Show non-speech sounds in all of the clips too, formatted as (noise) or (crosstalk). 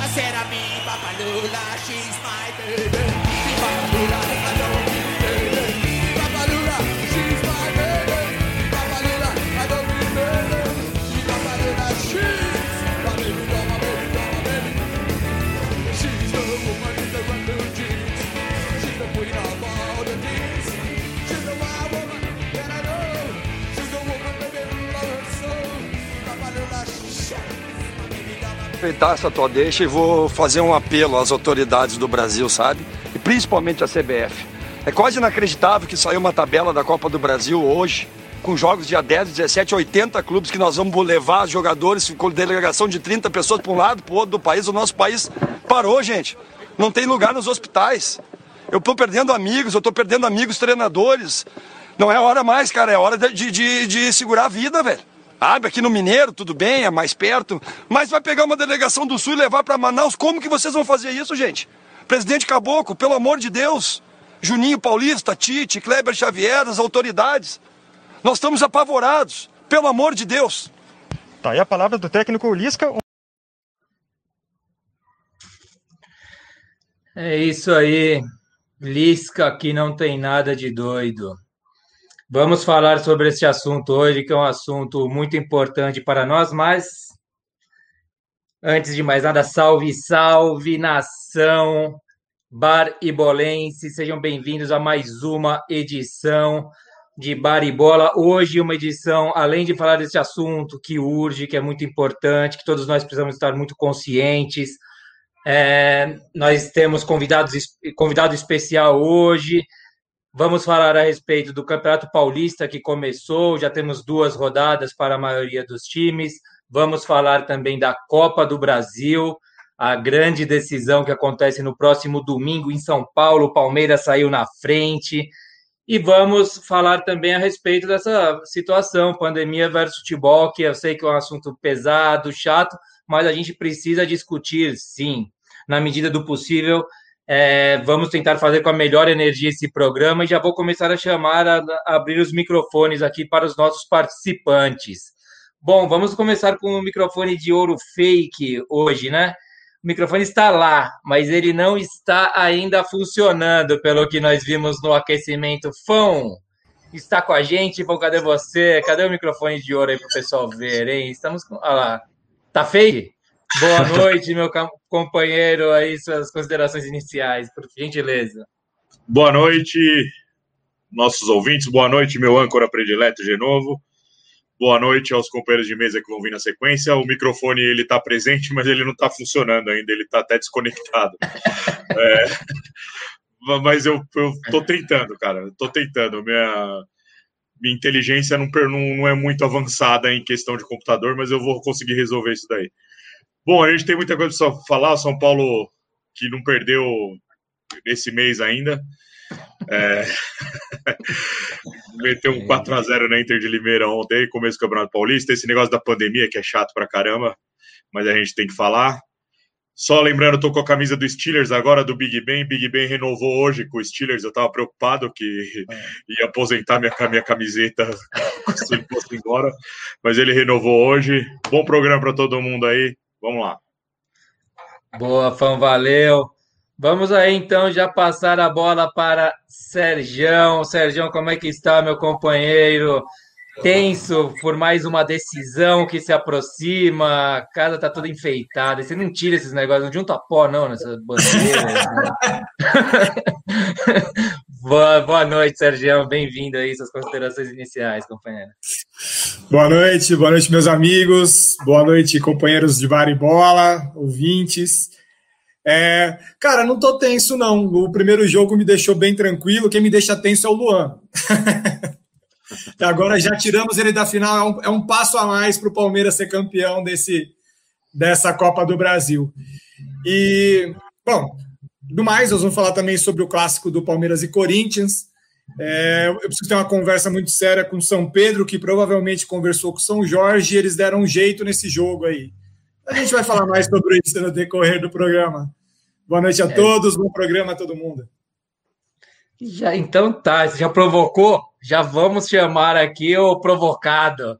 I said, I'm Papa Lula, she's my baby. Aproveitar essa tua deixa e vou fazer um apelo às autoridades do Brasil, sabe? E principalmente à CBF. É quase inacreditável que saiu uma tabela da Copa do Brasil hoje, com jogos dia 10, 17, 80 clubes que nós vamos levar jogadores com delegação de 30 pessoas para um lado, para o outro do país. O nosso país parou, gente. Não tem lugar nos hospitais. Eu estou perdendo amigos, eu estou perdendo amigos treinadores. Não é hora mais, cara, é hora de, de, de segurar a vida, velho. Abre aqui no Mineiro, tudo bem, é mais perto, mas vai pegar uma delegação do Sul e levar para Manaus. Como que vocês vão fazer isso, gente? Presidente Caboclo, pelo amor de Deus. Juninho Paulista, Tite, Kleber Xavier, as autoridades. Nós estamos apavorados, pelo amor de Deus. Tá aí a palavra do técnico Lisca. É isso aí. Lisca que não tem nada de doido. Vamos falar sobre esse assunto hoje, que é um assunto muito importante para nós, mas antes de mais nada, salve, salve, nação Bar e Bolense, sejam bem-vindos a mais uma edição de Bar e Bola. Hoje, uma edição, além de falar desse assunto que urge, que é muito importante, que todos nós precisamos estar muito conscientes. É, nós temos convidados, convidado especial hoje, Vamos falar a respeito do Campeonato Paulista que começou, já temos duas rodadas para a maioria dos times. Vamos falar também da Copa do Brasil, a grande decisão que acontece no próximo domingo em São Paulo. O Palmeiras saiu na frente. E vamos falar também a respeito dessa situação, pandemia versus futebol, que eu sei que é um assunto pesado, chato, mas a gente precisa discutir, sim, na medida do possível, é, vamos tentar fazer com a melhor energia esse programa e já vou começar a chamar, a, a abrir os microfones aqui para os nossos participantes. Bom, vamos começar com o microfone de ouro fake hoje, né? O microfone está lá, mas ele não está ainda funcionando, pelo que nós vimos no aquecimento. Fão, está com a gente? Fão, cadê você? Cadê o microfone de ouro aí para o pessoal ver, hein? Estamos com. Olha lá. Tá fake? Boa noite, meu companheiro, aí suas considerações iniciais, por gentileza. Boa noite, nossos ouvintes, boa noite, meu âncora predileto de novo. Boa noite aos companheiros de mesa que vão vir na sequência. O microfone ele está presente, mas ele não está funcionando ainda, ele está até desconectado. (laughs) é, mas eu, estou tentando, cara, estou tentando. Minha, minha inteligência não, não, não é muito avançada em questão de computador, mas eu vou conseguir resolver isso daí. Bom, a gente tem muita coisa para falar. São Paulo que não perdeu esse mês ainda. É... (laughs) Meteu um 4x0 na Inter de Limeira ontem, começo do Campeonato Paulista. Esse negócio da pandemia que é chato pra caramba, mas a gente tem que falar. Só lembrando, eu tô com a camisa do Steelers agora, do Big Ben. Big Ben renovou hoje com o Steelers. Eu tava preocupado que é. ia aposentar minha, minha camiseta (laughs) se fosse embora. Mas ele renovou hoje. Bom programa para todo mundo aí. Vamos lá. Boa, Fã, valeu. Vamos aí então já passar a bola para Sergião. Sergião, como é que está, meu companheiro? Tenso por mais uma decisão que se aproxima, a casa está toda enfeitada. Você não tira esses negócios, não junta pó, não, nessas bandeiras. Né? (laughs) boa, boa noite, Sergião. Bem-vindo aí, suas considerações iniciais, companheiro. Boa noite, boa noite, meus amigos. Boa noite, companheiros de bar e bola, ouvintes. É, cara, não tô tenso, não. O primeiro jogo me deixou bem tranquilo. Quem me deixa tenso é o Luan. (laughs) agora já tiramos ele da final. É um, é um passo a mais para o Palmeiras ser campeão desse, dessa Copa do Brasil. E, bom, do mais, nós vamos falar também sobre o clássico do Palmeiras e Corinthians. É, eu preciso ter uma conversa muito séria com São Pedro, que provavelmente conversou com São Jorge, e eles deram um jeito nesse jogo aí. A gente vai falar mais sobre isso no decorrer do programa. Boa noite a é. todos, bom programa a todo mundo. Já, então tá, você já provocou? Já vamos chamar aqui o provocado.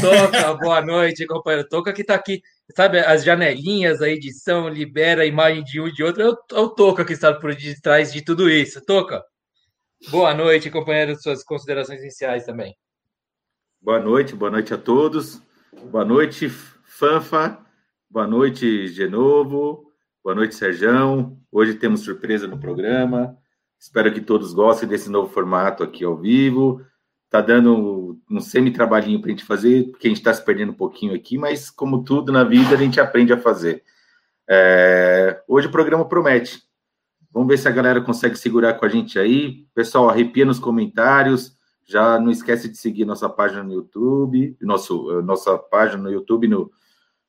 Toca, (laughs) boa noite, companheiro. Toca que tá aqui, sabe, as janelinhas, a edição libera a imagem de um de outro. É o, o Toca que está por detrás de tudo isso. Toca. Boa noite, companheiro. Suas considerações iniciais também. Boa noite, boa noite a todos. Boa noite, Fanfa. Boa noite, Genovo. Boa noite, Serjão. Hoje temos surpresa no programa. Espero que todos gostem desse novo formato aqui ao vivo. Tá dando um semi-trabalhinho para a gente fazer, porque a gente está se perdendo um pouquinho aqui, mas como tudo na vida, a gente aprende a fazer. É... Hoje o programa promete. Vamos ver se a galera consegue segurar com a gente aí. Pessoal, arrepia nos comentários. Já não esquece de seguir nossa página no YouTube, nosso, nossa página no YouTube, no,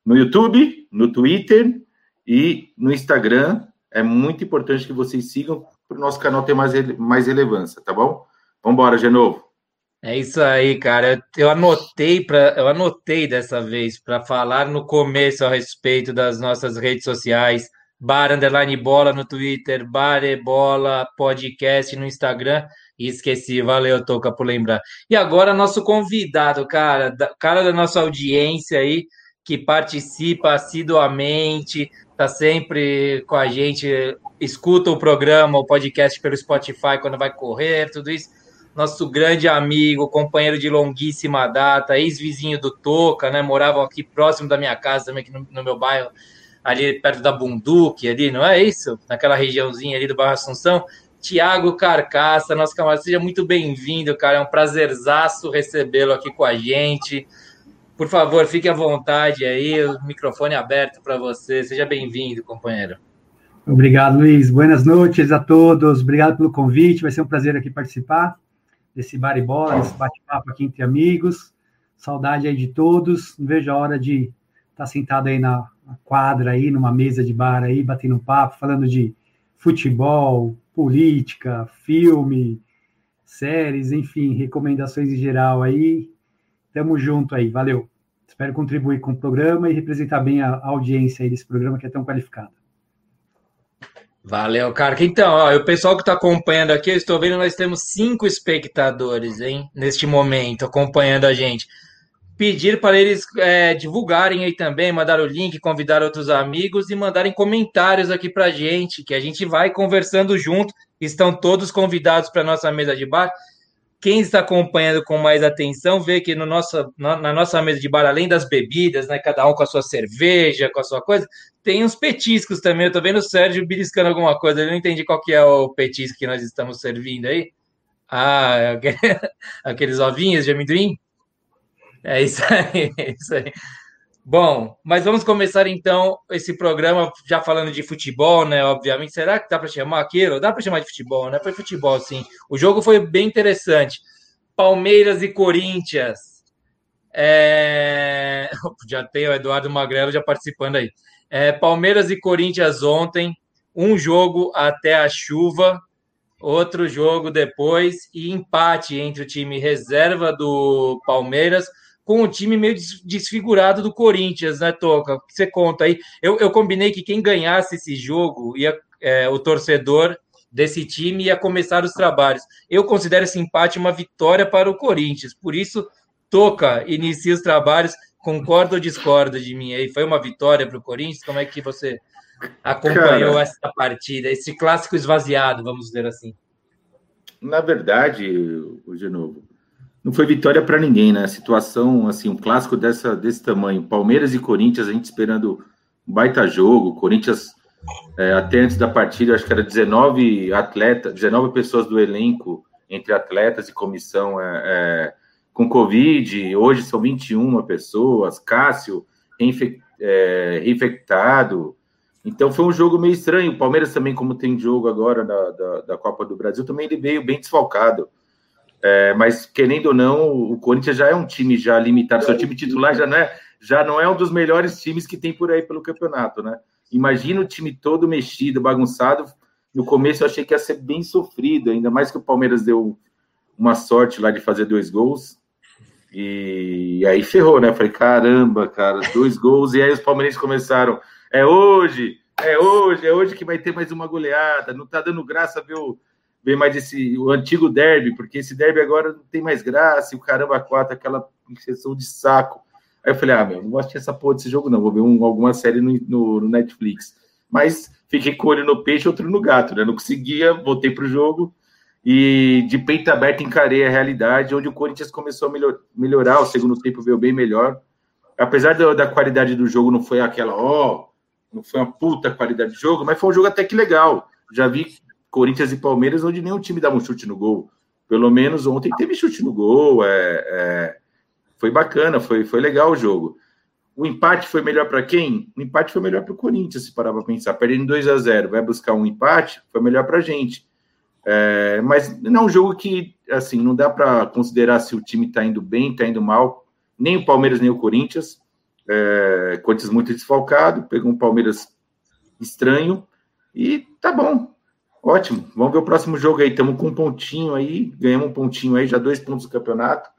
no YouTube, no Twitter e no Instagram. É muito importante que vocês sigam para o nosso canal ter mais, mais relevância, tá bom? Vamos embora, de novo. É isso aí, cara. Eu anotei para, eu anotei dessa vez para falar no começo a respeito das nossas redes sociais, Bar Underline Bola no Twitter, Bar Bola Podcast no Instagram. E esqueci, valeu, Toca, por lembrar. E agora, nosso convidado, cara, cara da nossa audiência aí, que participa assiduamente, tá sempre com a gente, escuta o programa, o podcast pelo Spotify quando vai correr, tudo isso nosso grande amigo, companheiro de longuíssima data, ex-vizinho do Toca, né? Moravam aqui próximo da minha casa também, aqui no, no, meu bairro, ali perto da Bunduque, ali, não é isso? Naquela regiãozinha ali do bairro Assunção. Tiago Carcaça, nosso camarada, seja muito bem-vindo, cara. É um prazerzaço recebê-lo aqui com a gente. Por favor, fique à vontade aí, o microfone aberto para você. Seja bem-vindo, companheiro. Obrigado, Luiz. Boas noites a todos. Obrigado pelo convite. Vai ser um prazer aqui participar desse bar e bola, desse bate-papo aqui entre amigos. Saudade aí de todos. Não vejo a hora de estar tá sentado aí na quadra aí, numa mesa de bar aí, batendo um papo, falando de futebol, política, filme, séries, enfim, recomendações em geral aí. Tamo junto aí, valeu. Espero contribuir com o programa e representar bem a audiência aí desse programa que é tão qualificado. Valeu, cara. Então, ó, o pessoal que está acompanhando aqui, eu estou vendo, nós temos cinco espectadores, hein, neste momento, acompanhando a gente. Pedir para eles é, divulgarem aí também, mandar o link, convidar outros amigos e mandarem comentários aqui para a gente, que a gente vai conversando junto. Estão todos convidados para nossa mesa de bar. Quem está acompanhando com mais atenção vê que no nosso, na nossa mesa de bar, além das bebidas, né, cada um com a sua cerveja, com a sua coisa, tem uns petiscos também. Eu tô vendo o Sérgio beliscando alguma coisa. Eu não entendi qual que é o petisco que nós estamos servindo aí. Ah, (laughs) aqueles ovinhos de amendoim? É isso aí, (laughs) é isso aí. Bom, mas vamos começar então esse programa já falando de futebol, né? Obviamente, será que dá para chamar aquilo? Dá para chamar de futebol, né? Foi futebol, sim. O jogo foi bem interessante. Palmeiras e Corinthians. É... (laughs) Já tem o Eduardo Magrelo já participando aí. É, Palmeiras e Corinthians ontem, um jogo até a chuva, outro jogo depois e empate entre o time reserva do Palmeiras com o time meio desfigurado do Corinthians, né, Toca? Você conta aí? Eu, eu combinei que quem ganhasse esse jogo, ia, é, o torcedor desse time ia começar os trabalhos. Eu considero esse empate uma vitória para o Corinthians, por isso, Toca inicia os trabalhos Concorda ou discorda de mim aí? Foi uma vitória para o Corinthians? Como é que você acompanhou Cara, essa partida, esse clássico esvaziado, vamos dizer assim? Na verdade, de novo, não foi vitória para ninguém, né? A situação, assim, um clássico dessa, desse tamanho, Palmeiras e Corinthians, a gente esperando um baita jogo, Corinthians é, até antes da partida, acho que era 19 atletas, 19 pessoas do elenco, entre atletas e comissão, é, é, com Covid, hoje são 21 pessoas, Cássio é, reinfectado. Então foi um jogo meio estranho. O Palmeiras também, como tem jogo agora da, da, da Copa do Brasil, também ele veio bem desfalcado. É, mas querendo ou não, o Corinthians já é um time já limitado. Seu time titular já não é, já não é um dos melhores times que tem por aí pelo campeonato, né? Imagina o time todo mexido, bagunçado. No começo eu achei que ia ser bem sofrido, ainda mais que o Palmeiras deu uma sorte lá de fazer dois gols. E aí ferrou, né? Falei, caramba, cara, dois gols. E aí os palmeirenses começaram, é hoje, é hoje, é hoje que vai ter mais uma goleada. Não tá dando graça ver o, ver mais esse o antigo derby, porque esse derby agora não tem mais graça, e o caramba quatro, aquela injeção de saco. Aí eu falei, ah, meu, não gosto essa porra desse jogo, não. Vou ver um, alguma série no, no, no, Netflix. Mas fiquei com o olho no peixe, outro no gato, né? Não conseguia, voltei pro jogo e de peito aberto encarei a realidade, onde o Corinthians começou a melhor, melhorar, o segundo tempo veio bem melhor. Apesar da, da qualidade do jogo, não foi aquela, ó, oh, não foi uma puta qualidade de jogo, mas foi um jogo até que legal. Já vi Corinthians e Palmeiras onde nenhum time dava um chute no gol. Pelo menos ontem teve chute no gol, é, é foi bacana, foi, foi legal o jogo. O empate foi melhor para quem? O empate foi melhor para o Corinthians, se parar para pensar. Perdendo 2 a 0 vai buscar um empate, foi melhor para a gente. É, mas não é um jogo que, assim, não dá para considerar se o time está indo bem, está indo mal. Nem o Palmeiras, nem o Corinthians. É, Corinthians muito desfalcado, pegou um Palmeiras estranho e tá bom. Ótimo. Vamos ver o próximo jogo aí. Estamos com um pontinho aí, ganhamos um pontinho aí, já dois pontos do campeonato.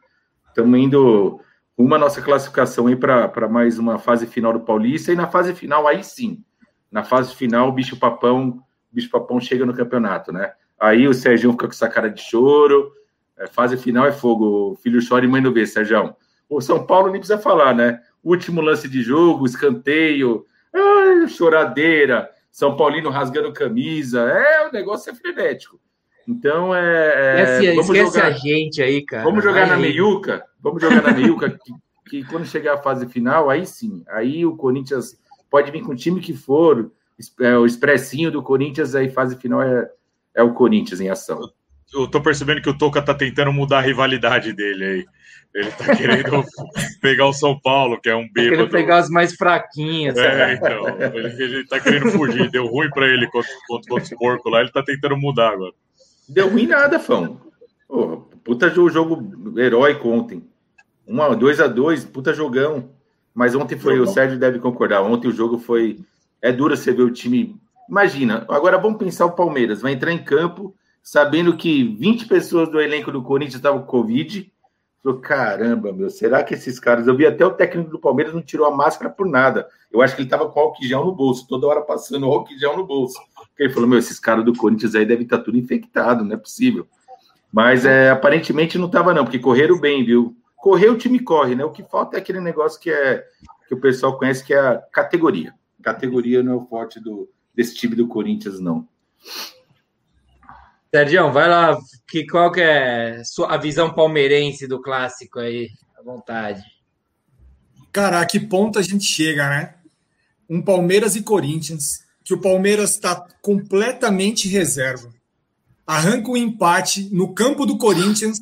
Estamos indo uma nossa classificação aí para mais uma fase final do Paulista. E na fase final, aí sim. Na fase final, o bicho papão, bicho papão chega no campeonato, né? Aí o Sérgio fica com essa cara de choro. É, fase final é fogo. O filho chora e mãe não vê, Sérgio. O São Paulo nem precisa falar, né? Último lance de jogo, escanteio, ai, choradeira, São Paulino rasgando camisa. É, o negócio é frenético. Então é. é esquece, vamos esquece jogar, a gente aí, cara. Vamos jogar Vai na aí. meiuca. Vamos jogar na meiuca. que, que, quando chegar a fase final, aí sim. Aí o Corinthians pode vir com o time que for. É, o expressinho do Corinthians, aí fase final é, é o Corinthians em ação. Eu tô percebendo que o Toca tá tentando mudar a rivalidade dele aí. Ele tá querendo (laughs) pegar o São Paulo, que é um bêbado. Tá querendo pegar os mais fraquinhos. É, então. Ele, ele tá querendo fugir. Deu ruim para ele contra, contra, contra os porcos lá. Ele tá tentando mudar agora. Deu ruim nada, Fão. Pô, puta jogo heróico ontem. 1 2 a 2 puta jogão. Mas ontem foi, o Sérgio deve concordar, ontem o jogo foi. É duro você ver o time. Imagina, agora vamos pensar o Palmeiras. Vai entrar em campo sabendo que 20 pessoas do elenco do Corinthians estavam com Covid. Falou, caramba, meu, será que esses caras. Eu vi até o técnico do Palmeiras não tirou a máscara por nada. Eu acho que ele estava com álcool gel no bolso, toda hora passando álcool gel no bolso. Porque ele falou: meu, esses caras do Corinthians aí devem estar tá tudo infectado, não é possível. Mas é, aparentemente não estava, não, porque correram bem, viu? Correr o time corre, né? O que falta é aquele negócio que é que o pessoal conhece que é a categoria. Categoria não é o forte do, desse time do Corinthians, não. Sérgio, vai lá. Que, qual que é a visão palmeirense do clássico aí? À vontade. Cara, a que ponto a gente chega, né? Um Palmeiras e Corinthians, que o Palmeiras está completamente reserva. Arranca um empate no campo do Corinthians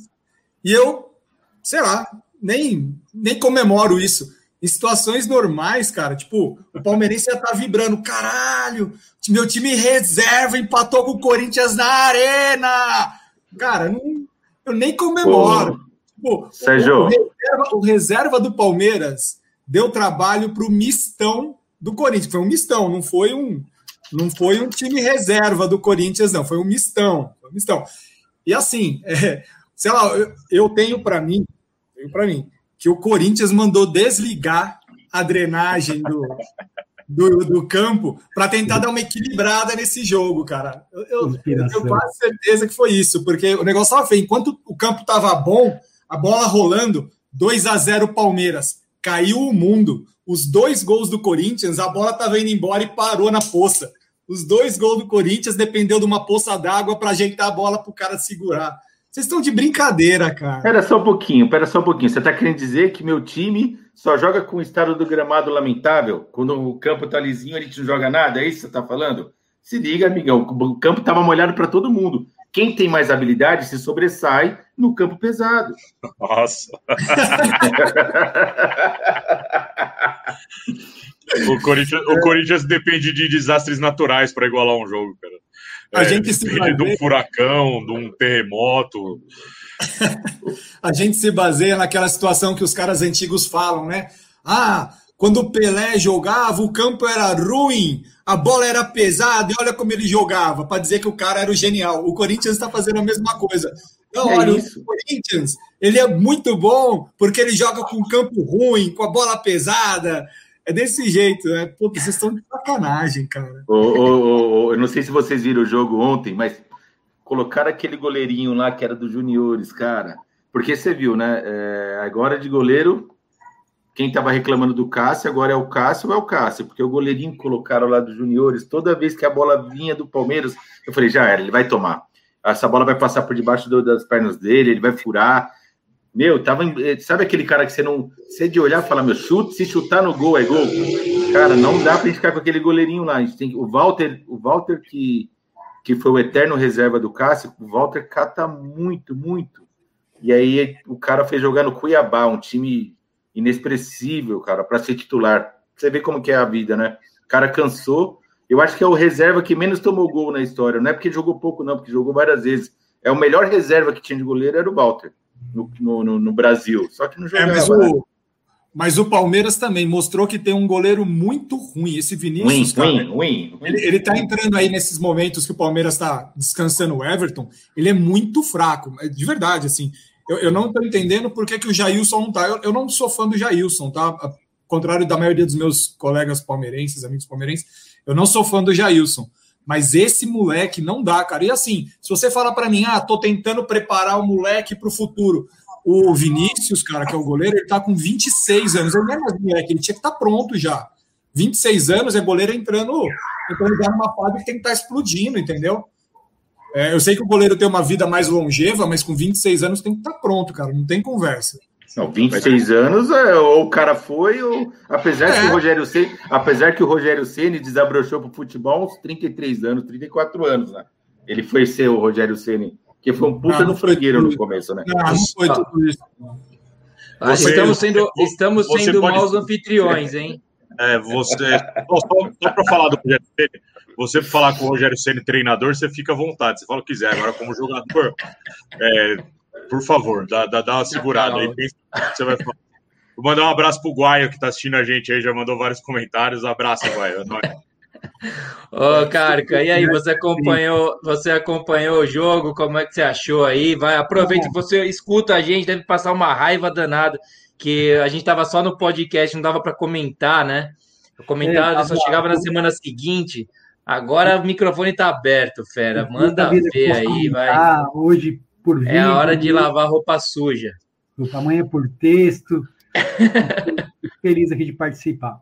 e eu, sei lá, nem, nem comemoro isso. Em situações normais, cara, tipo, o palmeirense já tá vibrando. Caralho, meu time reserva empatou com o Corinthians na arena. Cara, não, eu nem comemoro. Tipo, Sérgio. O reserva, o reserva do Palmeiras deu trabalho pro mistão do Corinthians. Foi um mistão, não foi um, não foi um time reserva do Corinthians, não. Foi um mistão. Foi um mistão. E assim, (laughs) é, sei lá, eu, eu tenho para mim, tenho para mim que o Corinthians mandou desligar a drenagem do, do, do campo para tentar dar uma equilibrada nesse jogo, cara. Eu, eu, eu tenho quase certeza que foi isso, porque o negócio estava feio. Enquanto o campo estava bom, a bola rolando, 2 a 0 Palmeiras. Caiu o mundo. Os dois gols do Corinthians, a bola estava indo embora e parou na poça. Os dois gols do Corinthians dependeu de uma poça d'água para ajeitar a bola para o cara segurar. Vocês estão de brincadeira, cara. Pera só um pouquinho, pera só um pouquinho. Você está querendo dizer que meu time só joga com o estado do gramado lamentável? Quando o campo tá lisinho, a gente não joga nada? É isso que você está falando? Se liga, amigão. O campo estava molhado para todo mundo. Quem tem mais habilidade se sobressai no campo pesado. Nossa. (laughs) o, Corinthians, o Corinthians depende de desastres naturais para igualar um jogo, cara. A é, gente se baseia... (laughs) de um furacão, de um terremoto. (laughs) a gente se baseia naquela situação que os caras antigos falam, né? Ah, quando o Pelé jogava, o campo era ruim, a bola era pesada, e olha como ele jogava, para dizer que o cara era o genial. O Corinthians está fazendo a mesma coisa. Não, é olha, isso. o Corinthians, ele é muito bom porque ele joga com campo ruim, com a bola pesada, é desse jeito, né? Pô, vocês estão de sacanagem, cara. eu não sei se vocês viram o jogo ontem, mas colocaram aquele goleirinho lá que era dos juniores, cara. Porque você viu, né? É, agora de goleiro, quem estava reclamando do Cássio, agora é o Cássio é o Cássio? Porque o goleirinho colocaram lá dos juniores, toda vez que a bola vinha do Palmeiras, eu falei, já era, ele vai tomar. Essa bola vai passar por debaixo do, das pernas dele, ele vai furar. Meu, tava. Eh, sabe aquele cara que você não. Você de olhar e falar, meu, chute, se chutar no gol é gol. Cara, não dá pra gente ficar com aquele goleirinho lá. A gente tem o Walter, o Walter que, que foi o eterno reserva do Cássio, o Walter cata muito, muito. E aí o cara fez jogar no Cuiabá, um time inexpressível, cara, para ser titular. Você vê como que é a vida, né? O cara cansou. Eu acho que é o reserva que menos tomou gol na história. Não é porque jogou pouco, não, porque jogou várias vezes. É o melhor reserva que tinha de goleiro era o Walter no, no, no Brasil. Só que não é, jogava. É, mas, o, mas o Palmeiras também mostrou que tem um goleiro muito ruim. Esse Vinícius, ruim, cara, ruim, ruim, ele, ele tá entrando aí nesses momentos que o Palmeiras está descansando o Everton. Ele é muito fraco, de verdade, assim. Eu, eu não estou entendendo por que, que o Jailson não tá. Eu, eu, não sou fã do Jailson, tá? Ao contrário da maioria dos meus colegas palmeirenses, amigos palmeirenses, eu não sou fã do Jailson. Mas esse moleque não dá, cara. E assim, se você fala para mim, ah, tô tentando preparar o moleque para o futuro. O Vinícius, cara, que é o goleiro, ele tá com 26 anos. Ele não é mais moleque, ele tinha que estar tá pronto já. 26 anos é goleiro entrando, entrando já numa fase que tem que estar tá explodindo, entendeu? É, eu sei que o goleiro tem uma vida mais longeva, mas com 26 anos tem que estar tá pronto, cara. Não tem conversa. Não, 26 anos, é, ou o cara foi, ou apesar é. que o Rogério Ceni, apesar que o Rogério Ceni desabrochou para o futebol aos 33 anos, 34 anos, né? Ele foi ser o Rogério Ceni, que foi um puta não, no frangueiro no começo, né? Não, não foi tudo isso. Ah, você, estamos sendo, estamos sendo pode... maus anfitriões, hein? É, você. só só para falar do Rogério Ceni, você falar com o Rogério Ceni treinador, você fica à vontade, você fala o que quiser. Agora, como jogador, é, por favor, dá, dá, dá uma segurada aí, você vai falar. Vou mandar um abraço pro Guaio que está assistindo a gente aí, já mandou vários comentários. Abraço, Guaio. É Ô, Carca, e aí, você acompanhou, você acompanhou o jogo? Como é que você achou aí? Vai, aproveita que você escuta a gente, deve passar uma raiva danada, que a gente tava só no podcast, não dava para comentar, né? O comentário é, só chegava na semana seguinte. Agora o microfone está aberto, fera. Manda ver aí, vai. Hoje por vídeo. É a hora de lavar roupa suja. O tamanho é por texto. (laughs) feliz aqui de participar.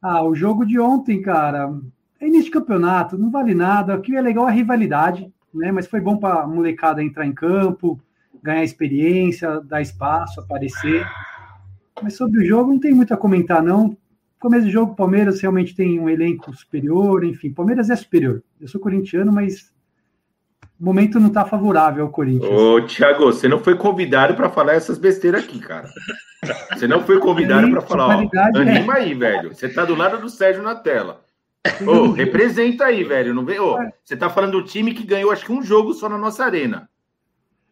Ah, o jogo de ontem, cara, é início de campeonato, não vale nada. O que é legal é a rivalidade, né? Mas foi bom para a molecada entrar em campo, ganhar experiência, dar espaço, aparecer. Mas sobre o jogo não tem muito a comentar, não começo do jogo, o Palmeiras realmente tem um elenco superior, enfim, Palmeiras é superior. Eu sou corintiano, mas o momento não está favorável ao Corinthians. Ô, Thiago, você não foi convidado para falar essas besteiras aqui, cara. Você não foi convidado para falar, ó, é. anima é. aí, velho. Você tá do lado do Sérgio na tela. Ô, representa aí, velho. Não vê, ô, você tá falando do time que ganhou acho que um jogo só na nossa arena.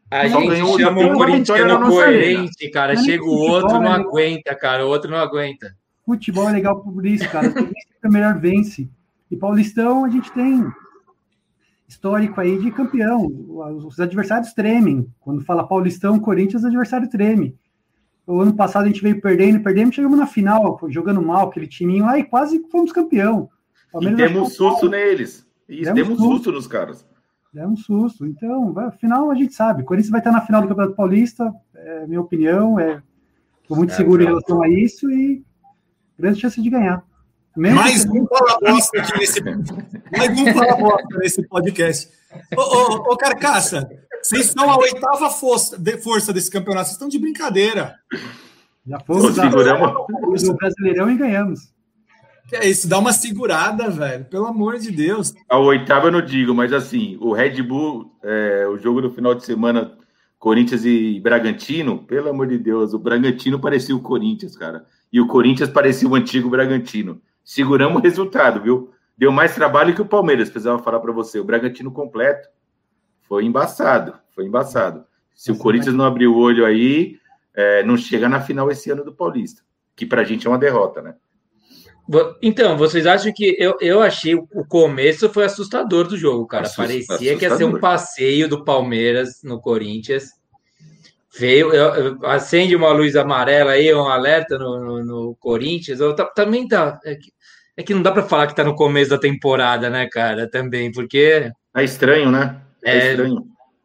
A só gente chama o corintiano coerente, cara. Chega o outro, não né? aguenta, cara. O outro não aguenta. Futebol é legal por isso, cara. O melhor vence. E Paulistão, a gente tem histórico aí de campeão. Os adversários tremem. Quando fala Paulistão, Corinthians, o adversário treme. O ano passado a gente veio perdendo, perdendo, chegamos na final, jogando mal, aquele timinho lá, e quase fomos campeão. E demos susto neles. E demos, demos susto. susto nos caras. Demos susto. Então, vai, final a gente sabe. Corinthians vai estar na final do Campeonato Paulista, é minha opinião. É, Estou muito é, seguro em relação a isso e grande chance de ganhar. Mesmo mais um fala bosta aqui nesse. mais um fala bosta nesse podcast. Ô, ô, ô, Carcaça, vocês são a oitava força, de, força desse campeonato. Vocês estão de brincadeira. Já fomos no Brasileirão e ganhamos. Que é isso, dá uma segurada, velho. Pelo amor de Deus. A oitava eu não digo, mas assim, o Red Bull, é, o jogo do final de semana, Corinthians e Bragantino, pelo amor de Deus, o Bragantino parecia o Corinthians, cara e o Corinthians parecia o antigo Bragantino. Seguramos o resultado, viu? Deu mais trabalho que o Palmeiras, precisava falar para você. O Bragantino completo foi embaçado, foi embaçado. Se o Corinthians não abrir o olho aí, é, não chega na final esse ano do Paulista, que para a gente é uma derrota, né? Então, vocês acham que eu, eu achei o começo foi assustador do jogo, cara. Assust, Parecia assustador. que ia ser um passeio do Palmeiras no Corinthians. Veio, eu, acende uma luz amarela aí, um alerta no, no, no Corinthians. Eu, também tá. É que, é que não dá para falar que tá no começo da temporada, né, cara? Também, porque. É estranho, né? É, é estranho.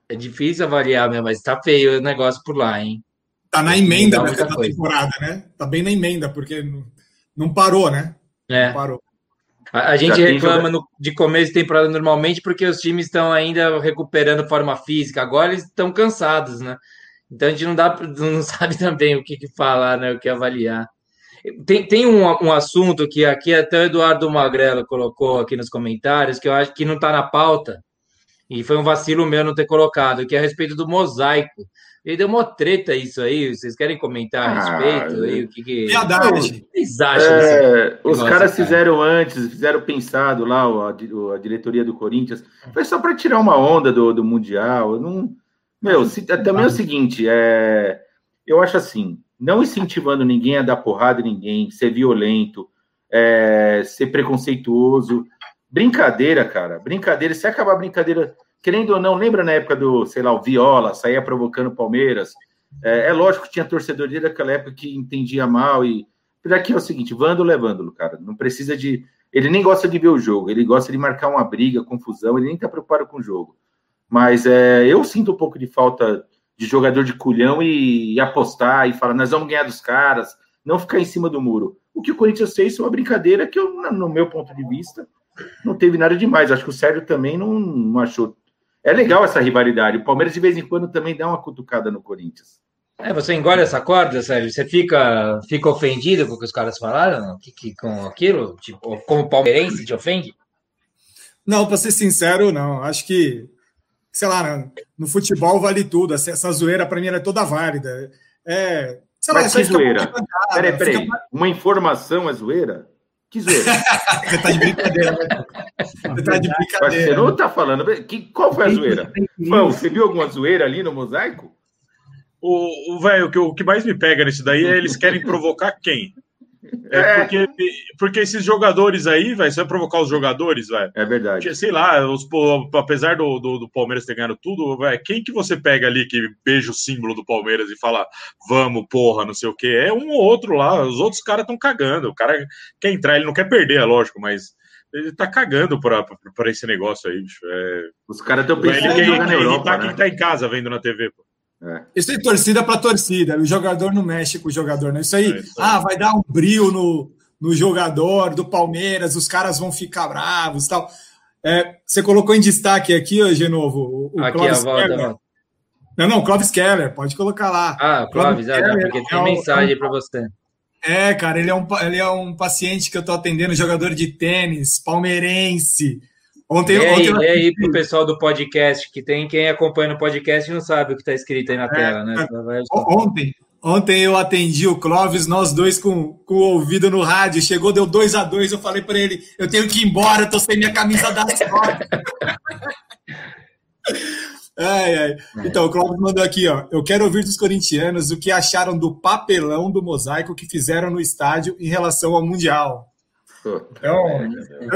É difícil avaliar mesmo, mas tá feio o negócio por lá, hein? Tá na emenda dessa temporada, né? Tá bem na emenda, porque não, não parou, né? É. Não parou. A, a gente reclama no, de começo de temporada normalmente porque os times estão ainda recuperando forma física. Agora eles estão cansados, né? Então a gente não dá, não sabe (laughs) também o que, que falar, né? O que avaliar. Tem, tem um, um assunto que aqui até o Eduardo Magrelo colocou aqui nos comentários, que eu acho que não está na pauta, e foi um vacilo meu não ter colocado, que é a respeito do mosaico. E deu uma treta isso aí. Vocês querem comentar a ah, respeito? Ah, aí, o que, que... vocês acham? É, os caras fizeram antes, fizeram pensado lá, a, a diretoria do Corinthians. Foi só para tirar uma onda do, do Mundial. Não... Meu, se, também é o seguinte: é, eu acho assim, não incentivando ninguém a dar porrada em ninguém, ser violento, é, ser preconceituoso. Brincadeira, cara. Brincadeira. Se acabar a brincadeira querendo ou não, lembra na época do, sei lá, o Viola, saía provocando Palmeiras? É, é lógico que tinha torcedor dele naquela época que entendia mal e. Daqui é o seguinte, vândalo é vândalo, cara. Não precisa de. Ele nem gosta de ver o jogo, ele gosta de marcar uma briga, confusão, ele nem tá preocupado com o jogo. Mas é, eu sinto um pouco de falta de jogador de culhão e, e, apostar e falar, nós vamos ganhar dos caras, não ficar em cima do muro. O que o Corinthians fez foi uma brincadeira que eu, no meu ponto de vista, não teve nada demais. Acho que o Sérgio também não, não achou é legal essa rivalidade. O Palmeiras, de vez em quando, também dá uma cutucada no Corinthians. É, você engole essa corda, Sérgio? Você fica, fica ofendido com o que os caras falaram? Que, que, com aquilo? Tipo, como palmeirense te ofende? Não, para ser sincero, não. Acho que, sei lá, no futebol vale tudo. Essa zoeira, para mim, é toda válida. É, sei Mas lá, que zoeira? Peraí, peraí. Fica... Uma informação é zoeira? Que zoeira? (laughs) Você tá de brincadeira, né? Você tá de brincadeira. Você não tá falando. Que, qual foi a zoeira? Pão, você viu alguma zoeira ali no mosaico? O velho, o, o que mais me pega nisso daí é eles querem provocar quem? É, é, Porque, porque esses jogadores aí, vai, você vai provocar os jogadores, velho. É verdade. Sei lá, os, apesar do, do, do, Palmeiras ter ganhado tudo, véio, quem que você pega ali que beija o símbolo do Palmeiras e fala, vamos, porra, não sei o quê? É um ou outro lá, os outros caras estão cagando. O cara quer entrar, ele não quer perder, é lógico, mas ele tá cagando pra, esse negócio aí, bicho. É... Os caras estão pensando ele, em Europa, tá, né? Quem tá em casa vendo na TV, pô. É. Isso é torcida para torcida. O jogador não mexe com o jogador, né? Isso aí, é isso aí. ah, vai dar um brilho no, no jogador do Palmeiras, os caras vão ficar bravos tal. É, você colocou em destaque aqui, hoje novo, o, aqui Clóvis a volta, Não, não, Clóvis Keller, pode colocar lá. Ah, Clóvis, Clóvis ah, Keller, porque tem é mensagem um, para você. É, cara, ele é, um, ele é um paciente que eu tô atendendo, jogador de tênis, palmeirense. Ontem, lê aí, ontem... aí pro pessoal do podcast, que tem quem acompanha no podcast não sabe o que está escrito aí na é, tela, né? É. Ontem, ontem eu atendi o Clóvis, nós dois com, com o ouvido no rádio, chegou, deu dois a dois, eu falei para ele, eu tenho que ir embora, eu tô sem minha camisa da sorte. (laughs) ai, ai. Então, o Clóvis mandou aqui, ó. Eu quero ouvir dos corintianos o que acharam do papelão do mosaico que fizeram no estádio em relação ao Mundial. Então,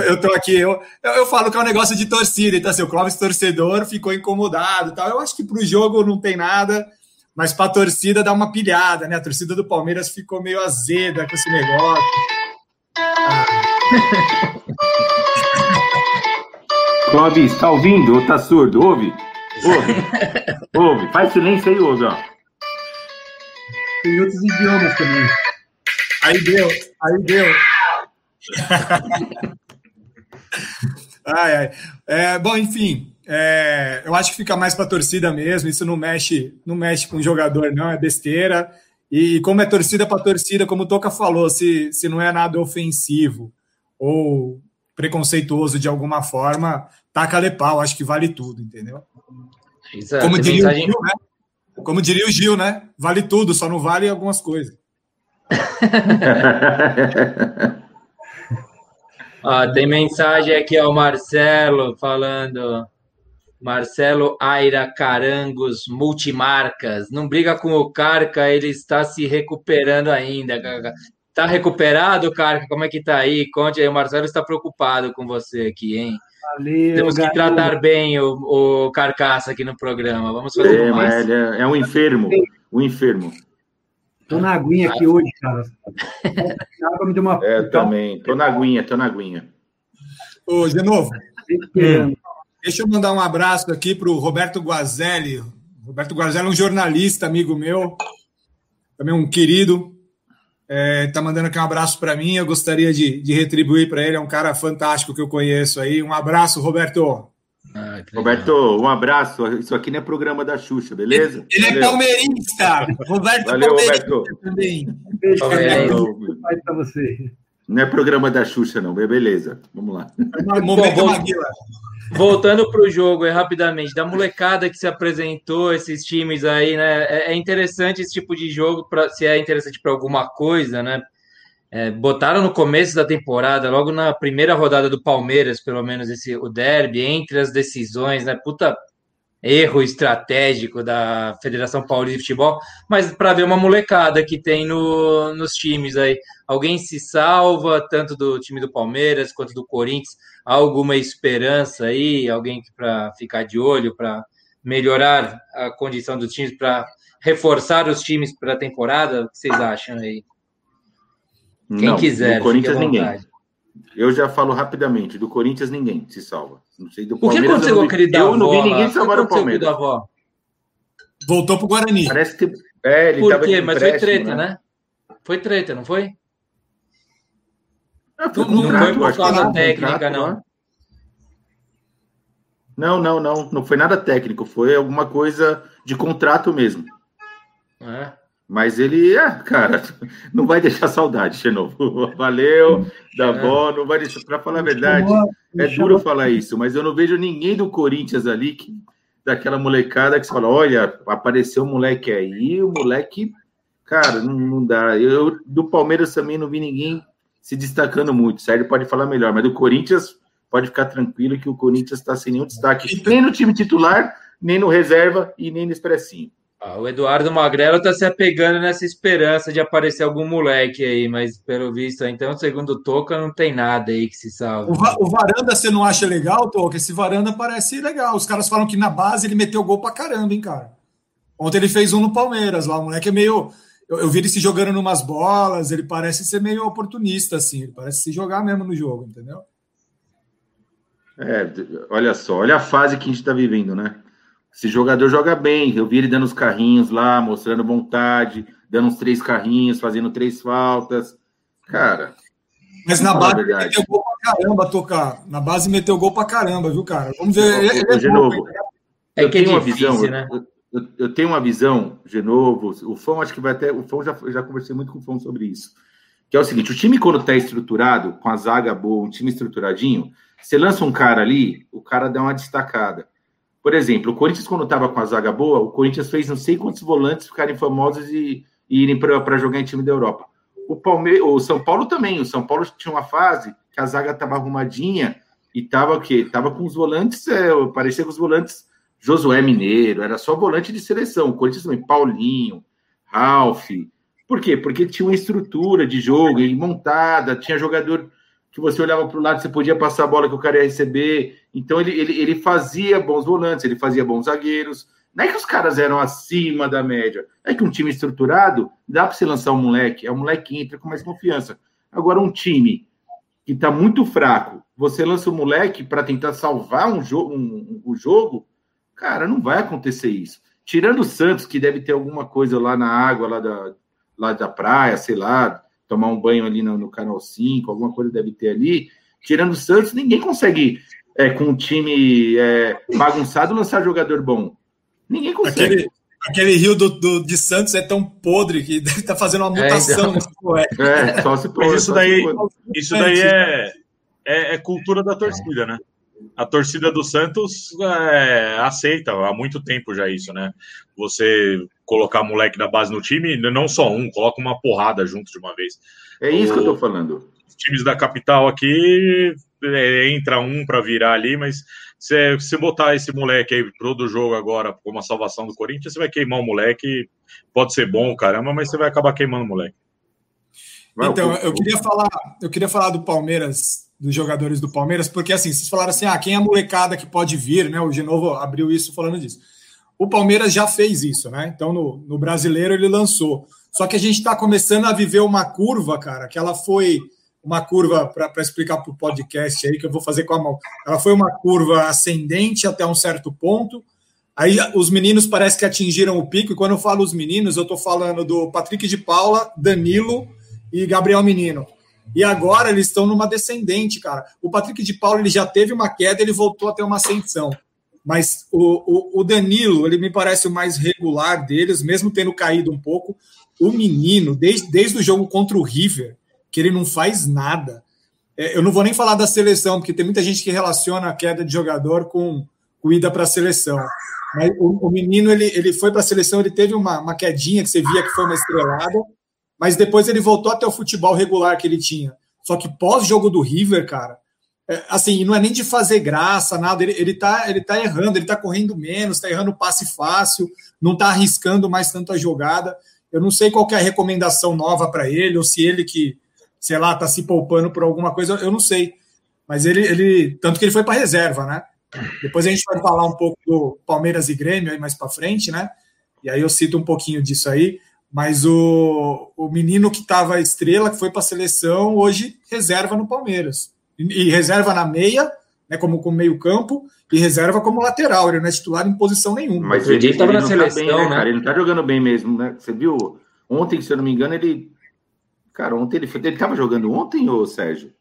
eu, tô aqui, eu, eu, eu, falo que é um negócio de torcida, então assim, o Clóvis torcedor ficou incomodado tal. Eu acho que para o jogo não tem nada, mas para a torcida dá uma pilhada, né? A torcida do Palmeiras ficou meio azeda com esse negócio. Ah. (laughs) Clóvis, tá ouvindo ou tá surdo? Ouve? Ouve. (laughs) ouve. Faz silêncio aí, ouve, ó. Tem outros idiomas também. Aí deu, aí deu. Ai, ai. É, bom, enfim, é, eu acho que fica mais para a torcida mesmo. Isso não mexe, não mexe com o jogador, não, é besteira. E como é torcida para torcida, como o Toca falou, se, se não é nada ofensivo ou preconceituoso de alguma forma, taca lepau, acho que vale tudo, entendeu? Exato. Como diria, o Gil, né? como diria o Gil, né? Vale tudo, só não vale algumas coisas. (laughs) Ó, tem mensagem aqui ao Marcelo falando. Marcelo Aira Carangos Multimarcas. Não briga com o Carca, ele está se recuperando ainda. Está recuperado, Carca? Como é que tá aí? Conte aí, o Marcelo está preocupado com você aqui, hein? Valeu, Temos que tratar bem o, o Carcaça aqui no programa. Vamos fazer é, mais. É, é um enfermo, um enfermo. Tô na aguinha aqui hoje, cara. água me deu uma. É, também. Tô na aguinha, tô na aguinha. Ô, de novo. Deixa eu mandar um abraço aqui para o Roberto Guazelli. Roberto Guazelli é um jornalista, amigo meu, também um querido. Está é, mandando aqui um abraço para mim. Eu gostaria de, de retribuir para ele. É um cara fantástico que eu conheço aí. Um abraço, Roberto. Ah, Roberto, um abraço. Isso aqui não é programa da Xuxa, beleza? Ele, ele é palmeirista. Roberto Valeu, Roberto. também. Beijo para você. Não é programa da Xuxa, não. Beleza. Vamos lá. Momento Voltando para o jogo é, rapidamente, da molecada que se apresentou, esses times aí, né? É, é interessante esse tipo de jogo, pra, se é interessante para alguma coisa, né? É, botaram no começo da temporada, logo na primeira rodada do Palmeiras, pelo menos esse o derby, entre as decisões, né? Puta erro estratégico da Federação Paulista de Futebol, mas para ver uma molecada que tem no, nos times aí. Alguém se salva, tanto do time do Palmeiras quanto do Corinthians? Há alguma esperança aí? Alguém para ficar de olho, para melhorar a condição dos times, para reforçar os times para a temporada? O que vocês acham aí? Quem Não, quiser, Corinthians ninguém. Eu já falo rapidamente, do Corinthians ninguém se salva. Não sei do o que aconteceu com aquele da Eu não vi ninguém salvar o Palmeiras. Voltou pro Guarani. Parece que é, ele Por quê? Mas foi treta, né? né? Foi treta, não foi? Ah, foi não, não foi por causa técnica, não. Não, não, não. Não foi nada técnico. Foi alguma coisa de contrato mesmo. É. Mas ele, é, cara, (laughs) não vai deixar saudade, de novo. (laughs) Valeu, da é. Bom, não vai deixar. Para falar a verdade, é duro falar isso, mas eu não vejo ninguém do Corinthians ali, que, daquela molecada que você fala: olha, apareceu um moleque aí, o moleque, cara, não, não dá. Eu, do Palmeiras também não vi ninguém se destacando muito. Sérgio pode falar melhor, mas do Corinthians, pode ficar tranquilo que o Corinthians está sem nenhum destaque, nem no time titular, nem no reserva e nem no expressinho. Ah, o Eduardo Magrelo está se apegando nessa esperança de aparecer algum moleque aí, mas pelo visto, então, segundo Toca, não tem nada aí que se salve. O, Va o Varanda você não acha legal, Toca? Esse Varanda parece legal. Os caras falam que na base ele meteu gol pra caramba, hein, cara? Ontem ele fez um no Palmeiras lá. O moleque é meio. Eu, eu vi ele se jogando numas bolas, ele parece ser meio oportunista, assim. Ele parece se jogar mesmo no jogo, entendeu? É, olha só, olha a fase que a gente está vivendo, né? Esse jogador joga bem. Eu vi ele dando os carrinhos lá, mostrando vontade, dando uns três carrinhos, fazendo três faltas. Cara. Mas na base meteu gol pra caramba, tocar. Na base meteu gol pra caramba, viu, cara? Vamos ver. Ele, ele é novo. É eu tenho é uma visão. Né? Eu, eu, tenho uma visão, de novo. O Fão, acho que vai até. O Fão já, já conversei muito com o Fão sobre isso. Que é o seguinte: o time, quando tá estruturado, com a zaga boa, um time estruturadinho, você lança um cara ali, o cara dá uma destacada. Por exemplo, o Corinthians, quando estava com a zaga boa, o Corinthians fez não sei quantos volantes ficarem famosos e, e irem para jogar em time da Europa. O, Palme o São Paulo também. O São Paulo tinha uma fase que a zaga estava arrumadinha e estava o quê? Tava com os volantes, é, parecia com os volantes Josué Mineiro, era só volante de seleção. O Corinthians também, Paulinho, Ralph. Por quê? Porque tinha uma estrutura de jogo montada, tinha jogador que você olhava para o lado, você podia passar a bola que o cara ia receber. Então ele, ele, ele fazia bons volantes, ele fazia bons zagueiros. Não é que os caras eram acima da média, é que um time estruturado dá para você lançar um moleque, é um moleque que entra com mais confiança. Agora, um time que está muito fraco, você lança o um moleque para tentar salvar um jogo, um, um, jogo, cara, não vai acontecer isso. Tirando o Santos, que deve ter alguma coisa lá na água, lá da, lá da praia, sei lá, tomar um banho ali no, no Canal 5, alguma coisa deve ter ali. Tirando o Santos, ninguém consegue, é, com um time é, bagunçado, lançar jogador bom. Ninguém consegue. Aquele, aquele rio do, do, de Santos é tão podre que (laughs) deve estar tá fazendo uma mutação. É, então, é só se. Mas isso daí, isso daí é, é, é cultura da torcida, né? A torcida do Santos é, aceita há muito tempo já isso, né? Você colocar moleque da base no time, não só um, coloca uma porrada junto de uma vez. É isso o, que eu tô falando. Os times da capital aqui é, entra um para virar ali, mas se, se botar esse moleque aí pro do jogo agora como a salvação do Corinthians, você vai queimar o moleque. Pode ser bom, caramba, mas você vai acabar queimando o moleque. Então, eu queria falar, eu queria falar do Palmeiras dos jogadores do Palmeiras, porque assim, vocês falaram assim, ah, quem é a molecada que pode vir, né? O Genovo abriu isso falando disso. O Palmeiras já fez isso, né? Então, no, no brasileiro ele lançou. Só que a gente está começando a viver uma curva, cara, que ela foi uma curva para explicar para o podcast aí, que eu vou fazer com a mão. Ela foi uma curva ascendente até um certo ponto. Aí os meninos parece que atingiram o pico, e quando eu falo os meninos, eu estou falando do Patrick de Paula, Danilo e Gabriel Menino. E agora eles estão numa descendente, cara. O Patrick de Paula ele já teve uma queda, ele voltou a ter uma ascensão. Mas o, o, o Danilo, ele me parece o mais regular deles, mesmo tendo caído um pouco. O menino, desde, desde o jogo contra o River, que ele não faz nada. É, eu não vou nem falar da seleção, porque tem muita gente que relaciona a queda de jogador com, com ida para a seleção. Mas o, o, menino, ele, ele foi para a seleção, ele teve uma, uma quedinha que você via que foi uma estrelada, mas depois ele voltou até o futebol regular que ele tinha. Só que pós-jogo do River, cara, é, assim, não é nem de fazer graça, nada, ele, ele, tá, ele tá errando, ele tá correndo menos, tá errando passe fácil, não tá arriscando mais tanto a jogada. Eu não sei qual é a recomendação nova para ele, ou se ele que, sei lá, tá se poupando por alguma coisa, eu não sei. Mas ele, ele tanto que ele foi para reserva, né? Depois a gente vai falar um pouco do Palmeiras e Grêmio aí mais para frente, né? E aí eu cito um pouquinho disso aí. Mas o, o menino que estava estrela, que foi para a seleção, hoje reserva no Palmeiras. E, e reserva na meia, né, como, como meio campo, e reserva como lateral. Ele não é titular em posição nenhuma. Mas ele estava na seleção, tá bem, né, né? Cara? Ele não está jogando bem mesmo, né? Você viu? Ontem, se eu não me engano, ele. Cara, ontem ele foi. Ele estava jogando ontem, ô Sérgio?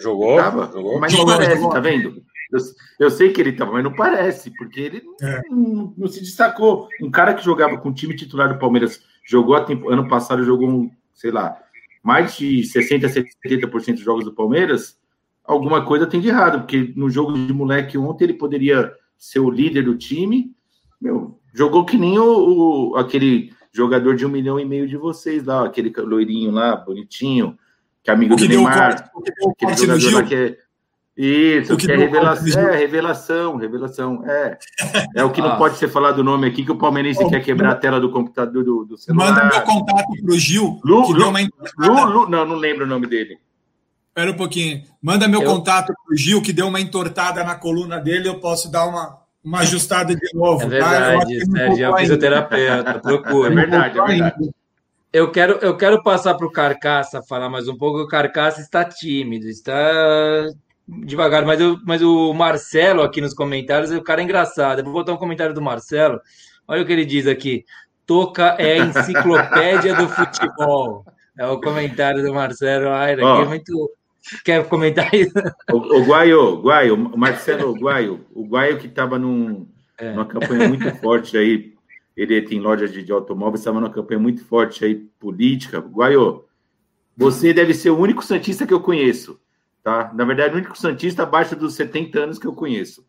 Jogou? Tava? Jogou. Mas não parece, jogou. tá vendo? Eu, eu, sei que ele estava, mas não parece, porque ele é. não, não, se destacou. Um cara que jogava com o time titular do Palmeiras, jogou tempo, ano passado, jogou, um, sei lá, mais de 60%, 70% dos jogos do Palmeiras, alguma coisa tem de errado, porque no jogo de moleque ontem ele poderia ser o líder do time. Meu, jogou que nem o, o aquele jogador de um milhão e meio de vocês lá, aquele loirinho lá, bonitinho, que é amigo do Neymar, aquele jogador lá que é isso, que, que é revelação, é revelação, revelação, é. (laughs) É o que não ah. pode ser falado o nome aqui, que o palmeirense oh, quer quebrar a tela do computador do, do celular. Manda meu contato pro Gil, Lu, que Lu, deu uma Lu, Lu, não, não lembro o nome dele. Espera um pouquinho. Manda meu eu... contato pro Gil, que deu uma entortada na coluna dele, eu posso dar uma, uma ajustada de novo. É verdade, tá? Sérgio, é um fisioterapeuta, procura. É verdade, é verdade. Eu quero, eu quero passar para o Carcaça falar mais um pouco. O Carcaça está tímido, está devagar, mas, eu, mas o Marcelo aqui nos comentários, o cara é engraçado. Eu vou botar um comentário do Marcelo. Olha o que ele diz aqui. Toca é a enciclopédia do futebol. É o comentário do Marcelo. Ai, aqui oh. é muito. Quer comentar isso? O, o Guaio, Guaio, o Marcelo Guaio, o Guaio que estava num, é. numa campanha muito forte aí. Ele tem lojas de, de automóveis, estava numa campanha muito forte aí, política. Guaio, você deve ser o único Santista que eu conheço tá? Na verdade, o único Santista abaixo dos 70 anos que eu conheço.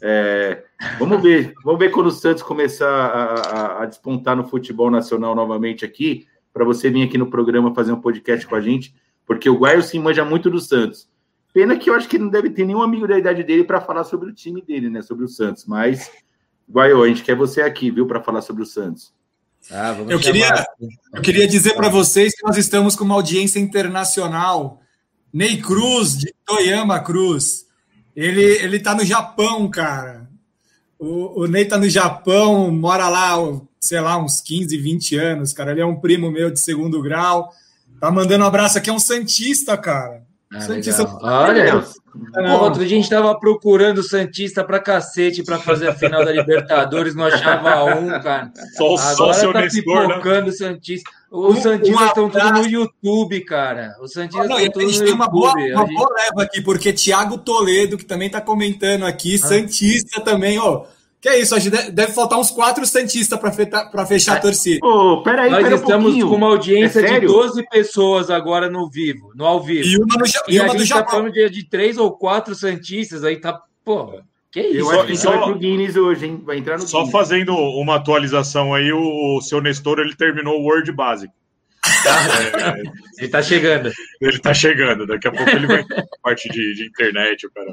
É, vamos ver, (laughs) vamos ver quando o Santos começar a, a, a despontar no futebol nacional novamente aqui, para você vir aqui no programa fazer um podcast com a gente, porque o Guaio se manja muito do Santos. Pena que eu acho que ele não deve ter nenhum amigo da idade dele para falar sobre o time dele, né? Sobre o Santos. Mas, Guaio, a gente quer você aqui, viu, para falar sobre o Santos. Ah, eu, queria, eu queria dizer para vocês que nós estamos com uma audiência internacional Ney Cruz, de Toyama Cruz. Ele, ele tá no Japão, cara. O, o Ney tá no Japão, mora lá, sei lá, uns 15, 20 anos, cara. Ele é um primo meu de segundo grau. Tá mandando um abraço aqui, é um Santista, cara. Ah, Santista. Olha, Pô, outro dia a gente tava procurando Santista pra cacete pra fazer a final da Libertadores, não achava um, cara. Só, Agora só tá né? pipocando o Santista. Os Santistas estão tudo no YouTube, cara. Os Santistas estão tudo no YouTube. Uma boa, uma boa leva aqui, porque Thiago Toledo, que também tá comentando aqui, ah. Santista também, ó. Que é isso, acho que deve faltar uns quatro Santistas para fechar a é. torcida. Oh, peraí, Nós pera estamos um com uma audiência é de 12 pessoas agora no vivo, no ao vivo. E uma, no, e, e uma a gente tá falando de, de três ou quatro Santistas, aí tá. Porra. Que isso? Eu acho que só, vai pro Guinness hoje, hein? Vai entrar no Só Guinness. fazendo uma atualização aí, o, o seu Nestor ele terminou o Word básico. É, (laughs) ele tá chegando. Ele tá chegando, daqui a pouco ele vai parte de, de internet, o cara.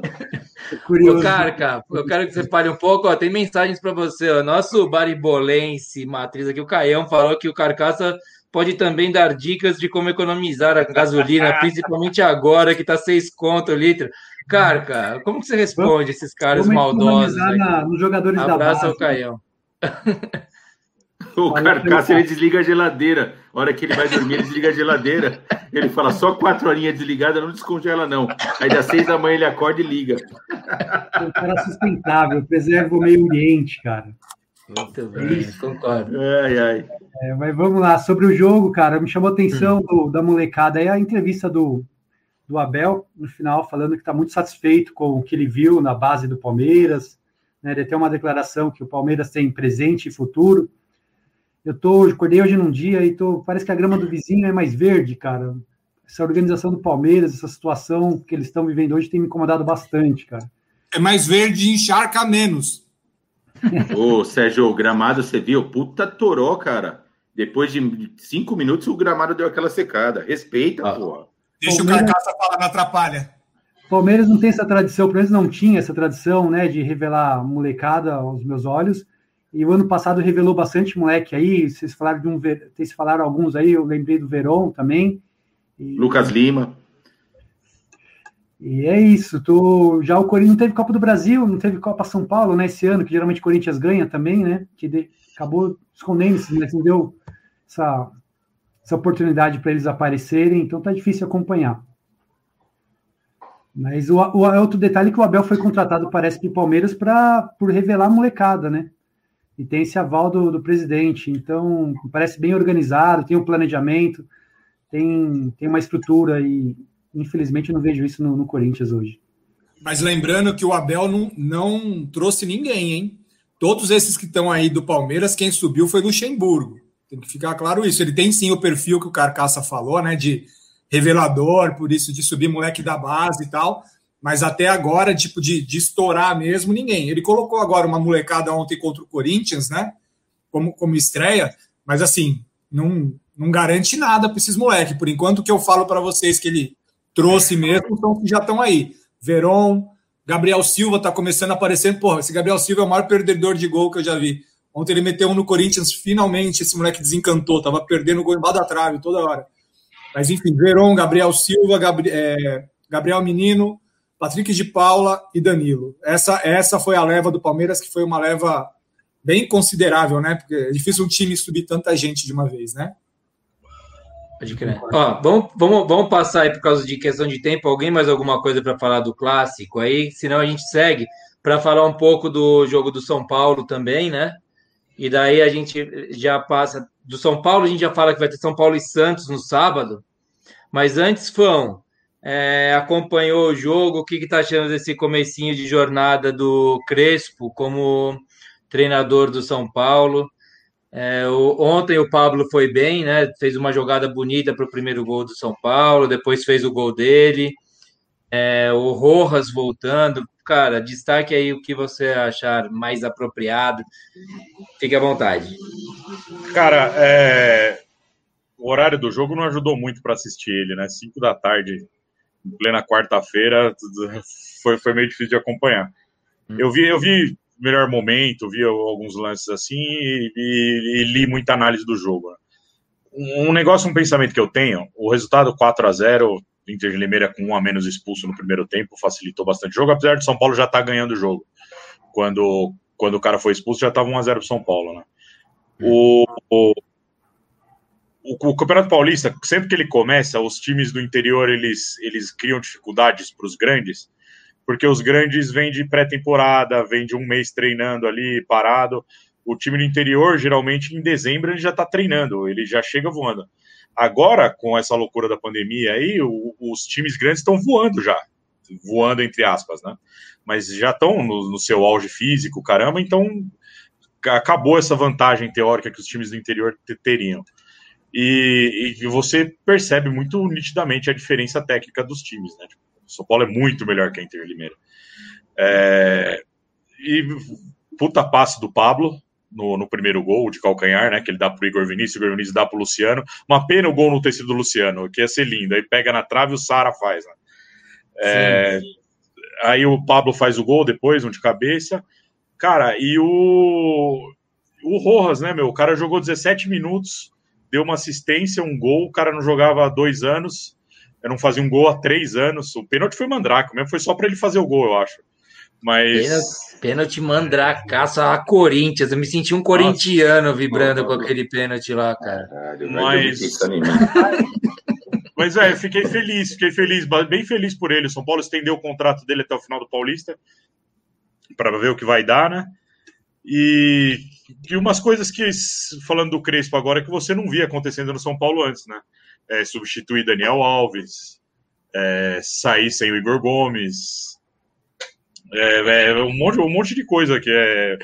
Curioso. Ô, Carca, eu quero que você fale um pouco, ó, tem mensagens para você, ó. Nosso baribolense matriz aqui, o Caião, falou que o Carcaça pode também dar dicas de como economizar a gasolina, (laughs) principalmente agora que tá seis conto o litro. Carca, como que você responde esses caras maldosos? Na, nos jogadores Abraço da base. ao Caião. (laughs) (laughs) O carcaça ele desliga a geladeira. A hora que ele vai dormir, ele desliga a geladeira. Ele fala só quatro horinhas desligada, não descongela, não. Aí das seis da manhã ele acorda e liga. O cara sustentável, preserva o meio ambiente, cara. Muito bem, concordo. Ai, ai. É, mas vamos lá, sobre o jogo, cara, me chamou a atenção do, da molecada aí a entrevista do, do Abel no final, falando que está muito satisfeito com o que ele viu na base do Palmeiras. Né, ele tem uma declaração que o Palmeiras tem presente e futuro. Eu tô, acordei hoje num dia e tô, parece que a grama do vizinho é mais verde, cara. Essa organização do Palmeiras, essa situação que eles estão vivendo hoje tem me incomodado bastante, cara. É mais verde e encharca menos. (laughs) Ô, Sérgio, o gramado, você viu? Puta toró, cara. Depois de cinco minutos, o gramado deu aquela secada. Respeita, Ah. porra. Deixa Palmeiras- o carcaça falar, não atrapalha. Palmeiras não tem essa tradição, pelo menos não tinha essa tradição, né, de revelar molecada aos meus olhos. E o ano passado revelou bastante moleque aí. Vocês falaram de um, vocês falaram alguns aí. Eu lembrei do Verón também. E, Lucas Lima. e é isso. Tô, já o Corinthians não teve Copa do Brasil, não teve Copa São Paulo, né? Esse ano que geralmente o Corinthians ganha também, né? Que de- acabou escondendo esses moleques, não deu essa, essa oportunidade para eles aparecerem. Então tá difícil acompanhar. Mas o, o é outro detalhe que o Abel foi contratado, parece, para o Palmeiras para por revelar a molecada, né? E tem esse aval do, do presidente. Então, parece bem organizado, tem um planejamento, tem, tem uma estrutura e, infelizmente, eu não vejo isso no, no Corinthians hoje. Mas lembrando que o Abel não, não trouxe ninguém, hein? Todos esses que estão aí do Palmeiras, quem subiu foi Luxemburgo. Tem que ficar claro isso. Ele tem sim o perfil que o Carcaça falou, né? De revelador, por isso de subir moleque da base e tal. Mas até agora, tipo, de, de estourar mesmo, ninguém. Ele colocou agora uma molecada ontem contra o Corinthians, né? Como, como estreia, mas assim, não, não garante nada para esses moleques. Por enquanto, o que eu falo para vocês que ele trouxe mesmo são que já estão aí. Veron, Gabriel Silva tá começando a aparecer. Porra, esse Gabriel Silva é o maior perdedor de gol que eu já vi. Ontem ele meteu um no Corinthians, finalmente esse moleque desencantou, tava perdendo gol embaixo da trave toda hora. Mas enfim, Veron, Gabriel Silva, é, Gabriel Menino, Patrick de Paula e Danilo. Essa, essa foi a leva do Palmeiras, que foi uma leva bem considerável, né? Porque é difícil um time subir tanta gente de uma vez, né? Pode crer. Ó, vamos, vamos, vamos passar aí por causa de questão de tempo. Alguém mais alguma coisa para falar do clássico aí? Senão a gente segue para falar um pouco do jogo do São Paulo também, né? E daí a gente já passa. Do São Paulo, a gente já fala que vai ter São Paulo e Santos no sábado. Mas antes, Fão, é, acompanhou o jogo, o que está achando desse comecinho de jornada do Crespo como treinador do São Paulo? É, o, ontem o Pablo foi bem, né? Fez uma jogada bonita para o primeiro gol do São Paulo, depois fez o gol dele. É, o Rojas voltando. Cara, destaque aí o que você achar mais apropriado. Fique à vontade. Cara, é, o horário do jogo não ajudou muito para assistir ele, né? Cinco da tarde, plena quarta-feira, foi, foi meio difícil de acompanhar. Eu vi, eu vi melhor momento, vi alguns lances assim e, e, e li muita análise do jogo. né? Um negócio, um pensamento que eu tenho, o resultado 4 a 0 Inter de Limeira com um a menos expulso no primeiro tempo facilitou bastante o jogo, apesar de São Paulo já estar tá ganhando o jogo. Quando, quando o cara foi expulso, já estava 1 a 0 para São Paulo, né? O, o, o, Campeonato Paulista, sempre que ele começa, os times do interior eles, eles criam dificuldades para os grandes, porque os grandes vêm de pré-temporada, vêm de um mês treinando ali, parado. O time do interior, geralmente, em dezembro, ele já está treinando, ele já chega voando. Agora, com essa loucura da pandemia aí, o, os times grandes estão voando já. Voando, entre aspas, né? Mas já estão no, no seu auge físico, caramba, então acabou essa vantagem teórica que os times do interior teriam. E, e, você percebe muito nitidamente a diferença técnica dos times, né? Tipo, o São Paulo é muito melhor que a Inter Limeira. É, e puta passe do Pablo no, no, primeiro gol de calcanhar, né? Que ele dá pro Igor Vinícius, o Igor Vinícius dá pro Luciano. Uma pena o gol não ter sido do Luciano, que ia ser lindo. Aí pega na trave o Sara faz, né? É, aí o Pablo faz o gol depois, um de cabeça. Cara, e o, o Rojas, né, meu? O cara jogou 17 minutos, deu uma assistência, um gol. O cara não jogava há dois anos, eu não fazia um gol há três anos. O pênalti foi mandrake, mesmo foi só para ele fazer o gol, eu acho. Mas. Pênalti mandracaça a Corinthians. Eu me senti um corintiano Nossa, vibrando com aquele pênalti lá, cara. Caralho, mas. (laughs) Mas é, fiquei feliz, fiquei feliz, bem feliz por ele. O São Paulo estendeu o contrato dele até o final do Paulista para ver o que vai dar, né? E, e umas coisas que, falando do Crespo agora, que você não via acontecendo no São Paulo antes, né? É, substituir Daniel Alves, é, sair sem o Igor Gomes, é, é, um, monte, um monte de coisa que é.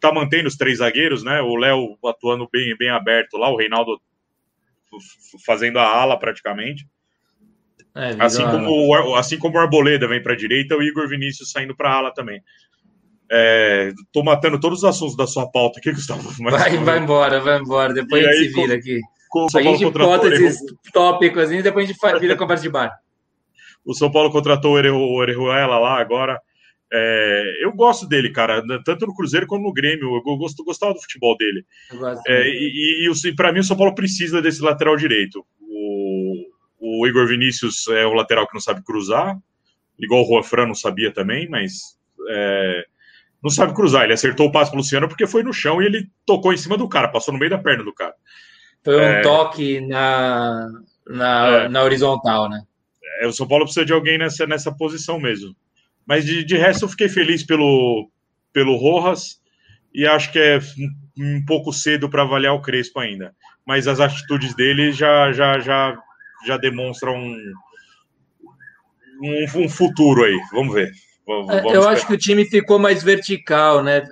Tá mantendo os três zagueiros, né? O Léo atuando bem, bem aberto lá, o Reinaldo fazendo a ala praticamente. É, assim, como o, assim como o Arboleda vem para a direita, o Igor Vinícius saindo para a ala também. É, tô matando todos os assuntos da sua pauta aqui, Gustavo. Mas... Vai, vai embora, vai embora. Depois e a gente se vira aqui. Com, a gente bota esses tópicos e depois a gente vira conversa de bar. (laughs) O São Paulo contratou o Orejuela lá agora. É, eu gosto dele, cara, tanto no Cruzeiro como no Grêmio. Eu gosto, gostava do futebol dele. É, e, e, e para mim, o São Paulo precisa desse lateral direito. O, o, Igor Vinícius é o lateral que não sabe cruzar, igual o Juan Fran não sabia também, mas é, não sabe cruzar. Ele acertou o passo pro Luciano porque foi no chão e ele tocou em cima do cara, passou no meio da perna do cara. Foi um é, toque na, na, é. na horizontal, né? É, o São Paulo precisa de alguém nessa, nessa posição mesmo. Mas de, de resto, eu fiquei feliz pelo, pelo Rojas e acho que é um, um pouco cedo para avaliar o Crespo ainda. Mas as atitudes dele já, já, já, já demonstram um, um, um futuro aí. Vamos ver. Vamos é, eu acho que o time ficou mais vertical, né?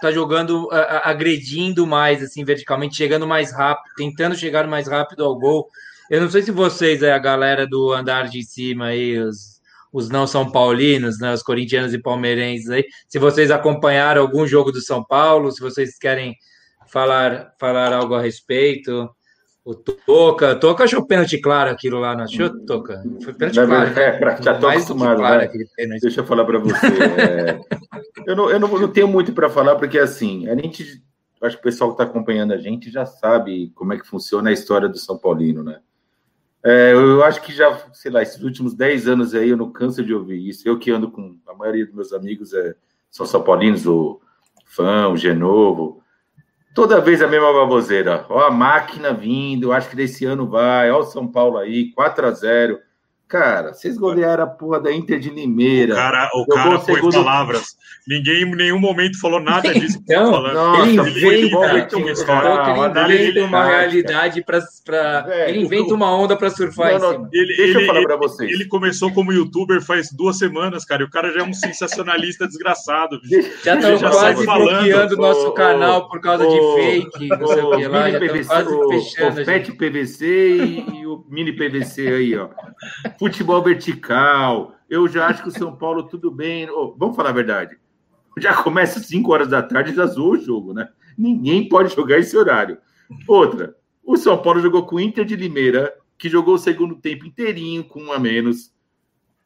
Tá jogando, agredindo mais, assim, verticalmente, chegando mais rápido, tentando chegar mais rápido ao gol. Eu não sei se vocês, é a galera do andar de cima aí, os os não São Paulinos, né, os corintianos e palmeirenses aí, se vocês acompanharam algum jogo do São Paulo, se vocês querem falar, falar algo a respeito. O Toca, Toca achou pênalti claro aquilo lá, não achou, Toca? Foi pênalti Na claro. É, pra, já tô acostumado, claro, né? Deixa eu falar para você. É... eu não, eu não, não tenho muito para falar, porque assim, a gente, acho que o pessoal que está acompanhando a gente já sabe como é que funciona a história do São Paulino, né? É, eu acho que já, sei lá, esses últimos 10 anos aí eu não canso de ouvir isso. Eu que ando com a maioria dos meus amigos é, são São Paulinos, o Fã, o Genovo. Toda vez a mesma baboseira. Ó, a máquina vindo, acho que desse ano vai. Ó, o São Paulo aí, 4 a 0 Cara, vocês golearam a porra da Inter de Limeira. O cara, o cara foi segundo... palavras. Ninguém em nenhum momento falou nada disso. Então, Nossa, ele inventa, ele inventa ele inventa uma realidade para. Ele inventa uma onda para surfar não, não, ele, Deixa ele, eu falar para vocês. Ele começou como youtuber faz duas semanas, cara, e o cara já é um sensacionalista desgraçado. Já estão quase bloqueando o nosso canal por causa de fake, não sei o que lá. Já PVC, quase fechando. O PET PVC e o mini PVC aí, ó futebol vertical. Eu já acho que o São Paulo (laughs) tudo bem. Oh, vamos falar a verdade. Já começa às 5 horas da tarde e já zoou o jogo, né? Ninguém pode jogar esse horário. Outra, o São Paulo jogou com o Inter de Limeira, que jogou o segundo tempo inteirinho com um a menos.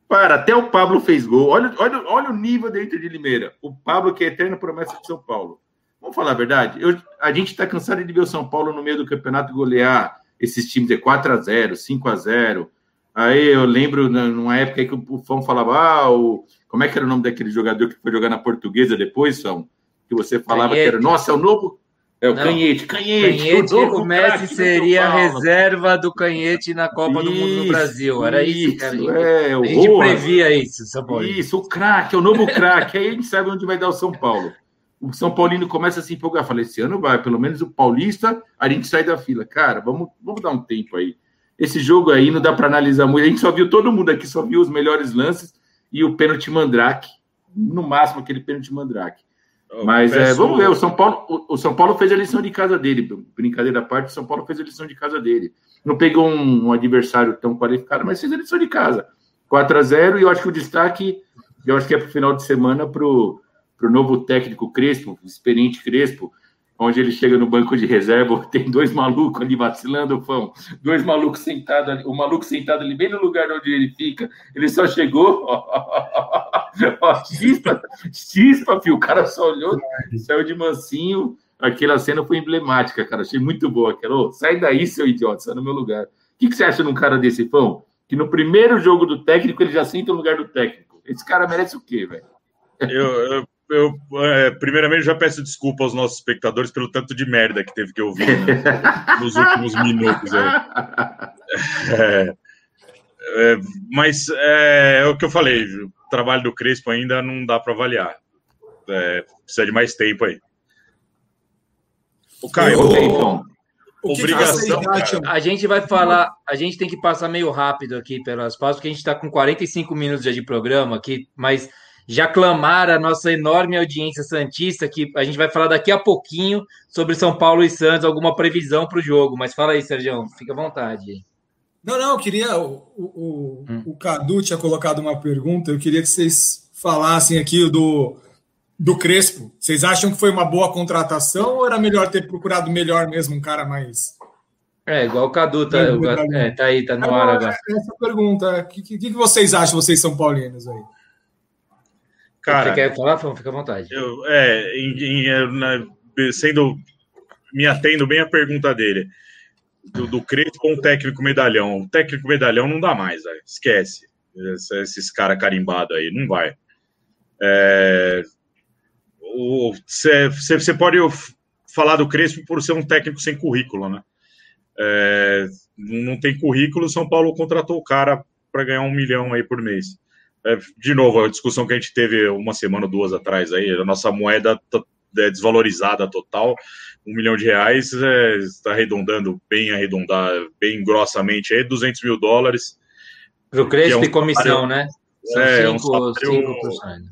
Para, até o Pablo fez gol. Olha, olha, olha o nível do Inter de Limeira. O Pablo, que é eterna promessa de São Paulo. Vamos falar a verdade? Eu, a gente está cansado de ver o São Paulo no meio do campeonato golear esses times de 4 a 0 5 a 0 Aí eu lembro numa época que o Fão falava, ah, o... como é que era o nome daquele jogador que foi jogar na portuguesa depois, Fão? Que você falava Canhete. que era, nossa, é o novo. É o Não. Canhete, Canhete. Canhete o, o Messi seria a reserva do Canhete na Copa isso, do Mundo no Brasil. Era isso, isso cara. É, a gente boa. previa isso, São Paulo. Isso, o craque, o novo craque. Aí a gente sabe onde vai dar o São Paulo. O São Paulino começa a se empolgar. Falei, esse ano vai, pelo menos o Paulista, a gente sai da fila. Cara, vamos, vamos dar um tempo aí. Esse jogo aí não dá para analisar muito. A gente só viu todo mundo aqui, só viu os melhores lances e o pênalti Mandrake, no máximo aquele pênalti Mandrake. Mas é, vamos ver, o São, Paulo, o, o, São Paulo fez a lição de casa dele. Brincadeira à parte, o São Paulo fez a lição de casa dele. Não pegou um, um adversário tão qualificado, mas fez a lição de casa. 4 a 0 e eu acho que o destaque, eu acho que é para o final de semana para o novo técnico Crespo, experiente Crespo, onde ele chega no banco de reserva, (laughs) tem dois malucos ali vacilando, fão, dois malucos sentados ali, o maluco sentado ali bem no lugar onde ele fica, ele só chegou, (laughs) ó, chispa, chispa, filho, o cara só olhou, saiu de mansinho, aquela cena foi emblemática, cara, achei muito boa, aquela, oh, sai daí, seu idiota, sai no meu lugar. O que, que você acha de um cara desse, fão? Que no primeiro jogo do técnico ele já senta no lugar do técnico. Esse cara merece o quê, velho? Eu, eu, eu é, primeiramente já peço desculpa aos nossos espectadores pelo tanto de merda que teve que ouvir né, (laughs) nos últimos minutos. É, é, mas é, é, o que eu falei, o trabalho do Crespo ainda não dá para avaliar. É, precisa de mais tempo aí. O Caio, o, o obrigação. a gente vai falar, a gente tem que passar meio rápido aqui pelas pausas, porque a gente está com 45 minutos já de programa aqui, mas já clamaram a nossa enorme audiência santista que a gente vai falar daqui a pouquinho sobre São Paulo e Santos, alguma previsão para o jogo. Mas fala aí, Sérgio, fica à vontade. Não, não, eu queria. O, o, hum. o Cadu tinha colocado uma pergunta, eu queria que vocês falassem aqui do, do Crespo. Vocês acham que foi uma boa contratação ou era melhor ter procurado melhor mesmo, um cara mais. É, igual o Cadu, tá, é, tá aí, tá no ar agora. Essa pergunta, o que, que, que, vocês acham, vocês são paulinos aí? Cara, Você quer falar, Fica à vontade. Eu, é, em, em, na, sendo, me atendo bem à pergunta dele do, do Crespo com o técnico medalhão. O técnico medalhão não dá mais, véio. esquece. Esses caras carimbados aí, não vai. Você é, pode falar do Crespo por ser um técnico sem currículo, né? É, não tem currículo, São Paulo contratou o cara para ganhar um milhão aí por mês. É, de novo, a discussão que a gente teve uma semana ou duas atrás aí, a nossa moeda é desvalorizada total, um milhão de reais é, está arredondando bem arredondar, bem grossamente aí, 200 mil dólares. Para o Crespo é um e comissão, salário, né? São é, cinco, um salário,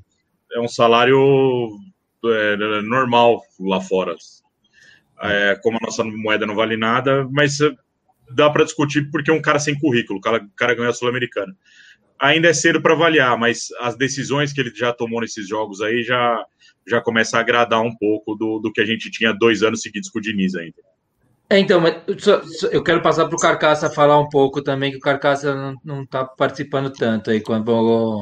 é um salário é, normal lá fora. É, como a nossa moeda não vale nada, mas dá para discutir porque é um cara sem currículo, o cara, o cara ganhou a Sul-Americana. Ainda é cedo para avaliar, mas as decisões que ele já tomou nesses jogos aí já já começa a agradar um pouco do, do que a gente tinha dois anos seguidos com o Diniz ainda. É, então, eu quero passar para o Carcaça falar um pouco também, que o Carcaça não está participando tanto aí. Quando,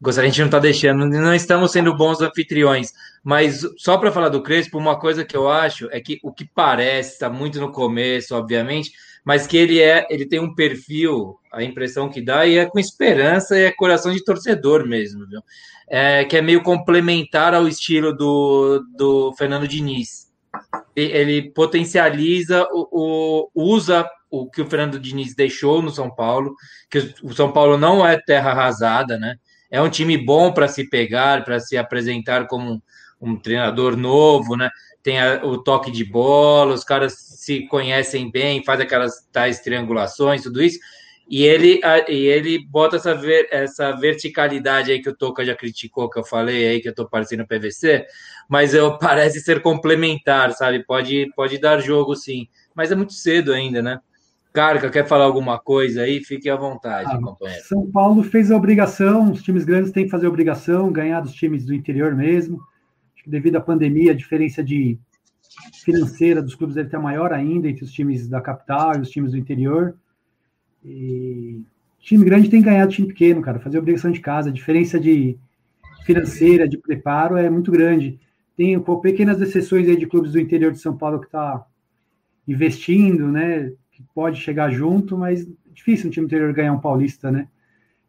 gostaria, a gente não está deixando, não estamos sendo bons anfitriões. Mas só para falar do Crespo, uma coisa que eu acho é que o que parece, está muito no começo, obviamente, mas que ele é, ele tem um perfil, a impressão que dá, e é com esperança e é coração de torcedor mesmo, viu? é, que é meio complementar ao estilo do, do Fernando Diniz. Ele potencializa, o, o, usa o que o Fernando Diniz deixou no São Paulo, que o São Paulo não é terra arrasada, né? É um time bom para se pegar, para se apresentar como um, um treinador novo, né? Tem a, o toque de bola, os caras se conhecem bem, faz aquelas tais triangulações, tudo isso e ele, e ele bota essa, ver, essa verticalidade aí que o Toca já criticou, que eu falei aí, que eu tô parecendo PVC, mas eu, (laughs) parece ser complementar, sabe? Pode, pode dar jogo sim, mas é muito cedo ainda, né? Carca, quer falar alguma coisa aí? Fique à vontade, ah, companheiro. São Paulo fez a obrigação, os times grandes têm que fazer a obrigação, ganhar dos times do interior mesmo. Devido à pandemia, a diferença de financeira dos clubes deve estar maior ainda entre os times da capital e os times do interior. E time grande tem que ganhar do time pequeno, cara, fazer obrigação de casa. A diferença de financeira, de preparo é muito grande. Tem pequenas exceções aí de clubes do interior de São Paulo que está investindo, né? Que pode chegar junto, mas difícil um time interior ganhar um paulista, né?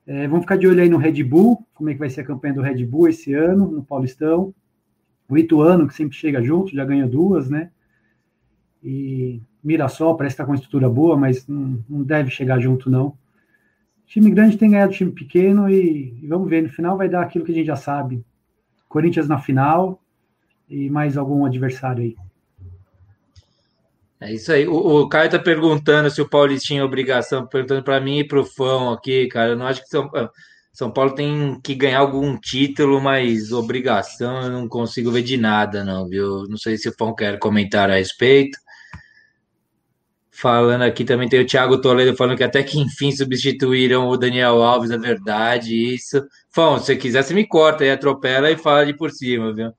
É, vamos ficar de olho aí no Red Bull, como é que vai ser a campanha do Red Bull esse ano, no Paulistão. O Ituano, que sempre chega junto, já ganhou duas, né? E Mirassol parece estar com uma estrutura boa, mas não, não deve chegar junto, não. Time grande tem ganhado time pequeno e, e, vamos ver, no final vai dar aquilo que a gente já sabe. Corinthians na final e mais algum adversário aí. É isso aí. O, o Caio tá perguntando se o Paulo tinha obrigação, perguntando para mim e para o Fão aqui, cara. Eu não acho que São, São Paulo tem que ganhar algum título, mas obrigação eu não consigo ver de nada, não, viu? Não sei se o Fão quer comentar a respeito. Falando aqui também tem o Thiago Toledo falando que até que enfim substituíram o Daniel Alves, é verdade, isso. Fão, se você quiser, você me corta e atropela e fala de por cima, viu?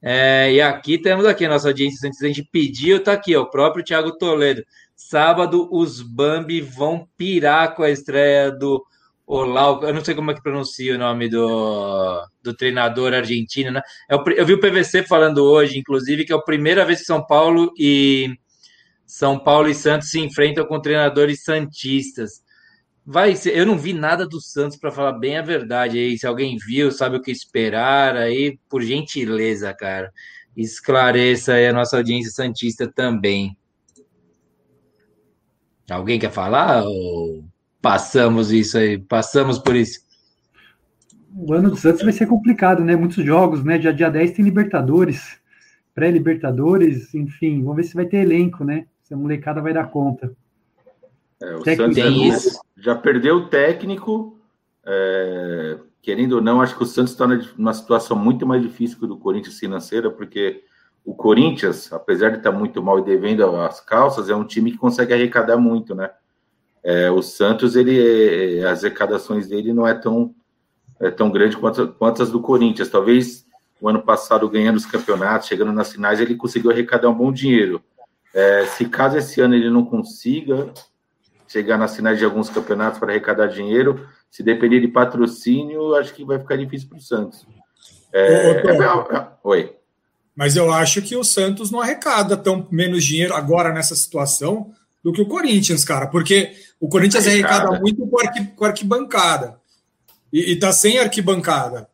É, e aqui temos aqui a nossa audiência, antes a gente pediu, tá aqui, ó, o próprio Thiago Toledo. Sábado, os Bambi vão pirar com a estreia do Olau, eu não sei como é que pronuncia o nome do, do treinador argentino, né? Eu, é eu vi o PVC falando hoje, inclusive, que é a primeira vez que São Paulo e são Paulo e Santos se enfrentam com treinadores santistas. vai ser. Eu não vi nada do Santos para falar bem a verdade aí. Se alguém viu, sabe o que esperar aí, por gentileza, cara, esclareça aí a nossa audiência santista também. Alguém quer falar ou passamos isso aí? Passamos por isso. O ano do Santos vai ser complicado, né? Muitos jogos, né? Dia, dia 10 tem Libertadores, pré-Libertadores, enfim, vamos ver se vai ter elenco, né? Se a molecada vai dar conta. É, o Santos já, já, perdeu o técnico. É, querendo ou não, acho que o Santos está numa situação muito mais difícil que o do Corinthians financeira, porque o Corinthians, apesar de estar tá muito mal e devendo as calças, é um time que consegue arrecadar muito, né? É, o Santos, ele, as arrecadações dele não é tão, é tão grande quanto, quanto as do Corinthians. Talvez o ano passado, ganhando os campeonatos, chegando nas finais, ele conseguiu arrecadar um bom dinheiro. É, se caso esse ano ele não consiga, chegar nas finais de alguns campeonatos para arrecadar dinheiro. Se depender de patrocínio, acho que vai ficar difícil para o Santos. É, é, é, Oi. Mas eu acho que o Santos não arrecada tão menos dinheiro agora nessa situação do que o Corinthians, cara, porque o Corinthians arrecada, arrecada muito com, arqui, com arquibancada e, está sem arquibancada.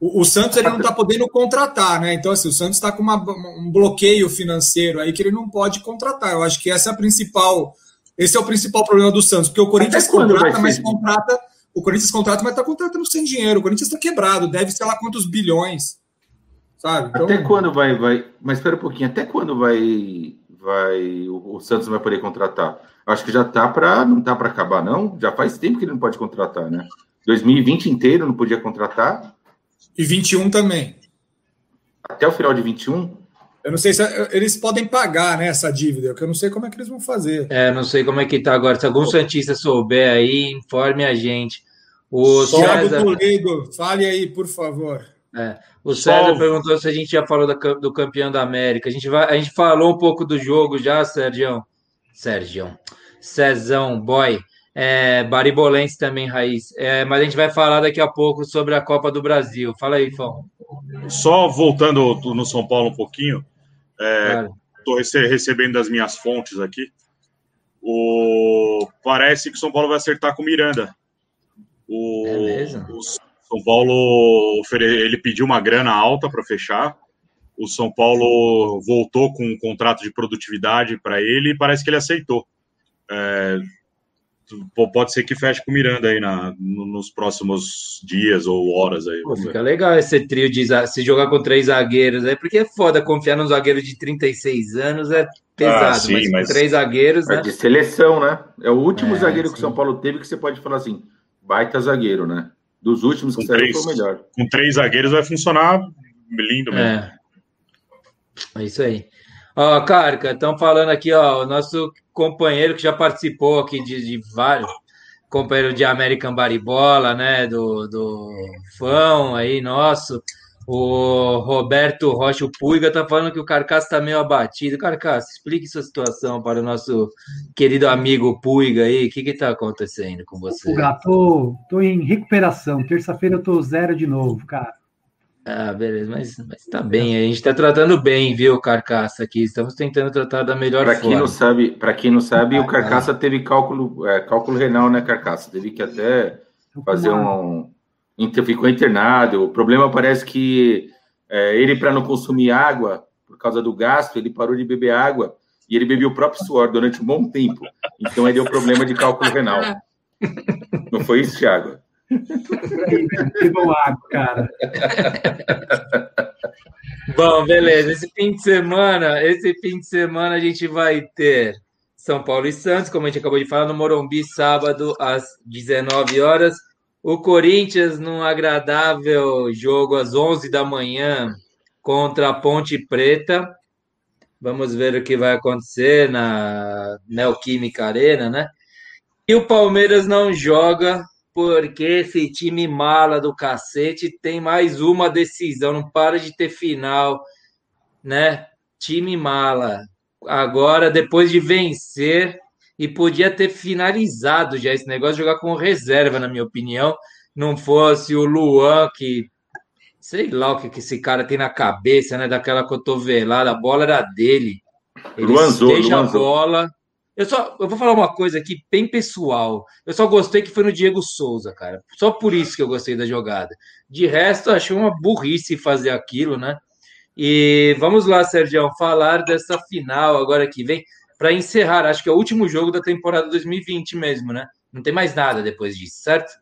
O, o Santos ele não está podendo contratar, né? Então, assim, o Santos está com uma, um bloqueio financeiro aí que ele não pode contratar. Eu acho que essa é a principal esse é o principal problema do Santos, porque o Corinthians contrata, mas contrata. O Corinthians contrata, mas está contratando sem dinheiro. O Corinthians está quebrado, deve ser lá quantos bilhões. Sabe? Então... Até quando vai, vai. Mas espera um pouquinho, até quando vai. Vai o, o Santos vai poder contratar? Acho que já tá para. Não tá para acabar, não? Já faz tempo que ele não pode contratar, né? 2020 inteiro não podia contratar. E 21 também. Até o final de 21? Eu não sei se eles podem pagar né, essa dívida, que eu não sei como é que eles vão fazer. É, não sei como é que tá agora. Se algum Santista souber aí, informe a gente. O Thiago César... Toledo, fale aí, por favor. É. O César perguntou se a gente já falou do campeão da América. A gente, vai, a gente falou um pouco do jogo já, Sérgio. Sérgio. Cezão, boy. É, Baribolense também, Raiz. É, mas a gente vai falar daqui a pouco sobre a Copa do Brasil. Fala aí, Fão. Só voltando no São Paulo um pouquinho, Estou é, recebendo das minhas fontes aqui. O, parece que o São Paulo vai acertar com o Miranda. O, é São Paulo ele pediu uma grana alta para fechar. O São Paulo voltou com um contrato de produtividade para ele e parece que ele aceitou. É, pode ser que feche com o Miranda aí na, nos próximos dias ou horas aí. Pô, fica legal esse trio de se jogar com três zagueiros aí, porque é foda confiar num zagueiro de 36 anos, é pesado, ah, sim, mas, mas três zagueiros. É né? de seleção, né? É o último é, zagueiro sim. que o São Paulo teve que você pode falar assim, baita zagueiro, né? Dos últimos que saiu foi o melhor. Com três zagueiros vai funcionar lindo mesmo. É, é isso aí. Ó, Carca, estão falando aqui, ó, o nosso companheiro que já participou aqui de, de vários, companheiro de American Baribola, né, do, do fã aí nosso, o Roberto Rocha, o Puiga, tá falando que o Carcaça está meio abatido. Carcaça, explique sua situação para o nosso querido amigo Puiga aí. O que está acontecendo com você? Puga, tô, tô em recuperação. Terça-feira eu tô zero de novo, cara. Ah, beleza, mas, mas tá bem, a gente está tratando bem, viu, Carcaça aqui. Estamos tentando tratar da melhor pra forma. Quem não sabe, para quem não sabe, o Carcaça teve cálculo, é, cálculo renal, né, Carcaça? Teve que até fazer um ficou internado. O problema parece que é, ele para não consumir água por causa do gasto, ele parou de beber água e ele bebeu o próprio suor durante um bom tempo. Então ele deu problema de cálculo renal. Não foi isso, Thiago? Bom água, cara. Bom, beleza. Esse fim de semana, esse fim de semana a gente vai ter São Paulo e Santos, como a gente acabou de falar, no Morumbi, sábado às 19 horas. O Corinthians num agradável jogo às 11 da manhã contra a Ponte Preta. Vamos ver o que vai acontecer na Neoquímica Arena, né? E o Palmeiras não joga porque esse time mala do cacete tem mais uma decisão, não para de ter final, né? Time mala. Agora, depois de vencer, e podia ter finalizado já esse negócio, jogar com reserva, na minha opinião. Não fosse o Luan, que sei lá o que, que esse cara tem na cabeça, né? Daquela cotovelada, a bola era dele. Ele Luanzou, deixa Luanzou. a bola, Eu só eu vou falar uma coisa aqui bem pessoal. Eu só gostei que foi no Diego Souza, cara. Só por isso que eu gostei da jogada. De resto, achei uma burrice fazer aquilo, né? E vamos lá, Sérgio, falar dessa final agora que vem para encerrar. Acho que é o último jogo da temporada 2020 mesmo, né? Não tem mais nada depois disso, certo?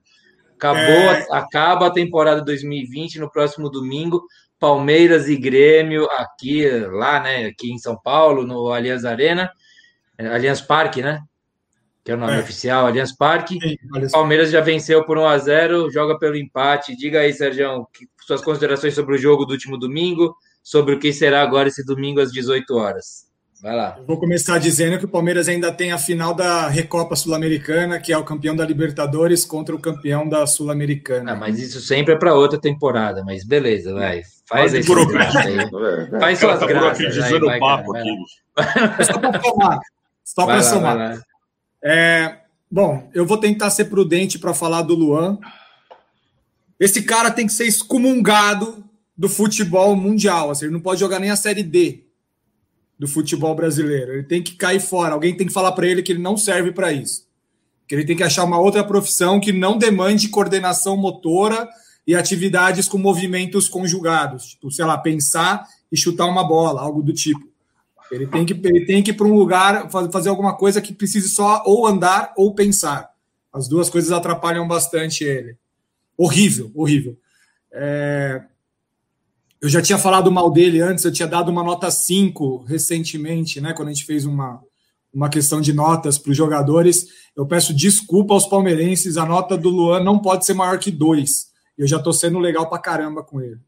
Acabou, é... acaba a temporada 2020 no próximo domingo. Palmeiras e Grêmio aqui, lá, né? Aqui em São Paulo, no Allianz Arena. Allianz Parque, né? Que é o nome é. oficial, Allianz Parque. Sim, Palmeiras já venceu por 1 a 0 joga pelo empate. Diga aí, Sérgio, suas considerações sobre o jogo do último domingo, sobre o que será agora esse domingo às 18 horas. Vai lá. Eu vou começar dizendo que o Palmeiras ainda tem a final da Recopa Sul-Americana, que é o campeão da Libertadores contra o campeão da Sul-Americana. Ah, mas isso sempre é para outra temporada, mas beleza, vai. Faz aí. Faz suas graças. Aí, vai, papo cara, aqui. (laughs) Só para falar. Só para somar. É, bom, eu vou tentar ser prudente para falar do Luan. Esse cara tem que ser excomungado do futebol mundial. Assim, ele não pode jogar nem a Série D do futebol brasileiro. Ele tem que cair fora. Alguém tem que falar para ele que ele não serve para isso. Que ele tem que achar uma outra profissão que não demande coordenação motora e atividades com movimentos conjugados. Tipo, sei lá, pensar e chutar uma bola, algo do tipo. Ele tem que, ele tem que ir para um lugar fazer alguma coisa que precise só ou andar ou pensar. As duas coisas atrapalham bastante ele. Horrível, horrível. É... Eu já tinha falado mal dele antes, eu tinha dado uma nota 5 recentemente, né? Quando a gente fez uma, uma questão de notas para os jogadores. Eu peço desculpa aos palmeirenses, a nota do Luan não pode ser maior que 2. Eu já estou sendo legal para caramba com ele.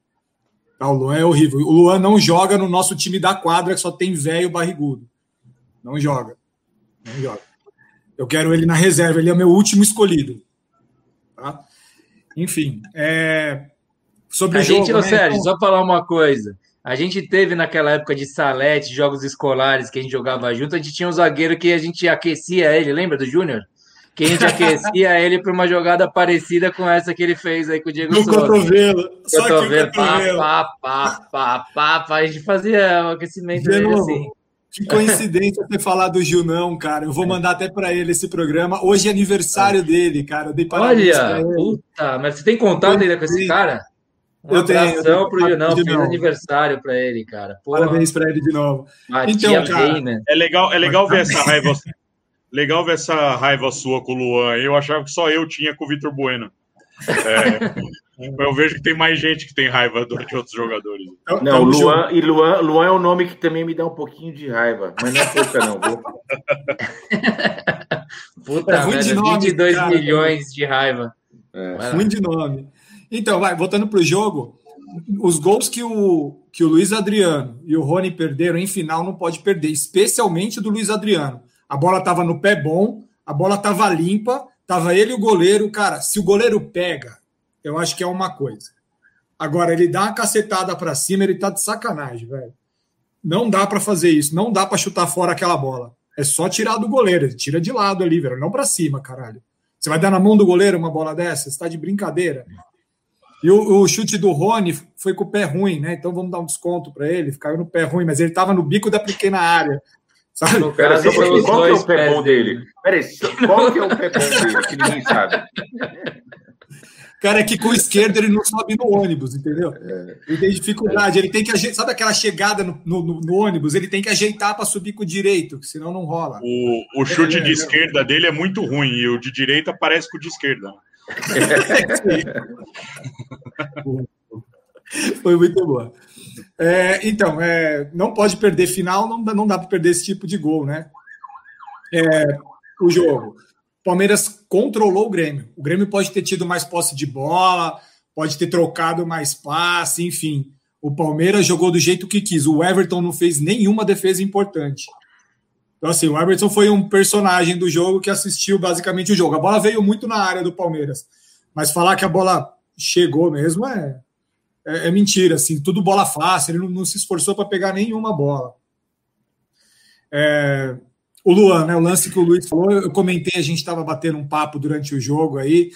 Tá, o Luan é horrível. O Luan não joga no nosso time da quadra, que só tem velho barrigudo. Não joga. Não joga. Eu quero ele na reserva, ele é meu último escolhido. Tá? Enfim, é... sobre a o jogo, gente, né? Sérgio, só falar uma coisa. A gente teve naquela época de salete, jogos escolares que a gente jogava junto, a gente tinha um zagueiro que a gente aquecia ele, lembra do Júnior? que a gente (laughs) aquecia ele para uma jogada parecida com essa que ele fez aí com o Diego no Souza. Cotovelo. Só cotovelo. Pá, pá, pá, pá, pá, pá. A gente fazia o aquecimento dele assim. Que coincidência (laughs) ter falado do Junão, cara. Eu vou é. mandar até para ele esse programa. Hoje é aniversário é. dele, cara. Eu dei Olha, puta, mas você tem contato ainda com esse cara? Um eu abração tenho, pro Junão, feliz aniversário para ele, cara. Porra. Parabéns para ele de novo. então, cara, né? é legal, é legal ver essa raiva Legal ver essa raiva sua com o Luan. Eu achava que só eu tinha com o Vitor Bueno. É, eu vejo que tem mais gente que tem raiva de outros jogadores. Então, não, Luan, e Luan, Luan é um nome que também me dá um pouquinho de raiva, mas não é pouca, não. Puta, é ruim de nome, 22 cara, milhões de raiva. É. Ruim de nome. Então, vai, voltando para o jogo, os gols que o, que o Luiz Adriano e o Rony perderam em final não pode perder, especialmente do Luiz Adriano a bola estava no pé bom, a bola estava limpa, estava ele e o goleiro. Cara, se o goleiro pega, eu acho que é uma coisa. Agora, ele dá uma cacetada para cima, ele tá de sacanagem, velho. Não dá para fazer isso, não dá para chutar fora aquela bola. É só tirar do goleiro, ele tira de lado ali, velho, não para cima, caralho. Você vai dar na mão do goleiro uma bola dessa? Você tá de brincadeira. E o, o, chute do Rony foi com o pé ruim, né? Então vamos dar um desconto para ele. Caiu no pé ruim, mas ele estava no bico da pequena área. Sabe? No Pera, caso, qual, qual que é o pé bom dele? Peraí, qual que é o pé bom dele (laughs) que ninguém sabe? Cara, é que com o esquerdo ele não sobe no ônibus, entendeu? É. Ele tem dificuldade, ele tem que ajeitar. Sabe aquela chegada no, no, no ônibus? Ele tem que ajeitar para subir com o direito, senão não rola. O, o chute é, de é, esquerda dele é muito ruim e o de direita parece com o de esquerda. (laughs) Foi muito boa. É, então, é, não pode perder final, não, não dá para perder esse tipo de gol, né? É, o jogo. Palmeiras controlou o Grêmio. O Grêmio pode ter tido mais posse de bola, pode ter trocado mais passe, enfim. O Palmeiras jogou do jeito que quis. O Everton não fez nenhuma defesa importante. Então, assim, o Everton foi um personagem do jogo que assistiu basicamente o jogo. A bola veio muito na área do Palmeiras. Mas falar que a bola chegou mesmo é, é, é mentira, assim, tudo bola fácil, ele não, não se esforçou para pegar nenhuma bola. É, o Luan, né, o lance que o Luiz falou, eu comentei, a gente estava batendo um papo durante o jogo aí,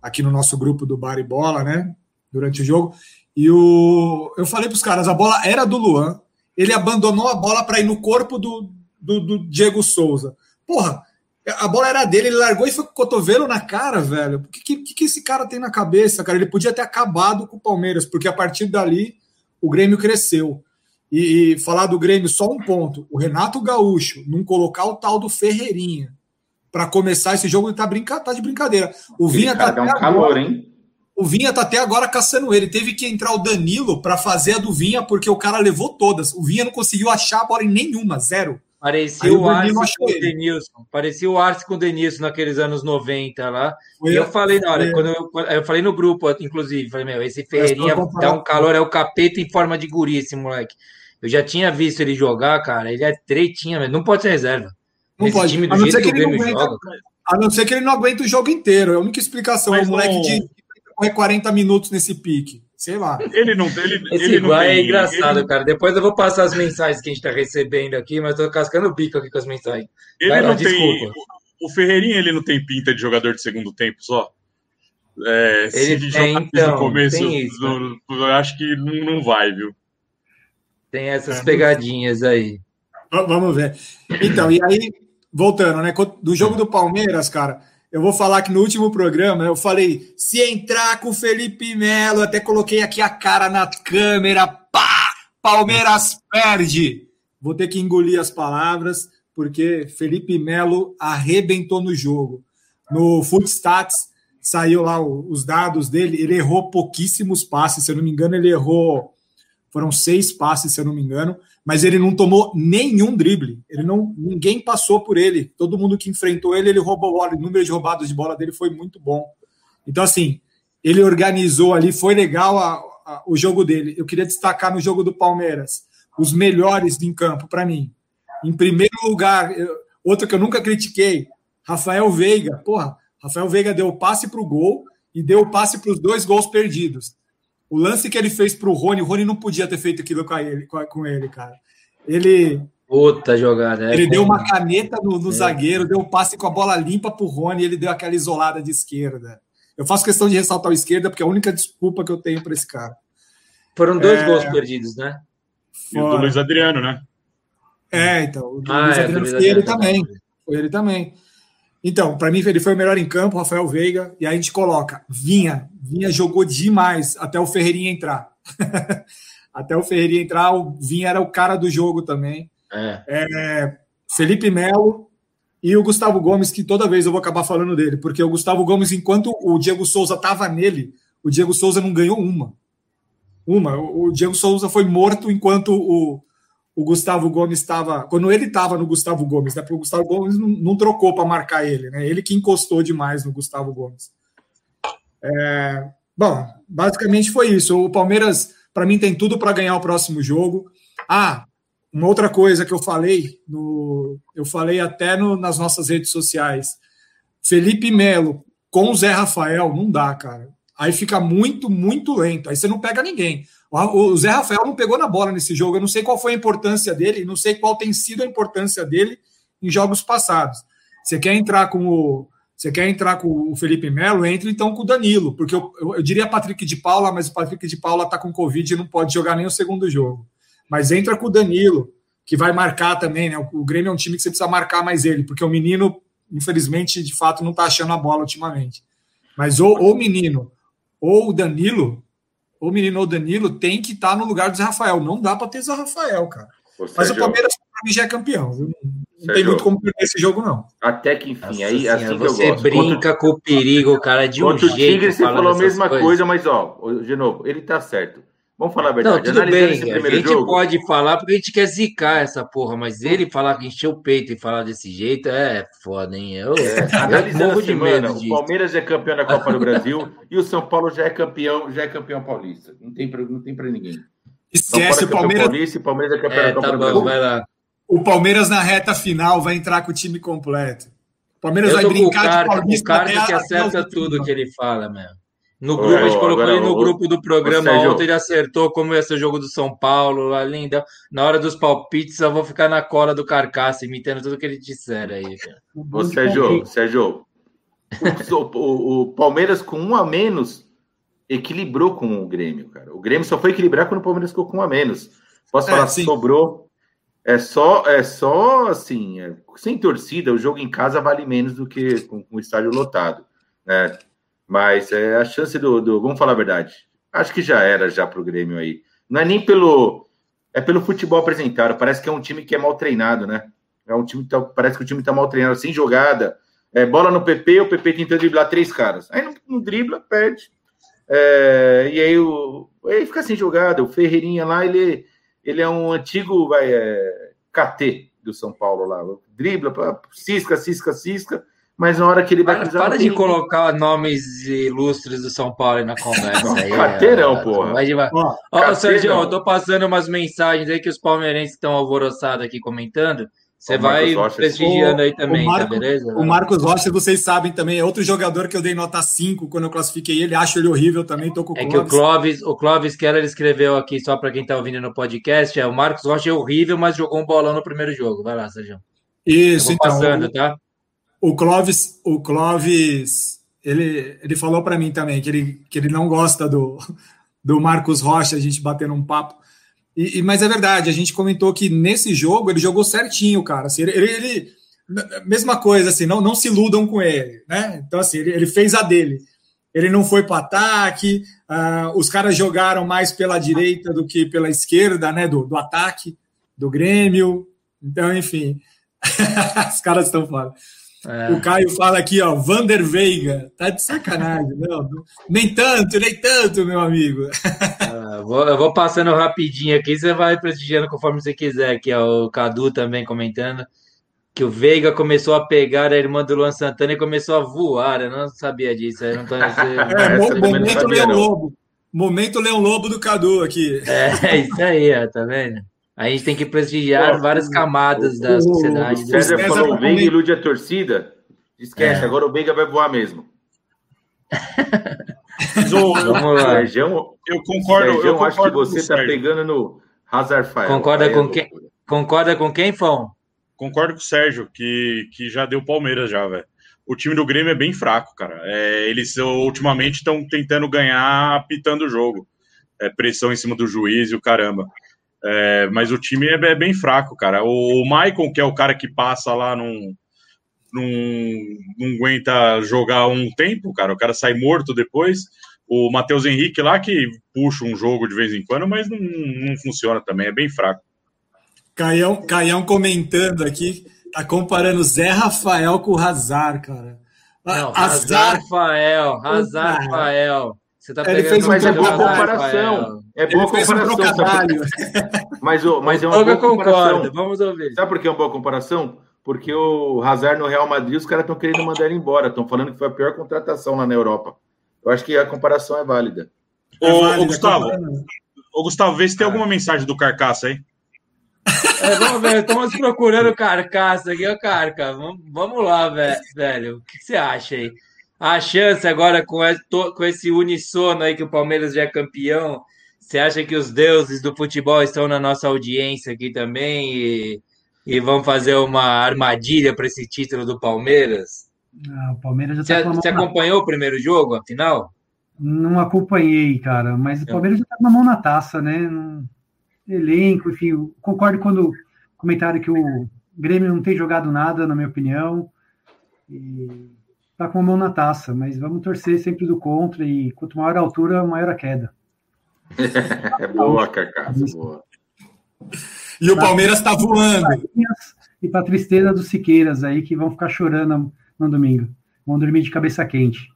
aqui no nosso grupo do Bar e Bola, né, durante o jogo, e o, eu falei para os caras, a bola era do Luan, ele abandonou a bola para ir no corpo do, do, do Diego Souza. Porra, a bola era dele, ele largou e foi com o cotovelo na cara, velho. O que, que, que esse cara tem na cabeça, cara? Ele podia ter acabado com o Palmeiras, porque a partir dali o Grêmio cresceu. E, e, falar do Grêmio, só um ponto: o Renato Gaúcho não colocar o tal do Ferreirinha para começar esse jogo, ele tá, brinca, tá de brincadeira. O Vinha tá até um calor, hein? O Vinha tá até agora caçando ele. Teve que entrar o Danilo para fazer a do Vinha, porque o cara levou todas. O Vinha não conseguiu achar a bola em nenhuma, zero. Parecia o, o Arce com o Denilson. Parecia o Arce com o Denilson naqueles anos 90 lá. Foi, e eu falei na hora, quando eu, eu, falei no grupo, inclusive, falei, meu, esse Ferreirinha dá um calor, é o capeta em forma de guri, esse moleque. Eu já tinha visto ele jogar, cara. Ele é treitinha, mas não pode ser reserva. Não esse pode. time do jeito que, que o Grêmio aguenta, joga. A não ser que ele não aguenta o jogo inteiro. É a única explicação. Mas é um moleque não... de correr 40 minutos nesse pique. Sei lá. Ele não ele, Esse ele não tem, é engraçado, ele... cara. Depois eu vou passar as mensagens que a gente tá recebendo aqui, mas tô cascando o bico aqui com as mensagens. Ele Vai não lá, tem. Desculpa. O Ferreirinha ele não tem pinta de jogador de segundo tempo só. É, ele se tem, então, no começo, né? eu acho que não, não vai, viu? Tem essas é, pegadinhas aí. Vamos ver. Então, e aí, voltando, né? Do jogo do Palmeiras, cara eu vou falar que no último programa eu falei: se entrar com o Felipe Melo, até coloquei aqui a cara na câmera, pá! Palmeiras perde. Vou ter que engolir as palavras, porque Felipe Melo arrebentou no jogo. No Footstats saiu lá os dados dele, ele errou pouquíssimos passes, se eu não me engano, ele errou. Foram seis passes, se eu não me engano, mas ele não tomou nenhum drible. Ele não, ninguém passou por ele. Todo mundo que enfrentou ele, ele roubou bola. O número de roubadas de bola dele foi muito bom. Então, assim, ele organizou ali, foi legal a, a, o jogo dele. Eu queria destacar no jogo do Palmeiras os melhores em campo para mim. Em primeiro lugar, eu, outro que eu nunca critiquei, Rafael Veiga. Porra, Rafael Veiga deu o passe para o gol e deu o passe para os dois gols perdidos. O lance que ele fez para o Rony, o Rony não podia ter feito aquilo com ele, com ele cara. Ele. Puta jogada. É ele deu uma caneta no, no é. zagueiro, deu um passe com a bola limpa para o Rony e ele deu aquela isolada de esquerda. Eu faço questão de ressaltar o esquerda, porque é a única desculpa que eu tenho para esse cara. Foram dois é... gols perdidos, né? E o do Luiz Adriano, né? É, então. O do ah, Luiz é, Adriano foi ele também. Foi ele também. Então, para mim, ele foi o melhor em campo, Rafael Veiga, e aí a gente coloca Vinha. Vinha jogou demais até o Ferreirinha entrar. (laughs) até o Ferreirinha entrar, o Vinha era o cara do jogo também. É. É, Felipe Melo e o Gustavo Gomes, que toda vez eu vou acabar falando dele, porque o Gustavo Gomes, enquanto o Diego Souza estava nele, o Diego Souza não ganhou uma. Uma. O Diego Souza foi morto enquanto o, o Gustavo Gomes estava. Quando ele estava no Gustavo Gomes, né? Porque o Gustavo Gomes não, não trocou para marcar ele, né? Ele que encostou demais no Gustavo Gomes. É, bom, basicamente foi isso. O Palmeiras, para mim, tem tudo para ganhar o próximo jogo. Ah, uma outra coisa que eu falei, no, eu falei até no, nas nossas redes sociais. Felipe Melo com o Zé Rafael, não dá, cara. Aí fica muito, muito lento. Aí você não pega ninguém. O Zé Rafael não pegou na bola nesse jogo. Eu não sei qual foi a importância dele, não sei qual tem sido a importância dele em jogos passados. Você quer entrar com o. Você quer entrar com o Felipe Melo? Entre então com o Danilo, porque eu, eu, eu diria Patrick de Paula, mas o Patrick de Paula está com Covid e não pode jogar nem o segundo jogo. Mas entra com o Danilo, que vai marcar também, né? O, o Grêmio é um time que você precisa marcar mais ele, porque o menino, infelizmente, de fato, não está achando a bola ultimamente. Mas ou o menino ou o Danilo o menino ou Danilo tem que estar tá no lugar do Zé Rafael. Não dá para ter Zé Rafael, cara. Ô, Mas o Palmeiras, para mim, já é campeão. Não, não tem muito como perder esse jogo, não. Até que, enfim, Nossa aí assim você brinca com o perigo, cara, de um Contra jeito. o Tigre, você falou a mesma coisas. coisa, mas, ó, de novo, ele tá certo. Vamos falar a verdade. Não, tudo bem. A gente jogo... pode falar porque a gente quer zicar essa porra, mas ele falar que encheu o peito e falar desse jeito é foda, hein? Eu, é, analisando a semana, o Palmeiras é campeão da Copa do Brasil (laughs) e o São Paulo já é campeão, já é campeão paulista. Não tem para não tem para ninguém. Esquece o Palmeiras. Paulista, Palmeiras é campeão é, da Copa tá do bom, Brasil. Vai lá. O Palmeiras na reta final vai entrar com o time completo. O Palmeiras vai brincar cara, de Paulista. O cara que acerta tudo que ele fala, mesmo. No grupo, a gente colocou agora, ele no grupo do programa ontem, ele acertou como ia ser o jogo do São Paulo, ali, na hora dos palpites, eu vou ficar na cola do carcaça, imitando tudo que ele disser aí. Ô, Sérgio, Sérgio, o, o, o, Palmeiras com um a menos equilibrou com o Grêmio, cara. O Grêmio só foi equilibrar quando o Palmeiras ficou com um a menos. Posso é, falar, sim. sobrou. É só, é só assim, é, sem torcida, o jogo em casa vale menos do que com, com o estádio lotado, né? Mas é a chance do, do, Vamos falar a verdade. Acho que já era já para o Grêmio aí. Não é nem pelo. É pelo futebol apresentado. Parece que é um time que é mal treinado, né? É um time que tá, parece que o time está mal treinado, sem jogada. É, bola no PP, o PP tentando driblar três caras. Aí não, não dribla, perde. É, e aí, o, aí fica sem jogada. O Ferreirinha lá, ele ele é um antigo vai, é, KT do São Paulo lá. Dribla, cisca, cisca, cisca. Mas na hora que ele vai para, para de colocar nomes ilustres do São Paulo aí na (laughs) conversa. aí, Carteirão, é, porra. Vai Ó, Ó Sérgio, eu tô passando umas mensagens aí que os palmeirenses estão alvoroçados aqui comentando. Você vai prestigiando aí também, o tá Marco, tá beleza? O Marcos Rocha, vocês sabem também, é outro jogador que eu dei nota 5 quando eu classifiquei ele, acho ele horrível também, tô com o É que o Clóvis, o Clóvis Keller escreveu aqui, só para quem tá ouvindo no podcast, é o Marcos Rocha é horrível, mas jogou um bolão no primeiro jogo. Vai lá, Sérgio. Isso, então. Passando, tá? O Clóvis, o Clóvis, ele, ele falou para mim também que ele, que ele não gosta do, do Marcos Rocha, a gente batendo um papo. E, e, mas é verdade, a gente comentou que nesse jogo ele jogou certinho, cara. Assim, ele, ele, mesma coisa, assim, não, não se iludam com ele, né? Então, assim, ele, ele fez a dele. Ele não foi para ataque, uh, os caras jogaram mais pela direita do que pela esquerda, né? Do, do ataque, do Grêmio. Então, enfim, (laughs) os caras estão fora. É. O Caio fala aqui, ó, Vander Veiga. Tá de sacanagem, (laughs) não. Nem tanto, nem tanto, meu amigo. É, (laughs) vou, eu vou passando rapidinho aqui, você vai prestigiando conforme você quiser. Aqui, ó, o Cadu também comentando que o Veiga começou a pegar a irmã do Luan Santana e começou a voar. Eu não sabia disso. Eu não tô, (laughs) é, momento Leão Lobo. Momento Leão Lobo do Cadu aqui. É, isso aí, ó, tá vendo? A gente tem que prestigiar várias camadas o, da sociedade. O César falou o Veiga ilude a torcida. Esquece, é. agora o Veiga vai voar mesmo. (laughs) Vamos lá. Sérgio, eu concordo. Sérgio, eu acho que você está pegando no Hazard Concorda com quem? Concorda com quem, Fão? Concordo com o Sérgio, que, que já deu Palmeiras já, velho. O time do Grêmio é bem fraco, cara. É, eles ultimamente estão tentando ganhar apitando o jogo. É, pressão em cima do juiz e o caramba. É, mas o time é, é, bem fraco, cara. O, Maicon, que é o cara que passa lá, não, não, não aguenta jogar um tempo, cara. O cara sai morto depois. O Matheus Henrique lá, que puxa um jogo de vez em quando, mas não, não funciona também, é bem fraco. Caião, Caião comentando aqui, tá comparando Zé Rafael com o Hazard, cara. Não, Hazard, Rafael, Hazard, Rafael. Você tá ele fez uma boa comparação. É boa comparação. Um (laughs) mas, mas é uma boa comparação. Vamos ouvir. Sabe por que é uma boa comparação? Porque o Hazard no Real Madrid, os caras estão querendo mandar ele embora. Estão falando que foi a pior contratação lá na Europa. Eu acho que a comparação é válida. Ô, é válida, ô Gustavo, ô, Gustavo, vê se tem ah. alguma mensagem do Carcaça aí. É, vamos ver, estamos procurando carcaça aqui, ó, Carca. Vamos, vamos lá, velho. O que você acha aí? A chance agora com esse unissono aí que o Palmeiras já é campeão. Você acha que os deuses do futebol estão na nossa audiência aqui também e, e vão fazer uma armadilha para esse título do Palmeiras? Ah, o Palmeiras já tá você, você acompanhou o primeiro jogo, afinal? Não acompanhei, cara, mas o Palmeiras já está com a mão na taça, né? Elenco, enfim, concordo quando comentaram que o Grêmio não tem jogado nada, na minha opinião. E tá com a mão na taça, mas vamos torcer sempre do contra e quanto maior a altura, maior a queda. (laughs) é boa, Carcaça, boa. E o Palmeiras está voando. E para tristeza dos Siqueiras aí, que vão ficar chorando no domingo. Vão dormir de cabeça quente.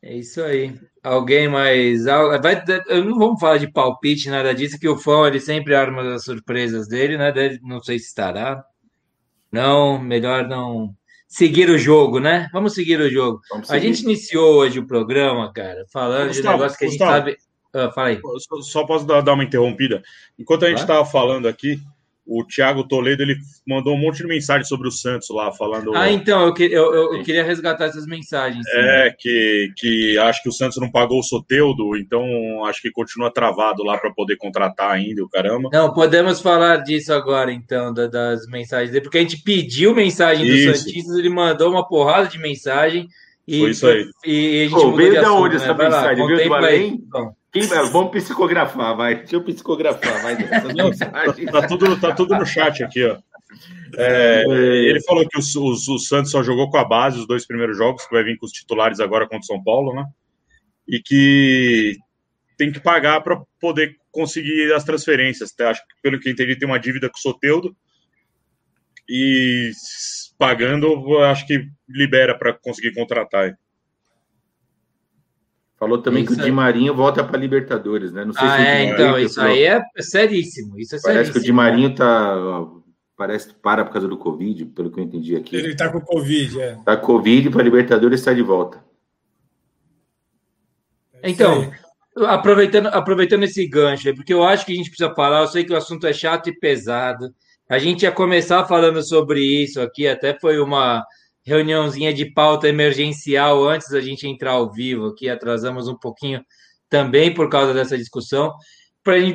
É isso aí. Alguém mais. Vai, não vamos falar de palpite, nada disso, que o fã ele sempre arma as surpresas dele, né? Não sei se estará. Não, melhor não seguir o jogo, né? Vamos seguir o jogo. A gente iniciou hoje o programa, cara, falando Gustavo, de um negócio que a gente Gustavo, sabe. Ah, fala aí. Só, só posso dar, dar, uma interrompida. Enquanto a gente estava falando aqui, o Thiago Toledo ele mandou um monte de mensagem sobre o Santos lá, falando. Ah, então, eu, eu, eu, eu queria resgatar essas mensagens. Sim. É, que, que acho que o Santos não pagou o Soteudo, então acho que continua travado lá para poder contratar ainda, o caramba. Não, podemos falar disso agora, então, da, das mensagens dele, porque a gente pediu mensagem do Santistas, ele mandou uma porrada de mensagem. E, Foi isso aí. E, e a gente Pô, veio da onde né? essa mensagem? Lá, veio do Além? Quem, vamos psicografar, vai. Deixa eu psicografar, vai. Não, tá, tudo, tá tudo no chat aqui, ó. É, ele falou que o, o, o, Santos só jogou com a base os dois primeiros jogos, que vai vir com os titulares agora contra o São Paulo, né? E que tem que pagar para poder conseguir as transferências. Acho que, pelo que eu entendi, tem uma dívida com o Soteudo. E pagando, acho que libera para conseguir contratar. Falou também isso que o Di Marinho volta para Libertadores, né? Não sei ah, se é, então, isso aí é seríssimo. Isso é Parece seríssimo. que o Di Marinho tá. Parece que para por causa do Covid, pelo que eu entendi aqui. Ele tá com Covid, é. Tá com Covid para Libertadores está de volta. Então, aproveitando, aproveitando esse gancho, porque eu acho que a gente precisa falar, eu sei que o assunto é chato e pesado. A gente ia começar falando sobre isso aqui, até foi uma reuniãozinha de pauta emergencial antes da gente entrar ao vivo, que atrasamos um pouquinho também por causa dessa discussão,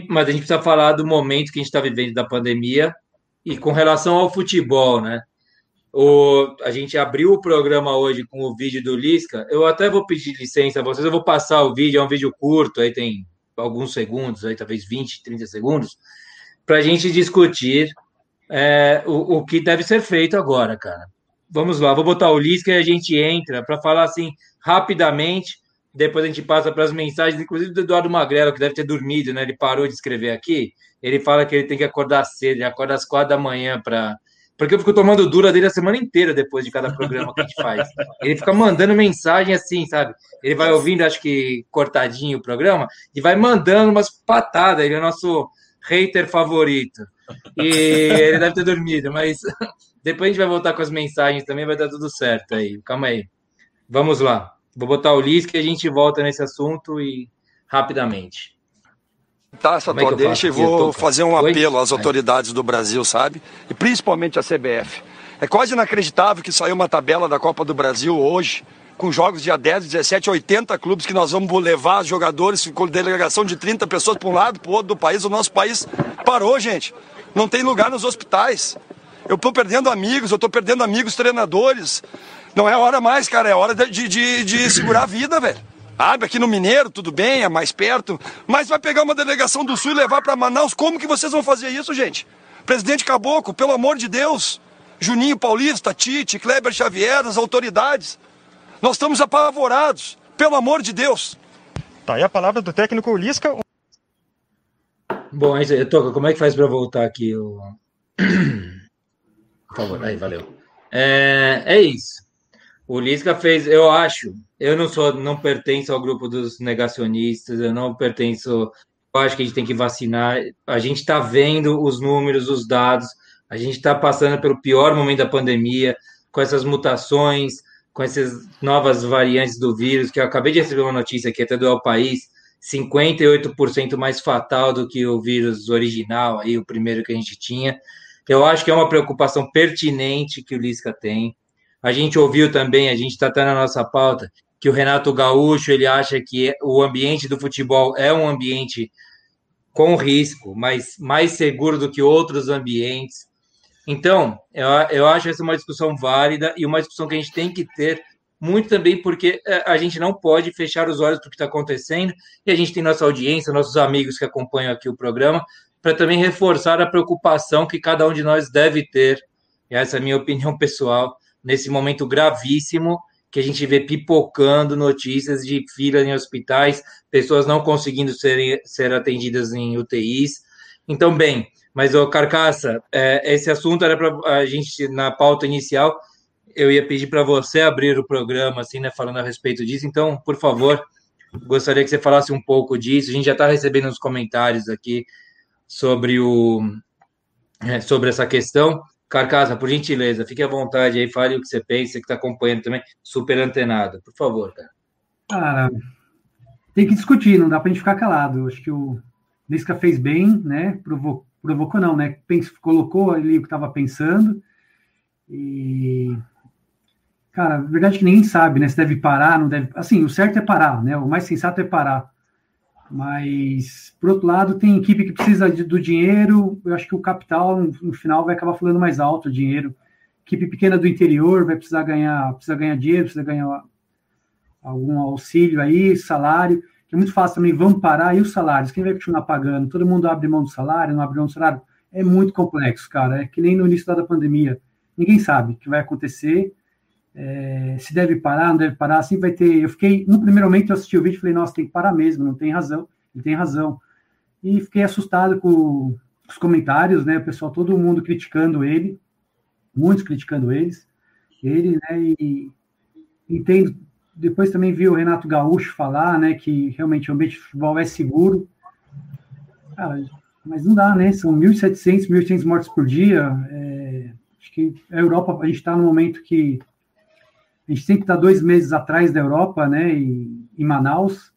mas a gente precisa falar do momento que a gente está vivendo da pandemia e com relação ao futebol, né? O, a gente abriu o programa hoje com o vídeo do Lisca. Eu até vou pedir licença a vocês, eu vou passar o vídeo, é um vídeo curto, aí tem alguns segundos, aí talvez 20, 30 segundos, para a gente discutir é, o, o que deve ser feito agora, cara vamos lá, vou botar o Lisca e a gente entra para falar assim rapidamente. Depois a gente passa para as mensagens, inclusive do Eduardo Magrelo, que deve ter dormido, né? Ele parou de escrever aqui. Ele fala que ele tem que acordar cedo, ele acorda às quatro da manhã para. Porque eu fico tomando dura dele a semana inteira depois de cada programa que a gente faz. Ele fica mandando mensagem assim, sabe? Ele vai ouvindo, acho que cortadinho o programa, e vai mandando umas patadas. Ele é nosso hater favorito. E ele deve ter dormido, mas depois a gente vai voltar com as mensagens também, vai dar tudo certo aí. Calma aí. Vamos lá. Vou botar o link que a gente volta nesse assunto e rapidamente. Tá, tua é deixa e vou fazer um apelo às autoridades do Brasil, sabe? E principalmente à CBF. É quase inacreditável que saiu uma tabela da Copa do Brasil hoje, com jogos dia 10, 17, 80 clubes que nós vamos levar jogadores com delegação de 30 pessoas para um lado, para o outro do país. O nosso país parou, gente. Não tem lugar nos hospitais. Eu estou perdendo amigos, eu estou perdendo amigos treinadores. Não é hora mais, cara, é hora de, de, de segurar a vida, velho. Sabe, aqui no Mineiro, tudo bem, é mais perto. Mas vai pegar uma delegação do Sul e levar para Manaus. Como que vocês vão fazer isso, gente? Presidente Caboclo, pelo amor de Deus. Juninho Paulista, Tite, Kleber Xavier, as autoridades. Nós estamos apavorados, pelo amor de Deus. Tá aí a palavra do técnico Lisca. Bom, aí, Toca, como é que faz para voltar aqui? O... Por favor, aí, valeu. É, é isso. O Lisca fez, eu acho, eu não sou, não pertenço ao grupo dos negacionistas, eu não pertenço, eu acho que a gente tem que vacinar. A gente está vendo os números, os dados, a gente está passando pelo pior momento da pandemia, com essas mutações, com essas novas variantes do vírus, que eu acabei de receber uma notícia aqui até do El País, 58% mais fatal do que o vírus original, aí o primeiro que a gente tinha. Eu acho que é uma preocupação pertinente que o Lisca tem. A gente ouviu também, a gente está na nossa pauta, que o Renato Gaúcho ele acha que o ambiente do futebol é um ambiente com risco, mas mais seguro do que outros ambientes. Então, eu, eu acho essa uma discussão válida e uma discussão que a gente tem que ter muito também porque é, a gente não pode fechar os olhos para o que está acontecendo e a gente tem nossa audiência, nossos amigos que acompanham aqui o programa, para também reforçar a preocupação que cada um de nós deve ter, e essa é a minha opinião (laughs) pessoal, nesse momento gravíssimo que a gente vê pipocando notícias de filas em hospitais, pessoas não conseguindo ser, ser atendidas em UTIs. Então, bem, mas, ô Carcaça, é, esse assunto era para a gente, na pauta inicial, eu ia pedir para você abrir o programa, assim, né, falando a respeito disso. Então, por favor, gostaria que você falasse um pouco disso. A gente já está recebendo uns comentários aqui sobre, o, é, sobre essa questão. Carcasa, por gentileza, fique à vontade aí, fale o que você pensa, que está acompanhando também, super antenado. Por favor, cara. Cara, tem que discutir, não dá para a gente ficar calado. Acho que o Lisca fez bem, né? Provocou, provocou não, né? Pens, colocou ali o que estava pensando. E. Cara, a verdade é que ninguém sabe, né? Se deve parar, não deve. Assim, o certo é parar, né? O mais sensato é parar. Mas, por outro lado, tem equipe que precisa de, do dinheiro. Eu acho que o capital, no, no, final, vai acabar falando mais alto o dinheiro. Equipe pequena do interior vai precisar ganhar, precisa ganhar dinheiro, precisa ganhar algum auxílio aí, salário. é muito fácil também, vamos parar, e os salários? Quem vai continuar pagando? Todo mundo abre mão do salário, não abre mão do salário? É muito complexo, cara. É que nem no início da pandemia. Ninguém sabe o que vai acontecer, é, se deve parar, não deve parar. Assim vai ter. Eu fiquei, no primeiro momento, eu assisti o vídeo e falei, nossa, tem que parar mesmo, não tem razão, ele tem razão. E fiquei assustado com os comentários, né? O pessoal, todo mundo criticando ele, muitos criticando eles, ele, né? E entendo depois também vi o Renato Gaúcho falar, né, que realmente o ambiente de futebol é seguro. Cara, mas não dá, né? São 1.700, 1.800 mortes por dia. É, acho que a Europa, a gente está no momento que a gente sempre está dois meses atrás da Europa, né, em, Manaus.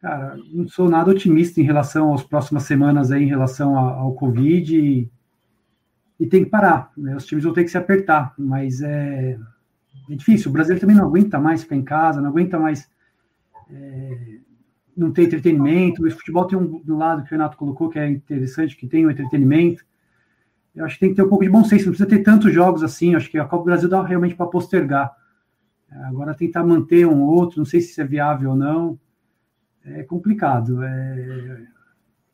Cara, não sou nada otimista em relação às próximas semanas aí, em relação ao, ao Covid. E, e tem que parar, né? Os times vão ter que se apertar, mas é é difícil. O brasileiro também não aguenta mais ficar em casa, não aguenta mais é, não ter entretenimento. O futebol tem um do lado que o Renato colocou que é interessante, que tem o um entretenimento. Eu acho que tem que ter um pouco de bom senso, não precisa ter tantos jogos assim. Acho que a Copa do Brasil dá realmente para postergar. Agora tentar manter um outro, não sei se isso é viável ou não. É complicado. É,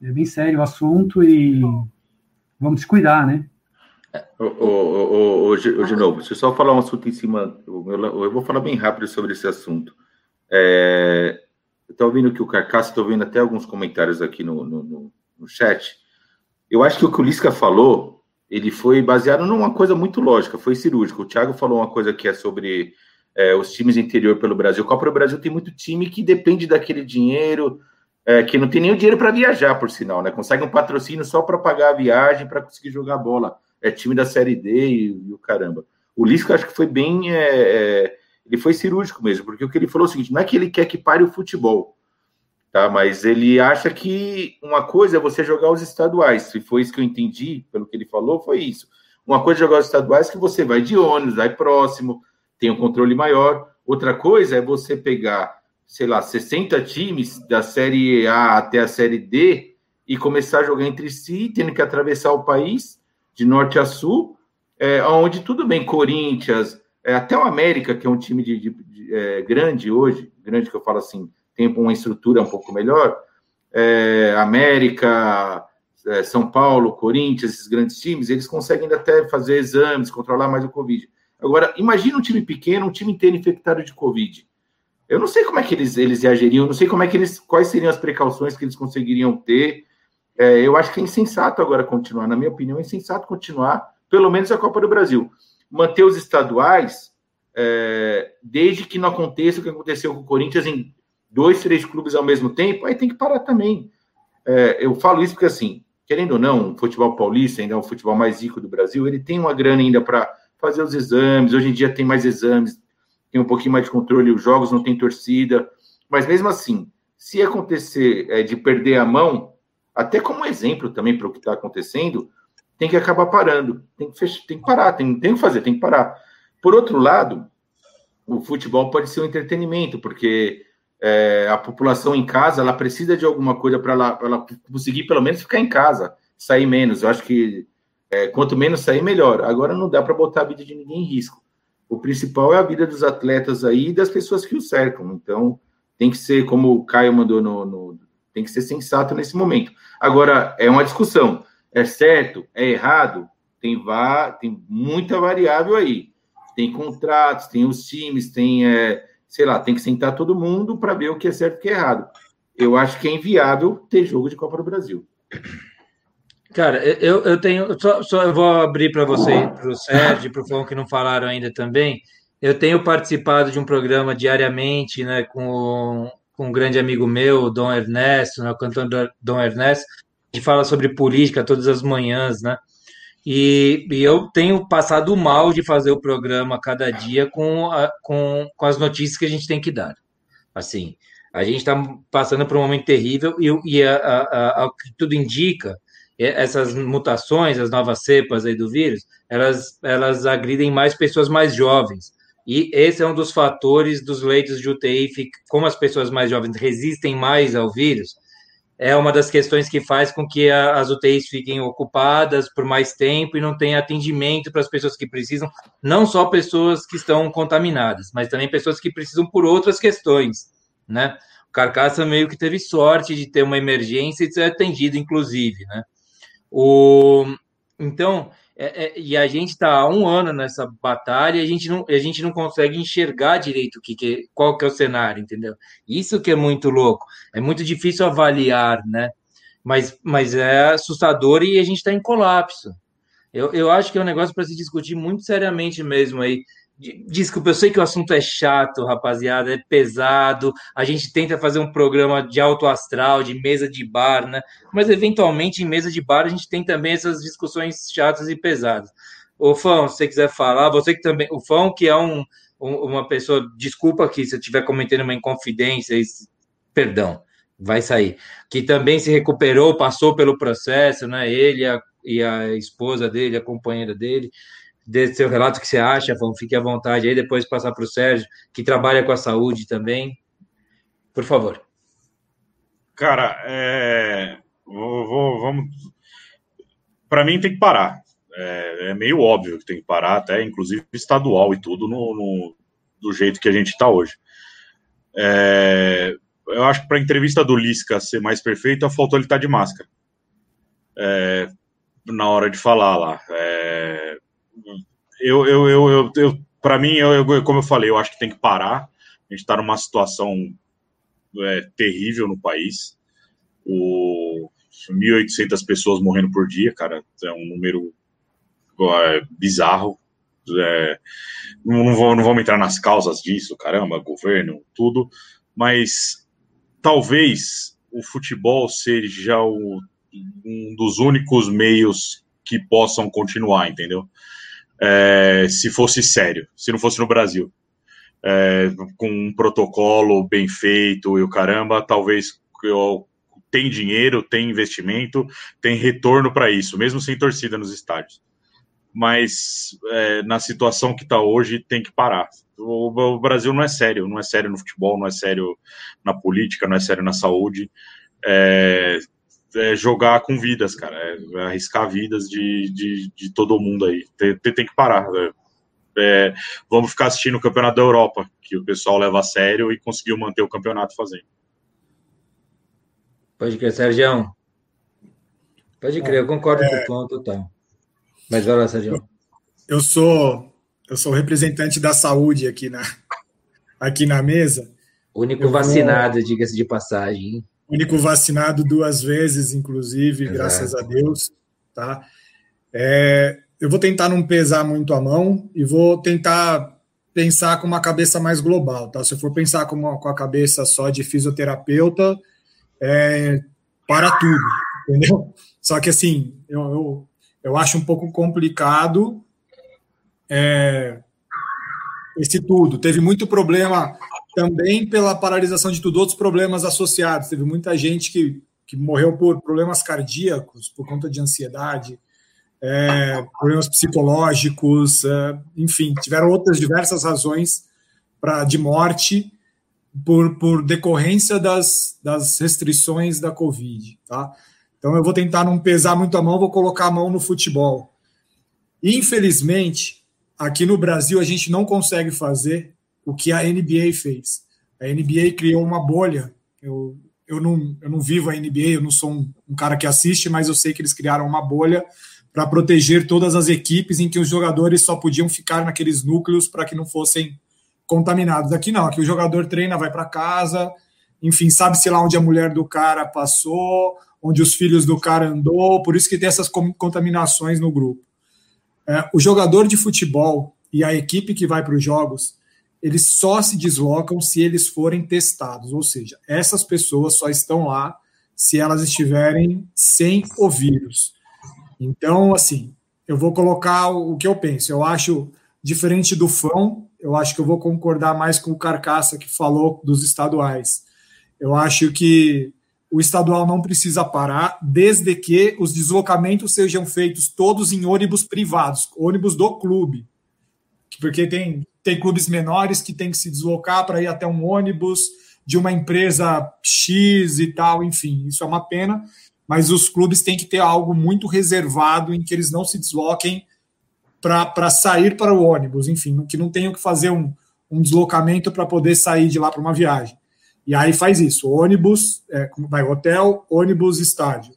é bem sério o assunto e vamos se cuidar, né? Ô, de novo, deixa eu só falar um assunto em cima. Eu vou falar bem rápido sobre esse assunto. É, estou ouvindo que o Carcaço, estou vendo até alguns comentários aqui no, no, no, chat. Eu acho que o que o Lisca falou, ele foi baseado numa coisa muito lógica, foi cirúrgico. O Thiago falou uma coisa que é sobre é, os times interior pelo Brasil. Copa do Brasil tem muito time que depende daquele dinheiro, é, que não tem nem o dinheiro para viajar, por sinal, né? Consegue um patrocínio só para pagar a viagem, para conseguir jogar bola é time da Série D e, e o caramba. O Lisca acho que foi bem. É, é, ele foi cirúrgico mesmo, porque o que ele falou é o seguinte: não é que ele quer que pare o futebol, tá? Mas ele acha que uma coisa é você jogar os estaduais. Se foi isso que eu entendi, pelo que ele falou, foi isso. Uma coisa é jogar os estaduais que você vai de ônibus, vai próximo, tem um controle maior. Outra coisa é você pegar, sei lá, 60 times da Série A até a Série D e começar a jogar entre si, tendo que atravessar o país de norte a sul, é, onde tudo bem, Corinthians, é, até o América, que é um time de, de, de é, grande hoje, grande que eu falo assim, tem uma estrutura um pouco melhor, é, América, é, São Paulo, Corinthians, esses grandes times, eles conseguem até fazer exames, controlar mais o Covid. Agora, imagina um time pequeno, um time inteiro infectado de Covid. Eu não sei como é que eles, eles reagiriam, não sei como é que eles, quais seriam as precauções que eles conseguiriam ter, é, eu acho que é insensato agora continuar, na minha opinião, é insensato continuar, pelo menos a Copa do Brasil. Manter os estaduais, é, desde que não aconteça o que aconteceu com o Corinthians em dois, três clubes ao mesmo tempo, aí tem que parar também. É, eu falo isso porque, assim, querendo ou não, o futebol paulista ainda é o futebol mais rico do Brasil, ele tem uma grana ainda para fazer os exames, hoje em dia tem mais exames, tem um pouquinho mais de controle, os jogos não tem torcida, mas mesmo assim, se acontecer é, de perder a mão, até como exemplo também para o que está acontecendo, tem que acabar parando, tem que, fechar, tem que parar, tem, tem que fazer, tem que parar. Por outro lado, o futebol pode ser um entretenimento, porque é, a população em casa ela precisa de alguma coisa para ela, ela, conseguir pelo menos ficar em casa, sair menos. Eu acho que é, quanto menos sair, melhor. Agora não dá para botar a vida de ninguém em risco. O principal é a vida dos atletas aí e das pessoas que o cercam. Então, tem que ser, como o Caio mandou no, no tem que ser sensato nesse momento. Agora, é uma discussão. É certo? É errado? Tem, va tem muita variável aí. Tem contratos, tem os times, tem, é, sei lá, tem que sentar todo mundo para ver o que é certo e o que é errado. Eu acho que é inviável ter jogo de Copa do Brasil. Cara, eu, eu tenho. Só, só eu vou abrir para você, para o Sérgio, para o Fão que não falaram ainda também. Eu tenho participado de um programa diariamente, né, com com um grande amigo meu, Dom Ernesto, né, o cantor Dom Ernesto, que fala sobre política todas as manhãs, né? E, e, eu tenho passado mal de fazer o programa cada dia com, a, com, com as notícias que a gente tem que dar. Assim, a gente está passando por um momento terrível e, e a, a, a, tudo indica, essas mutações, as novas cepas aí do vírus, elas, elas agridem mais pessoas mais jovens. E esse é um dos fatores dos leitos de UTI, como as pessoas mais jovens resistem mais ao vírus, é uma das questões que faz com que as UTIs fiquem ocupadas por mais tempo e não tenha atendimento para as pessoas que precisam, não só pessoas que estão contaminadas, mas também pessoas que precisam por outras questões, né? O Carcaça meio que teve sorte de ter uma emergência e ser atendido, inclusive, né? O, então, é, é, e a gente está há um ano nessa batalha e a gente não, a gente não consegue enxergar direito que, que qual que é o cenário, entendeu? Isso que é muito louco. É muito difícil avaliar, né? Mas, mas é assustador e a gente está em colapso. Eu, eu acho que é um negócio para se discutir muito seriamente mesmo aí. Desculpa, eu sei que o assunto é chato, rapaziada, é pesado. A gente tenta fazer um programa de alto astral, de mesa de bar, né? Mas eventualmente em mesa de bar a gente tem também essas discussões chatas e pesadas. Ô Fão, se você quiser falar, você que também. O Fão, que é um, um uma pessoa. Desculpa aqui se eu estiver cometendo uma inconfidência, perdão, vai sair. Que também se recuperou, passou pelo processo, né? Ele a, e a esposa dele, a companheira dele dê seu relato que você acha, Vão, fique à vontade aí, depois passar para o Sérgio, que trabalha com a saúde também. Por favor. Cara, é... vou, vou, vamos. Para mim tem que parar. É, é, meio óbvio que tem que parar, até inclusive estadual e tudo, no, no do jeito que a gente está hoje. É... Eu acho que para a entrevista do Lisca ser mais perfeita, faltou ele estar tá de máscara. É, na hora de falar lá. Eu, eu, eu, eu, para mim, eu, eu, como eu falei, eu acho que tem que parar. A gente está numa situação é, terrível no país. O 1.800 pessoas morrendo por dia, cara, é um número é, bizarro. É, não, vou, não vamos entrar nas causas disso, caramba, governo, tudo, mas talvez o futebol seja o, um dos únicos meios que possam continuar, entendeu? É, se fosse sério, se não fosse no Brasil. É, com um protocolo bem feito e o caramba, talvez eu, tem dinheiro, tem investimento, tem retorno para isso, mesmo sem torcida nos estádios. Mas é, na situação que está hoje, tem que parar. O, o, Brasil não é sério, não é sério no futebol, não é sério na política, não é sério na saúde. É, é, jogar com vidas, cara, é, arriscar vidas de, de, de, todo mundo aí. Tem, tem que parar. Né? É, vamos ficar assistindo o campeonato da Europa, que o pessoal leva a sério e conseguiu manter o campeonato fazendo. Pode crer, Sérgio. Pode crer, eu concordo é, com o ponto total. Mas vai lá, Sérgio. Eu sou eu sou representante da saúde aqui na aqui na mesa. Único eu vacinado, vou... diga-se de passagem. Hein? Único vacinado duas vezes, inclusive, graças a Deus, tá? É, eu vou tentar não pesar muito a mão e vou tentar pensar com uma cabeça mais global, tá? Se eu for pensar com, uma, com a cabeça só de fisioterapeuta, é, para tudo, entendeu? Só que assim, eu, eu, eu acho um pouco complicado é, esse tudo. Teve muito problema também pela paralisação de tudo, outros problemas associados. Teve muita gente que, que morreu por problemas cardíacos, por conta de ansiedade, é, problemas psicológicos, é, enfim, tiveram outras diversas razões pra, de morte por, por decorrência das, das restrições da Covid. Tá? Então eu vou tentar não pesar muito a mão, vou colocar a mão no futebol. Infelizmente, aqui no Brasil a gente não consegue fazer o que a NBA fez. A NBA criou uma bolha. Eu, eu, não, eu não vivo a NBA, eu não sou um, um cara que assiste, mas eu sei que eles criaram uma bolha para proteger todas as equipes em que os jogadores só podiam ficar naqueles núcleos para que não fossem contaminados. Aqui não, aqui o jogador treina, vai para casa, enfim, sabe-se lá onde a mulher do cara passou, onde os filhos do cara andou, por isso que tem essas contaminações no grupo. É, o jogador de futebol e a equipe que vai para os jogos, eles só se deslocam se eles forem testados, ou seja, essas pessoas só estão lá se elas estiverem sem o vírus. Então, assim, eu vou colocar o que eu penso. Eu acho diferente do Fão, eu acho que eu vou concordar mais com o Carcaça que falou dos estaduais. Eu acho que o estadual não precisa parar, desde que os deslocamentos sejam feitos todos em ônibus privados, ônibus do clube. Porque tem tem clubes menores que têm que se deslocar para ir até um ônibus de uma empresa X e tal, enfim, isso é uma pena, mas os clubes têm que ter algo muito reservado em que eles não se desloquem para sair para o ônibus, enfim, que não tenham que fazer um, um deslocamento para poder sair de lá para uma viagem. E aí faz isso: ônibus, é, vai hotel, ônibus, estádio.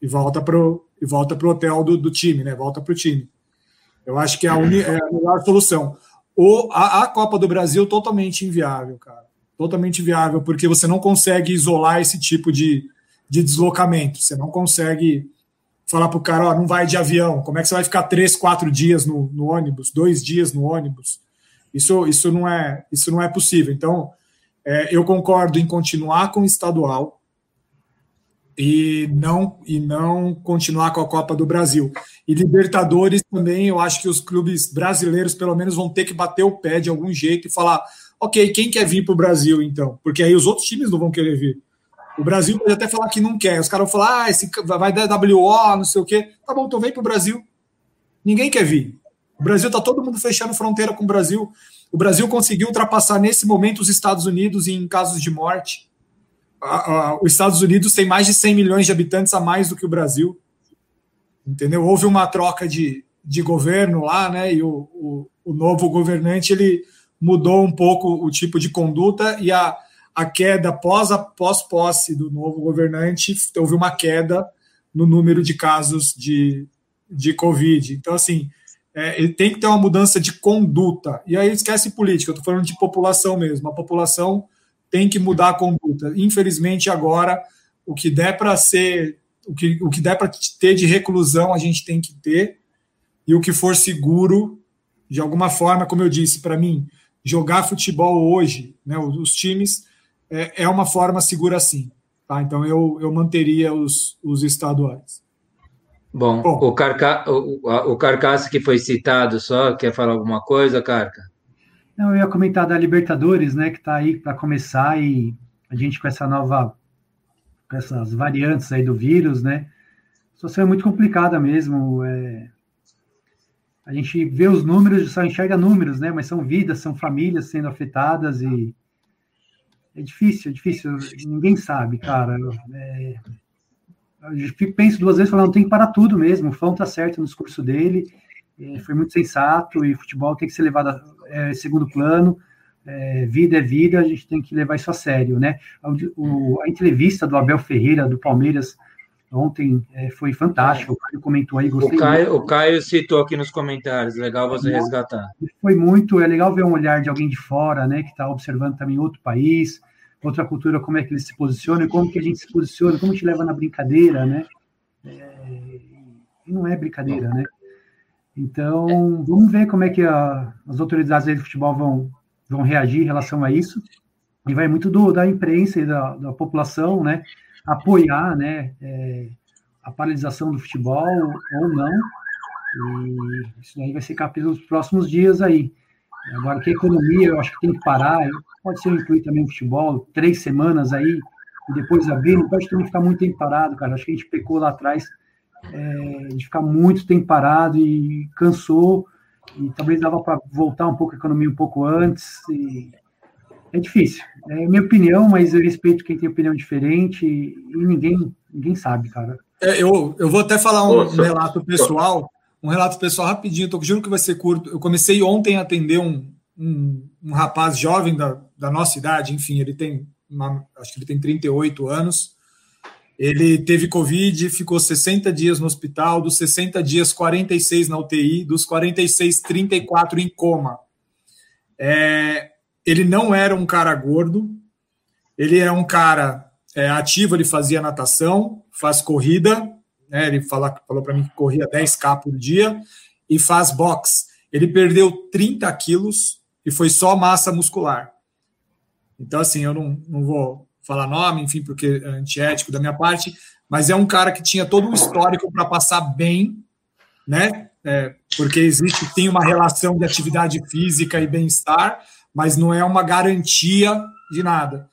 E volta para o e volta pro hotel do, do time, né? Volta para o time. Eu acho que é a, uni, é a melhor solução. O, a, a Copa do Brasil totalmente inviável, cara. Totalmente inviável, porque você não consegue isolar esse tipo de, de deslocamento. Você não consegue falar para o cara, ó, não vai de avião. Como é que você vai ficar três, quatro dias no, no ônibus, dois dias no ônibus? Isso, isso, não, é, isso não é possível. Então, é, eu concordo em continuar com o estadual e não, e não continuar com a Copa do Brasil. E Libertadores também, eu acho que os clubes brasileiros, pelo menos, vão ter que bater o pé de algum jeito e falar: ok, quem quer vir para o Brasil então? Porque aí os outros times não vão querer vir. O Brasil pode até falar que não quer. Os caras vão falar, ah, esse vai dar WO, não sei o quê. Tá bom, então vem para o Brasil. Ninguém quer vir. O Brasil tá todo mundo fechando fronteira com o Brasil. O Brasil conseguiu ultrapassar nesse momento os Estados Unidos em casos de morte. Os Estados Unidos tem mais de 100 milhões de habitantes a mais do que o Brasil. Entendeu? Houve uma troca de, de governo lá, né? E o, o, o novo governante ele mudou um pouco o tipo de conduta e a a queda pós a pós posse do novo governante houve uma queda no número de casos de, de Covid. Então, assim, é, ele tem que ter uma mudança de conduta. E aí esquece política, eu estou falando de população mesmo. A população tem que mudar a conduta. Infelizmente, agora, o que der para ser, o que, o que der para ter de reclusão, a gente tem que ter. E o que for seguro, de alguma forma, como eu disse, para mim, jogar futebol hoje, né, os times é, é uma forma segura sim. Tá? Então eu, eu manteria os, os estaduais. Bom, Bom o, Carca, o, o Carcaça que foi citado só, quer falar alguma coisa, Carca? Não, eu ia comentar da Libertadores, né, que está aí para começar e a gente com essa nova, com essas variantes aí do vírus, né, a situação é muito complicada mesmo. É, a gente vê os números, só enxerga números, né, mas são vidas, são famílias sendo afetadas e é difícil, é difícil. Ninguém sabe, cara. É, eu penso duas vezes falando, tem que parar tudo mesmo. O Fão tá certo no discurso dele, é, foi muito sensato e futebol tem que ser levado a é, segundo plano. É, vida é vida, a gente tem que levar isso a sério, né? O, a entrevista do Abel Ferreira do Palmeiras ontem é, foi fantástico. O Caio comentou aí, gostei. O Caio, muito. o Caio citou aqui nos comentários, legal você resgatar. Foi muito, é legal ver um olhar de alguém de fora, né, que está observando também outro país, outra cultura, como é que eles se posicionam, como que a gente se posiciona, como a gente leva na brincadeira, né? É, não é brincadeira, né? Então, vamos ver como é que a, as autoridades de futebol vão, vão reagir em relação a isso. E vai muito do, da imprensa e da, da população, né? apoiar né, é, a paralisação do futebol ou não. E isso aí vai ser capítulo nos próximos dias aí. Agora, que a economia, eu acho que tem que parar, pode ser incluir também o futebol, três semanas aí, e depois abrir, não pode também ficar muito tempo parado, cara. Acho que a gente pecou lá atrás é, de ficar muito tempo parado e cansou, e talvez dava para voltar um pouco a economia um pouco antes, e é difícil. É minha opinião, mas eu respeito quem tem opinião diferente e ninguém, ninguém sabe, cara. É, eu, eu vou até falar um Nossa. relato pessoal, um relato pessoal rapidinho, tô juro que vai ser curto. Eu comecei ontem a atender um, um, um rapaz jovem da, da nossa idade, enfim, ele tem, uma, acho que ele tem 38 anos. Ele teve Covid, ficou 60 dias no hospital, dos 60 dias, 46 na UTI, dos 46, 34 em coma. É, ele não era um cara gordo, ele era um cara é, ativo, ele fazia natação, faz corrida, né, ele fala, falou para mim que corria 10K por dia, e faz boxe. Ele perdeu 30 quilos e foi só massa muscular. Então, assim, eu não, não vou falar nome, enfim, porque é antiético da minha parte, mas é um cara que tinha todo um histórico para passar bem, né? É, porque existe, tem uma relação de atividade física e bem-estar, mas não é uma garantia de nada.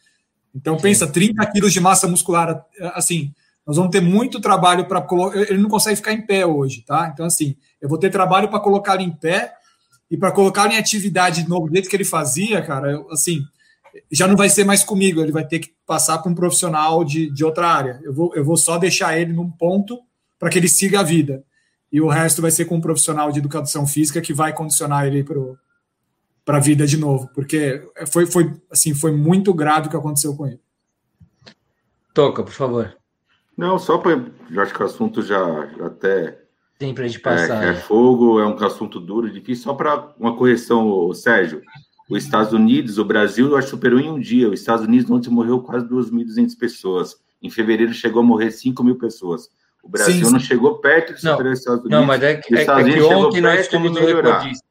Então, pensa, 30 quilos de massa muscular, assim, nós vamos ter muito trabalho para colocar. Ele não consegue ficar em pé hoje, tá? Então, assim, eu vou ter trabalho para colocar ele em pé e para colocar ele em atividade de novo, do jeito que ele fazia, cara, eu, assim, já não vai ser mais comigo, ele vai ter que passar para um profissional de, de outra área. Eu vou, eu vou só deixar ele num ponto para que ele siga a vida. E o resto vai ser com um profissional de educação física que vai condicionar ele para para a vida de novo, porque foi, foi, assim, foi muito grave o que aconteceu com ele. Toca, por favor. Não, só para. Eu acho que o assunto já, já até. Tem para a gente passar. É, é, fogo, é um assunto duro, difícil. Só para uma correção, Sérgio. Os Estados Unidos, o Brasil, eu acho que superou em um dia. Os Estados Unidos ontem morreu quase 2.200 pessoas. Em fevereiro chegou a morrer 5 mil pessoas. O Brasil sim, sim. não chegou perto de superar os Estados Unidos. Não, mas é que, é, é que ontem nós fomos no recordista.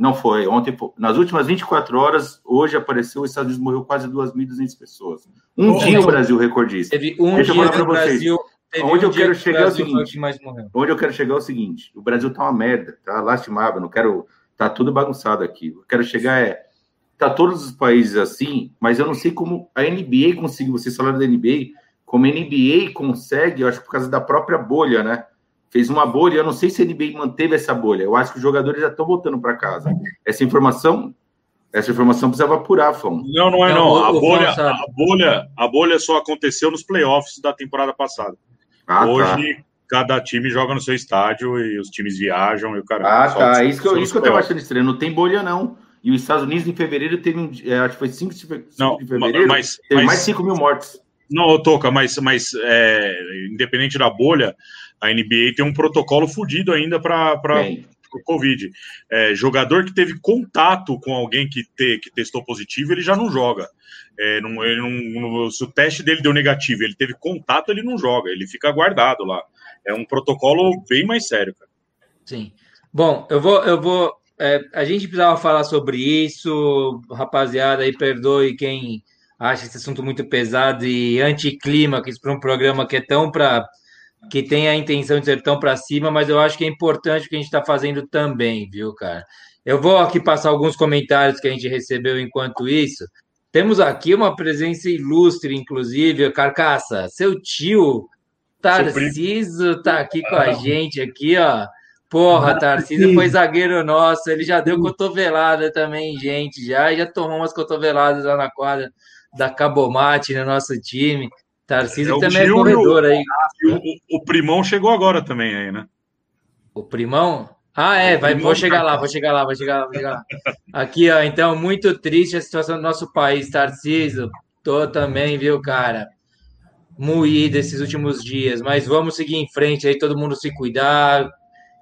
Não foi. Ontem, nas últimas 24 horas, hoje apareceu, os Estados Unidos morreu quase 2.200 pessoas. Um dia o Brasil recordista. Teve um Deixa dia eu falar para vocês. Onde um eu quero chegar é o seguinte. Onde eu quero chegar é o seguinte. O Brasil tá uma merda, tá lastimável. Não quero. Tá tudo bagunçado aqui. Eu quero chegar é. Tá todos os países assim, mas eu não sei como a NBA conseguiu. Vocês falaram da NBA, como a NBA consegue, eu acho por causa da própria bolha, né? Fez uma bolha, eu não sei se a NBA manteve essa bolha. Eu acho que os jogadores já estão voltando para casa. Essa informação essa informação precisava apurar, Fão. Não, não é não. A bolha, a bolha, a bolha só aconteceu nos playoffs da temporada passada. Ah, tá. Hoje tá. Cada time joga no seu estádio e os times viajam e o cara. Ah, tá. Isso que eu, isso que eu tava achando estranho. Não tem bolha não. E os Estados Unidos em fevereiro teve um, é, acho que foi 5 de fevereiro, mas, teve mas, mais 5 mil mortes. Não, Toca, mas, mas é, independente da bolha, a NBA tem um protocolo fodido ainda para o Covid. É, jogador que teve contato com alguém que, te, que testou positivo, ele já não joga. É, não, ele não, se o teste dele deu negativo, ele teve contato, ele não joga, ele fica guardado lá. É um protocolo bem mais sério, cara. Sim. Bom, eu vou, eu vou. É, a gente precisava falar sobre isso, rapaziada, aí perdoe quem acha esse assunto muito pesado e anticlímax para um programa que é tão para que tem a intenção de ser tão para cima, mas eu acho que é importante o que a gente está fazendo também, viu, cara? Eu vou aqui passar alguns comentários que a gente recebeu enquanto isso. Temos aqui uma presença ilustre, inclusive, Carcaça, seu tio Tarciso está aqui com a gente aqui, ó. Porra, Tarcísio foi zagueiro nosso, ele já deu cotovelada também, gente, já, já tomou umas cotoveladas lá na quadra da Cabomate no nosso time. Tarcísio é, também é corredor aí. O, o, Primão chegou agora também aí, né? O Primão? Ah, é, vai, vou chegar lá, vou chegar lá, vou chegar lá, vou chegar lá. Aqui, ó, então, muito triste a situação do nosso país, Tarcísio. Tô também, viu, cara? Moído esses últimos dias, mas vamos seguir em frente aí, todo mundo se cuidar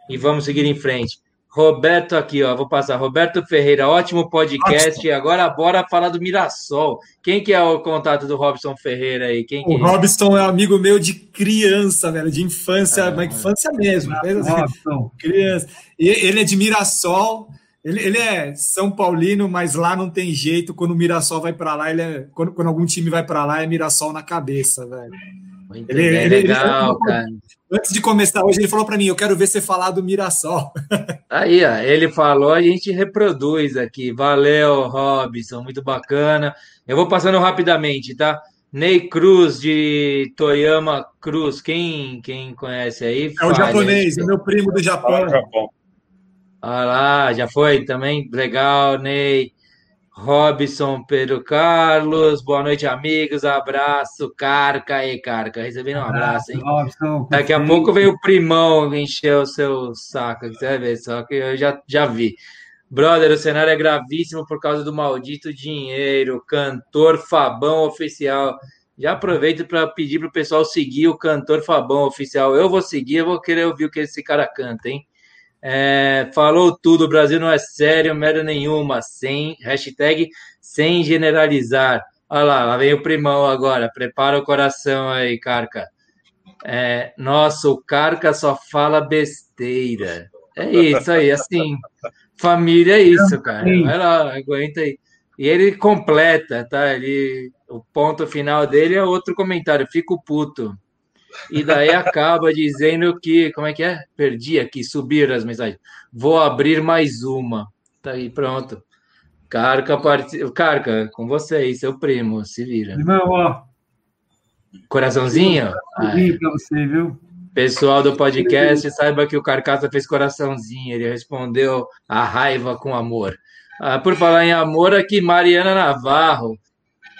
e vamos seguir em frente. Roberto aqui, ó, vou passar. Roberto Ferreira, ótimo podcast. Ótimo. Agora bora falar do Mirassol. Quem que é o contato do Robson Ferreira aí? Quem o é? Robson é amigo meu de criança, velho, de infância, ah, mas infância mesmo. Robson. Criança. E ele é de Mirassol. Ele, ele, é São Paulino, mas lá não tem jeito. Quando o Mirassol vai para lá, ele é, quando, quando algum time vai para lá, é Mirassol na cabeça, velho. Muito ele, bem, ele, legal, ele, cara. Antes de começar hoje, ele falou para mim: Eu quero ver você falar do Mirassol. (laughs) Aí, ó, ele falou, a gente reproduz aqui. Valeu, Robson, muito bacana. Eu vou passando rapidamente, tá? Ney Cruz, de Toyama Cruz. Quem, quem conhece aí? É o japonês, é meu primo do Japão. Ah lá, já foi também? Legal, Ney. Robson Pedro Carlos, boa noite, amigos. Abraço, Carca aí, Carca. Recebendo um abraço, hein? Robson, Daqui a pouco vem o primão encher o seu saco, você vai ver, só que eu já, já vi. Brother, o cenário é gravíssimo por causa do maldito dinheiro. Cantor Fabão Oficial. Já aproveito para pedir para o pessoal seguir o Cantor Fabão Oficial. Eu vou seguir, eu vou querer ouvir o que esse cara canta, hein? É, falou tudo, o Brasil não é sério, merda nenhuma, sem hashtag sem generalizar. Olha lá, lá vem o primão agora, prepara o coração aí, Carca. É, nossa, o Carca só fala besteira. É isso aí, assim, família é isso, cara. Vai lá, aguenta aí. E ele completa, tá? Ele, o ponto final dele é outro comentário, fico puto e daí acaba dizendo que, como é que é? Perdi aqui, subiram as mensagens. Vou abrir mais uma. Tá aí, pronto. Carca, part... Carca, com você aí, seu primo, se vira. Irmão, ó. Coraçãozinho? Coraçãozinho pra você, viu? Pessoal do podcast, saiba que o Carcaça fez coraçãozinho, ele respondeu a raiva com amor. Ah, por falar em amor, aqui Mariana Navarro,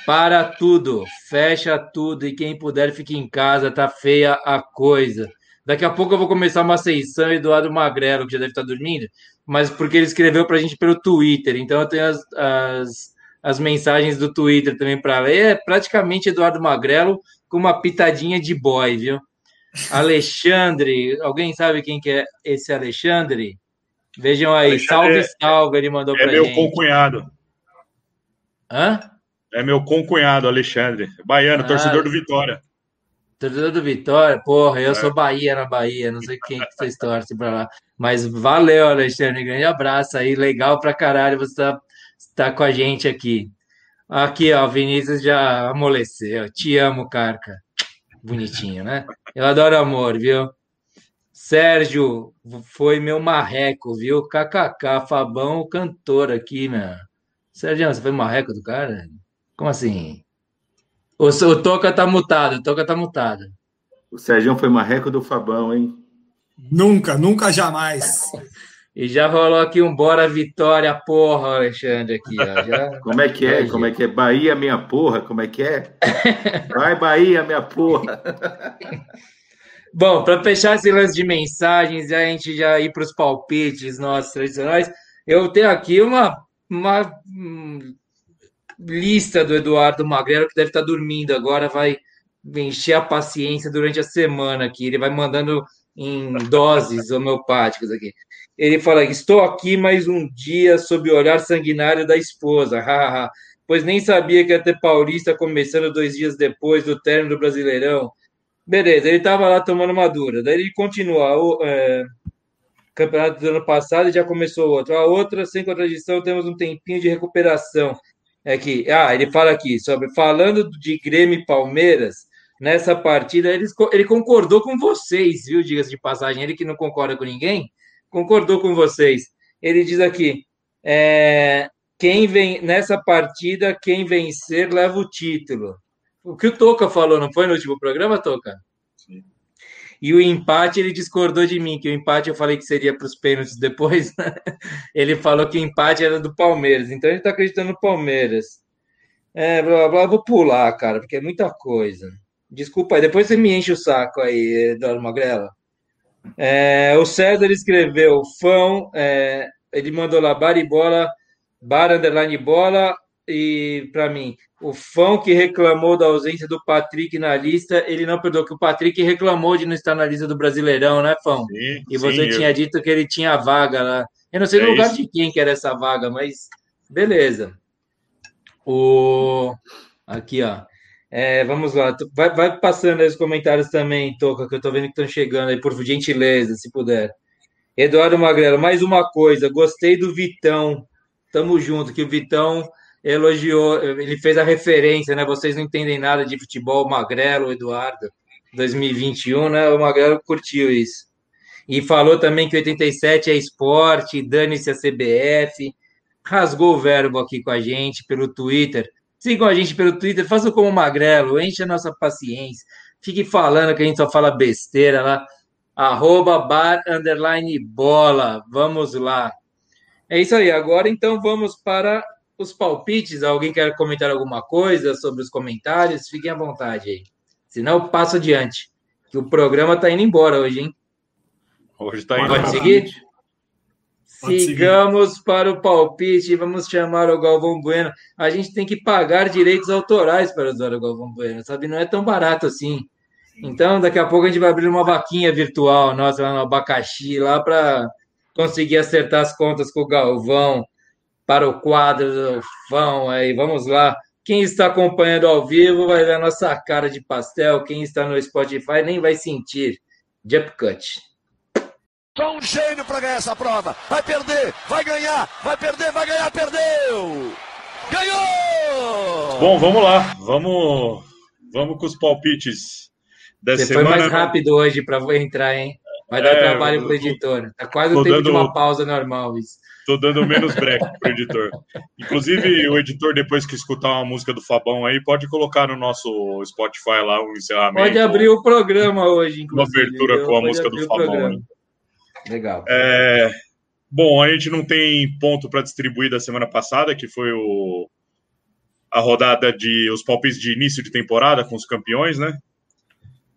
para tudo, fecha tudo e quem puder fique em casa, tá feia a coisa. Daqui a pouco eu vou começar uma sessão Eduardo Magrelo, que já deve estar dormindo. mas porque ele escreveu para a gente pelo Twitter. Então eu tenho as, as, as mensagens do Twitter também para ler. É praticamente Eduardo Magrelo com uma pitadinha de boy, viu? Alexandre, alguém sabe quem que é esse Alexandre? Vejam aí, Alexandre salve, salve, ele mandou é meu gente. concunhado. Hã? É meu concunhado, Alexandre. Baiano, ah, torcedor do Vitória. Torcedor do Vitória, porra, eu é. sou Bahia na Bahia, não sei quem que vocês torcem pra lá. Mas valeu, Alexandre, grande abraço aí, legal pra caralho você tá, tá com a gente aqui. Aqui, ó, Vinícius já amoleceu. Te amo, Carca. Bonitinho, né? Eu adoro amor, viu? Sérgio, foi meu marreco, viu? KKK, Fabão, o cantor aqui, meu. Sérgio, você foi marreco do cara? Como assim? O, o Toca tá mutado, o Toca tá mutado. O Sérgio foi marreco do Fabão, hein? Nunca, nunca, jamais. E já rolou aqui um bora vitória, porra, Alexandre, aqui, ó. Já... (laughs) Como é que é? Como é que é? Bahia, minha porra, como é que é? Vai, Bahia, minha porra. (laughs) Bom, para fechar esse lance de mensagens e a gente já ir para os palpites nossos tradicionais, eu tenho aqui uma, uma hum, lista do Eduardo Magrelo, que deve estar dormindo agora, vai encher a paciência durante a semana aqui. Ele vai mandando em doses homeopáticas aqui. Ele fala: Estou aqui mais um dia sob o olhar sanguinário da esposa, (laughs) pois nem sabia que ia ter Paulista começando dois dias depois do término do Brasileirão. Beleza, ele estava lá tomando uma dura. Daí ele continua. O é, campeonato do ano passado e já começou outro. A outra, sem contradição, temos um tempinho de recuperação. É que, ah, ele fala aqui sobre falando de Grêmio e Palmeiras nessa partida, ele, ele concordou com vocês, viu? Diga-se de passagem, ele que não concorda com ninguém, concordou com vocês. Ele diz aqui: é, quem vem nessa partida, quem vencer leva o título. O que o Toca falou, não foi no último programa, Toca? E o empate, ele discordou de mim, que o empate eu falei que seria para os pênaltis depois. (laughs) Né? Ele falou que o empate era do Palmeiras, então ele está acreditando no Palmeiras. É, blá, blá, vou pular, cara, porque é muita coisa. Desculpa aí, depois você me enche o saco aí, Eduardo Magrela. É, o César escreveu, fã, é, ele mandou lá, bar e bola, bar underline bola, e para mim, o fã que reclamou da ausência do Patrick na lista, ele não perdoou, que o Patrick reclamou de não estar na lista do Brasileirão, né, Fão? Sim, e você sim, tinha eu... dito que ele tinha vaga lá. Eu não sei é no lugar isso. de quem que era essa vaga, mas beleza. O... Aqui, ó. É, vamos lá, vai, vai, passando aí os comentários também, Toca, que eu tô vendo que estão chegando aí, por gentileza, se puder. Eduardo Magrelo, mais uma coisa, gostei do Vitão, tamo junto, que o Vitão elogiou, ele fez a referência, né? Vocês não entendem nada de futebol, Magrelo, Eduardo, 2021, né? O Magrelo curtiu isso. E falou também que 87 é esporte, dane-se a CBF, rasgou o verbo aqui com a gente pelo Twitter. Sigam a gente pelo Twitter, façam como o Magrelo, enche a nossa paciência. Fique falando que a gente só fala besteira lá. Arroba bar underline bola. Vamos lá. É isso aí. Agora então vamos para os palpites. Alguém quer comentar alguma coisa sobre os comentários? Fiquem à vontade aí. Senão eu passo adiante. Que o programa está indo embora hoje, hein? Hoje está indo. Pode seguir? Sigamos para o palpite, vamos chamar o Galvão Bueno. A gente tem que pagar direitos autorais para usar o Galvão Bueno, sabe? Não é tão barato assim. Então, daqui a pouco a gente vai abrir uma vaquinha virtual nossa lá no abacaxi, lá para conseguir acertar as contas com o Galvão para o quadro do Fão. Aí, vamos lá. Quem está acompanhando ao vivo vai ver a nossa cara de pastel. Quem está no Spotify nem vai sentir. Jump cut. Só um gênio para ganhar essa prova. Vai perder, vai ganhar, vai perder, vai ganhar, perdeu! Ganhou! Bom, vamos lá. Vamos, vamos com os palpites dessa Você semana. foi mais rápido hoje para entrar, hein? Vai dar é, trabalho para o editor. Tá quase o tempo dando, de uma pausa normal isso. Tô dando menos break pro editor. Inclusive, o editor, depois que escutar uma música do Fabão aí, pode colocar no nosso Spotify lá um encerramento. Pode abrir o programa hoje, inclusive. Uma abertura com a música do Fabão. Né? Legal. É, bom, a gente não tem ponto para distribuir da semana passada, que foi o, a rodada de os palpites de início de temporada com os campeões, né?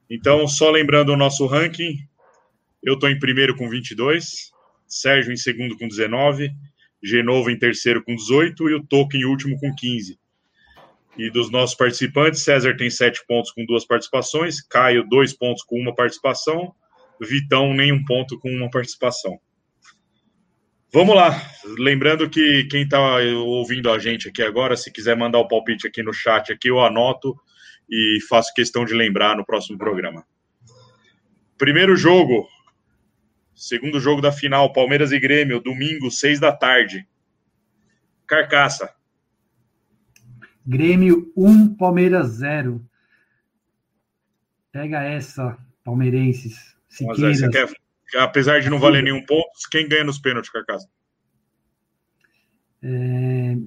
Então, só lembrando o nosso ranking, eu estou em primeiro com 22, Sérgio em segundo com 19, Genovo em terceiro com 18 e o Toca em último com 15. E dos nossos participantes, César tem sete pontos com duas participações, Caio, dois pontos com uma participação, Vitão, nenhum ponto com uma participação. Vamos lá. Lembrando que quem está ouvindo a gente aqui agora, se quiser mandar o palpite aqui no chat, aqui eu anoto e faço questão de lembrar no próximo programa. Primeiro jogo, segundo jogo da final, Palmeiras e Grêmio, domingo, seis da tarde. Carcaça. Grêmio 1, Palmeiras 0. Pega essa, palmeirenses. Siqueiras. Você quer apesar de não valer nenhum ponto, quem ganha nos pênaltis, Carcaça? É...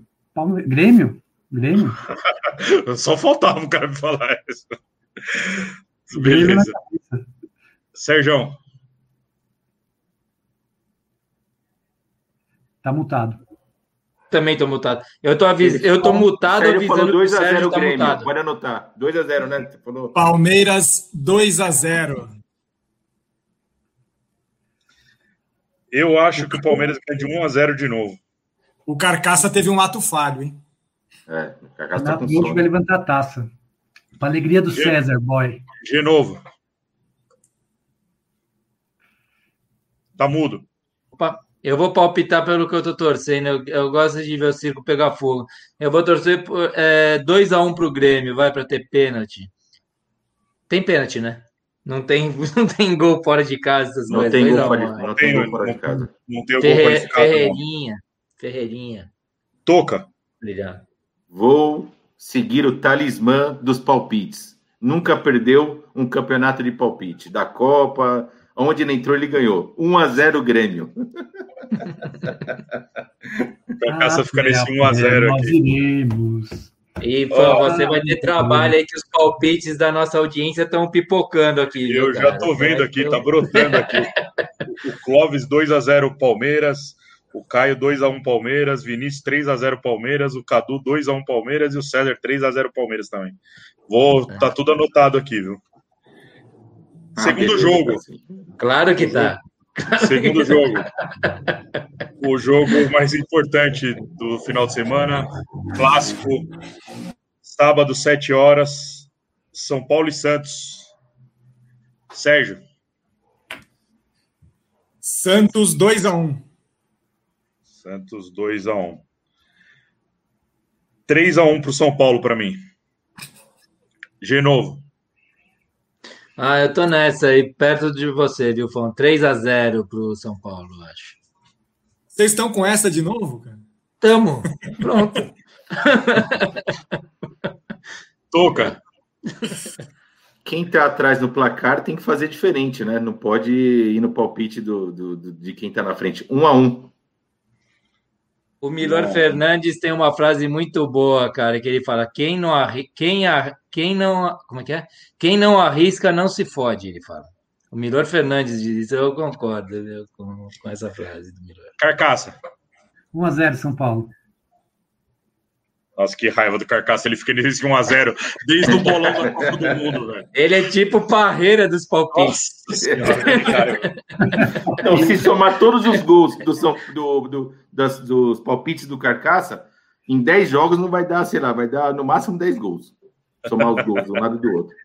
Grêmio? Grêmio? (laughs) Só faltava um cara me falar isso. Beleza. Sérgio. Tá mutado. Também tô mutado. Eu tô, avis... eu tô mutado Sérgio avisando falou 2 a 0 tá Grêmio. mutado. Pode anotar. 2 a 0, né? Você falou. Palmeiras 2 a 0. Eu acho que o Palmeiras ganha de 1 a 0 de novo. O Carcaça teve um ato falho, hein? É, o Carcaça tá Renato com Gaúcho sono. vai levantar a taça. Pra alegria do Gê- César, boy. De novo. Tá mudo. Eu vou palpitar pelo que eu tô torcendo. Eu, eu gosto de ver o circo pegar fogo. Eu vou torcer por é, 2x1 pro Grêmio, vai para ter pênalti. Tem pênalti, né? Não tem, (laughs) não tem gol fora de casa, essas Não coisas. tem 2 gol a 1, fora vai. de, não tem gol fora de casa. Não tem o gol Ferre- qualificado. não. Ferreirinha. Ferreirinha. Toca. Obrigado. Vou seguir o talismã dos palpites. Nunca perdeu um campeonato de palpite. Da Copa, onde ele entrou, ele ganhou. 1 a 0 Grêmio. O Carcaça Ah, fica nesse é, 1 a 0 nós aqui. iremos. E Fã, você vai ter trabalho aí que os palpites da nossa audiência estão pipocando aqui. viu, Eu já cara? tô vendo aqui, tá brotando aqui. (laughs) O Clóvis 2 a 0 Palmeiras, o Caio 2 a 1 Palmeiras, Vinícius 3 a 0 Palmeiras, o Cadu 2 a 1 Palmeiras e o César 3 a 0 Palmeiras também. Vou, tá tudo anotado aqui, viu? Ah, Segundo beleza, jogo. assim. Claro que tá. Segundo (laughs) jogo. O jogo mais importante do final de semana, clássico, sábado, 7 horas, São Paulo e Santos. Sérgio, Santos 2 a 1. Santos 2 a 1. 3 a 1 pro São Paulo para mim. Genovo. Ah, eu tô nessa aí, perto de você, viu, Fã? 3x0 pro São Paulo, eu acho. Vocês estão com essa de novo, cara? Tamo. Pronto. (laughs) Toca. Quem tá atrás no placar tem que fazer diferente, né? Não pode ir no palpite do, do- do- de quem tá na frente. 1 a 1 O Milor Fernandes tem uma frase muito boa, cara, que ele fala: quem não arri... quem, a... quem não como é que é? Quem não arrisca não se fode, ele fala. O Milor Fernandes diz isso, eu concordo viu, com, com essa frase do Milor. Carcaça. 1x0 São Paulo. Nossa, que raiva do Carcaça. Ele fica nesse 1 a 0 desde o bolão da Copa do Mundo, velho. Ele é tipo parreira dos palpites. Então, se somar todos os gols do, São- do- do- das- dos palpites do Carcaça, em 10 jogos não vai dar, sei lá, vai dar no máximo 10 gols. Somar os gols de um lado e do outro.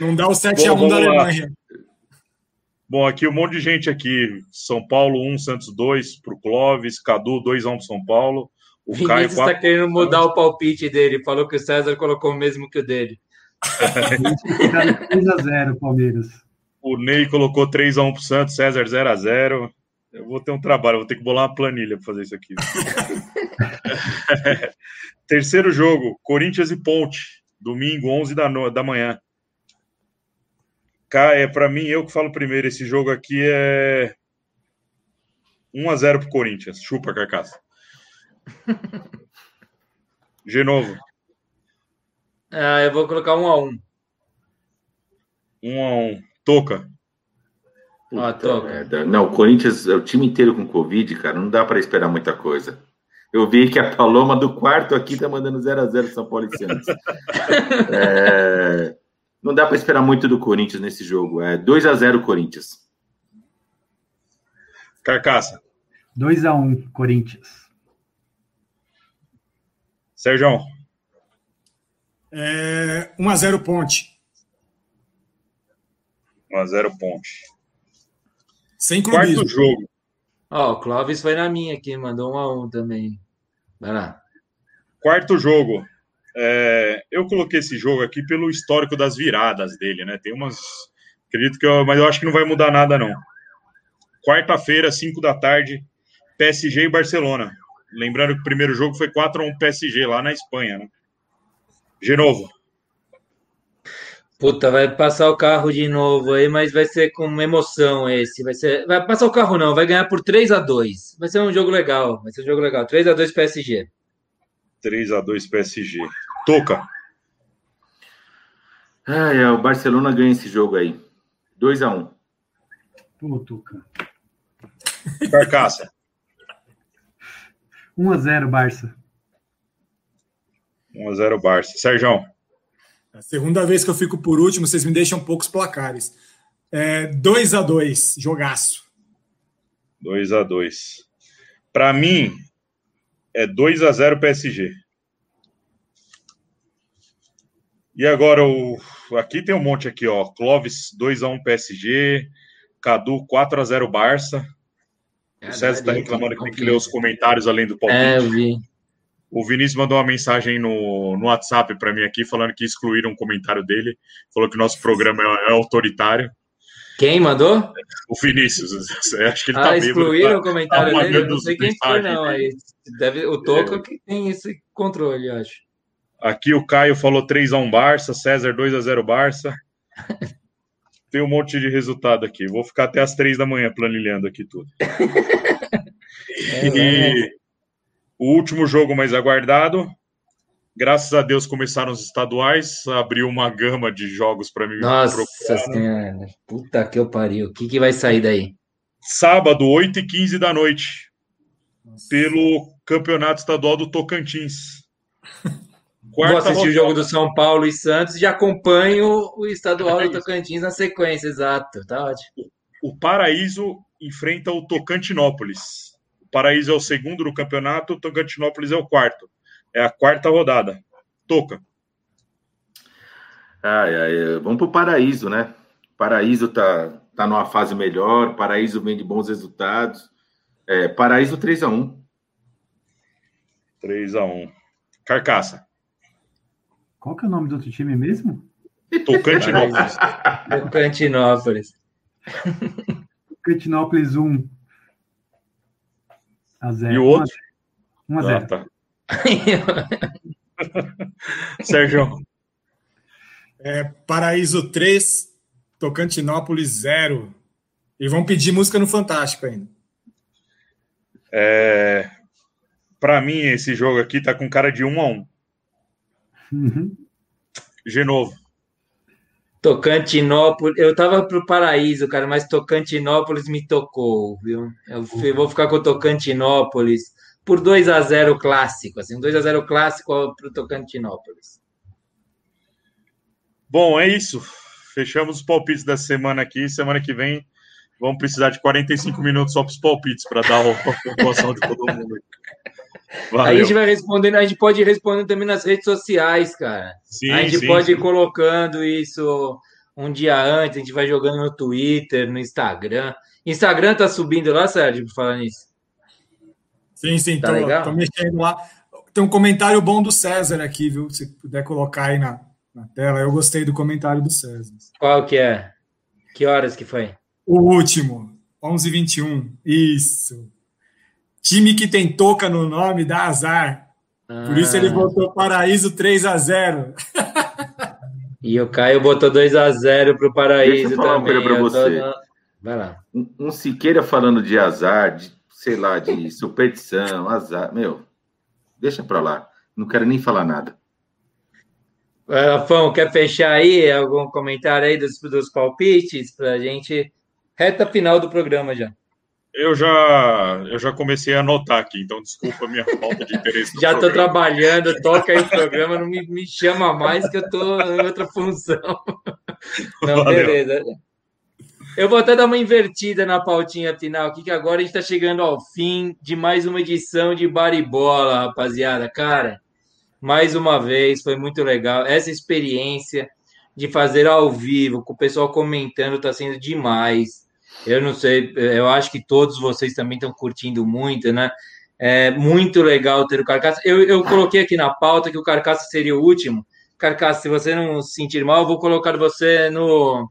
Não dá o 7 a Bom, 1 da. Alemanha. Bom, aqui um monte de gente aqui. São Paulo 1, Santos 2 pro Clóvis, Cadu 2 a 1 pro São Paulo. O Caio Vinícius está 4. querendo mudar o palpite dele. Falou que o César colocou o mesmo que o dele. 3x0 Palmeiras. O Ney colocou 3 a 1 pro Santos, César 0 a 0 Eu vou ter um trabalho, vou ter que bolar uma planilha para fazer isso aqui. (laughs) (laughs) Terceiro jogo, Corinthians e Ponte, domingo, 11 da, no... da manhã. Cá, é para mim, eu que falo primeiro, esse jogo aqui é 1 a 0 pro Corinthians. Chupa, carcaça. (laughs) Genovo, Ah, eu vou colocar um a um. 1 a 1 Toca. Ó, Puta toca. merda. Não, o Corinthians, é o time inteiro com Covid, cara, não dá para esperar muita coisa. Eu vi que a Paloma do quarto aqui tá mandando 0x0 São Paulo e Santos. (laughs) É, Não dá para esperar muito do Corinthians nesse jogo. É 2x0 Corinthians. Carcaça. 2x1, Corinthians. Sérgio. É, 1x0 Ponte. 1x0 Ponte. Sem clubismo. Quarto jogo. Ó, o Clóvis foi na minha aqui, mandou 1 a 1 também. Vai lá. Quarto jogo. É, eu coloquei esse jogo aqui pelo histórico das viradas dele, né? Tem umas. Acredito que eu, mas eu acho que não vai mudar nada, não. Quarta-feira, 5 da tarde, PSG e Barcelona. Lembrando que o primeiro jogo foi 4x1 PSG lá na Espanha, né? De novo. Puta, vai passar o carro de novo aí, mas vai ser com emoção esse. Vai ser, vai passar o carro não, vai ganhar por 3 a 2. Vai ser um jogo legal, vai ser um jogo legal. 3 a 2 PSG. 3 a 2 PSG. Toca. É, o Barcelona ganha esse jogo aí. 2 a 1. Pô, Tuca. Carcaça. (laughs) 1x0, Barça. 1x0 Barça. Sérgio. É a segunda vez que eu fico por último, vocês me deixam poucos placares. É, 2 a 2 jogaço. 2 a 2 Para mim, é 2 a 0 PSG. E agora, o... aqui tem um monte aqui, ó. Clóvis 2 a 1 PSG, Cadu 4 a 0 Barça. o César está reclamando que tem que ler os comentários além do palpite. É, eu vi. O Vinícius mandou uma mensagem no, no WhatsApp para mim aqui, falando que excluíram um comentário dele. Falou que o nosso programa é, é autoritário. Quem mandou? O Vinícius. (laughs) Acho que ele ah, tá excluíram bêbado, o comentário tá dele? Eu não sei quem foi, não. Aí deve, o Toca É. que tem esse controle, eu acho. Aqui o Caio falou 3x1 Barça, César 2x0 Barça. (laughs) Tem um monte de resultado aqui. Vou ficar até as 3 da manhã planilhando aqui tudo. (laughs) É, E o último jogo mais aguardado. Graças a Deus começaram os estaduais, abriu uma gama de jogos para mim Nossa procurar. senhora. Puta que eu pariu. O que, que vai sair daí? Sábado, 8h15 da noite, pelo Campeonato Estadual do Tocantins. (laughs) Vou assistir o rodada. jogo do São Paulo e Santos e acompanho o estadual do Tocantins na sequência, exato. Tá ótimo. o Paraíso enfrenta o Tocantinópolis. O Paraíso é o segundo do campeonato, o Tocantinópolis é o quarto. É a quarta rodada. Toca. Ai, ai, vamos pro Paraíso, né? Paraíso tá, tá numa fase melhor, Paraíso vem de bons resultados. É, Paraíso 3 a 1 3 a 1 Carcaça. Qual que é o nome do outro time mesmo? Tocantinópolis. (laughs) Tocantinópolis. Cantinópolis 1 a 0. E o outro? 1 a Ah, 0. tá. (laughs) Sérgio. É, Paraíso 3, Tocantinópolis 0. E vão pedir música no Fantástico ainda. É... Para mim, esse jogo aqui tá com cara de 1 a 1 Uhum. Genovo. Tocantinópolis. Eu tava pro Paraíso, cara, mas Tocantinópolis me tocou, viu? Eu f- vou ficar com Tocantinópolis por 2 a 0 clássico, assim, um 2 a 0 clássico pro Tocantinópolis. Bom, é isso. Fechamos os palpites da semana aqui. Semana que vem vamos precisar de 45 minutos só para os palpites para dar a (laughs) pontuação de todo mundo. Aí a Valeu. gente vai respondendo, a gente pode ir respondendo também nas redes sociais, cara. Sim, a gente sim, pode sim. ir colocando isso um dia antes, a gente vai jogando no Twitter, no Instagram. Instagram tá subindo lá, Sérgio, por falar nisso. Sim, sim, Tá tô, legal? tô mexendo lá. Tem um comentário bom do César aqui, viu? Se puder colocar aí na, na tela. Eu gostei do comentário do César. Qual que é? Que horas que foi? O último, 11h21. Isso. Time que tem toca no nome dá azar. Por isso ele Ah, botou Paraíso 3 a 0 E o Caio botou 2 a 0 pro Deixa Paraíso eu falar uma também. coisa pra você. Vai lá. Um, um Siqueira falando de azar, de, sei lá, de (laughs) superstição, azar. Meu, deixa pra lá. Não quero nem falar nada. Rafão, quer fechar aí algum comentário aí dos, dos palpites pra gente? Reta final do programa já. Eu já, eu já comecei a anotar aqui, então desculpa a minha falta de interesse. (laughs) Já programa. trabalhando, toca aí o programa, não me, me chama mais que eu tô em outra função. (laughs) Não, Valeu. beleza. Eu vou até dar uma invertida na pautinha final aqui, que agora a gente está chegando ao fim de mais uma edição de Baribola, rapaziada. Cara, mais uma vez, foi muito legal. Essa experiência de fazer ao vivo, com o pessoal comentando, está sendo demais. Eu não sei, eu acho que todos vocês também estão curtindo muito, né? É muito legal ter o Carcaça. Eu, eu coloquei aqui na pauta que o Carcaça seria o último. Carcaça, se você não se sentir mal, eu vou colocar você no.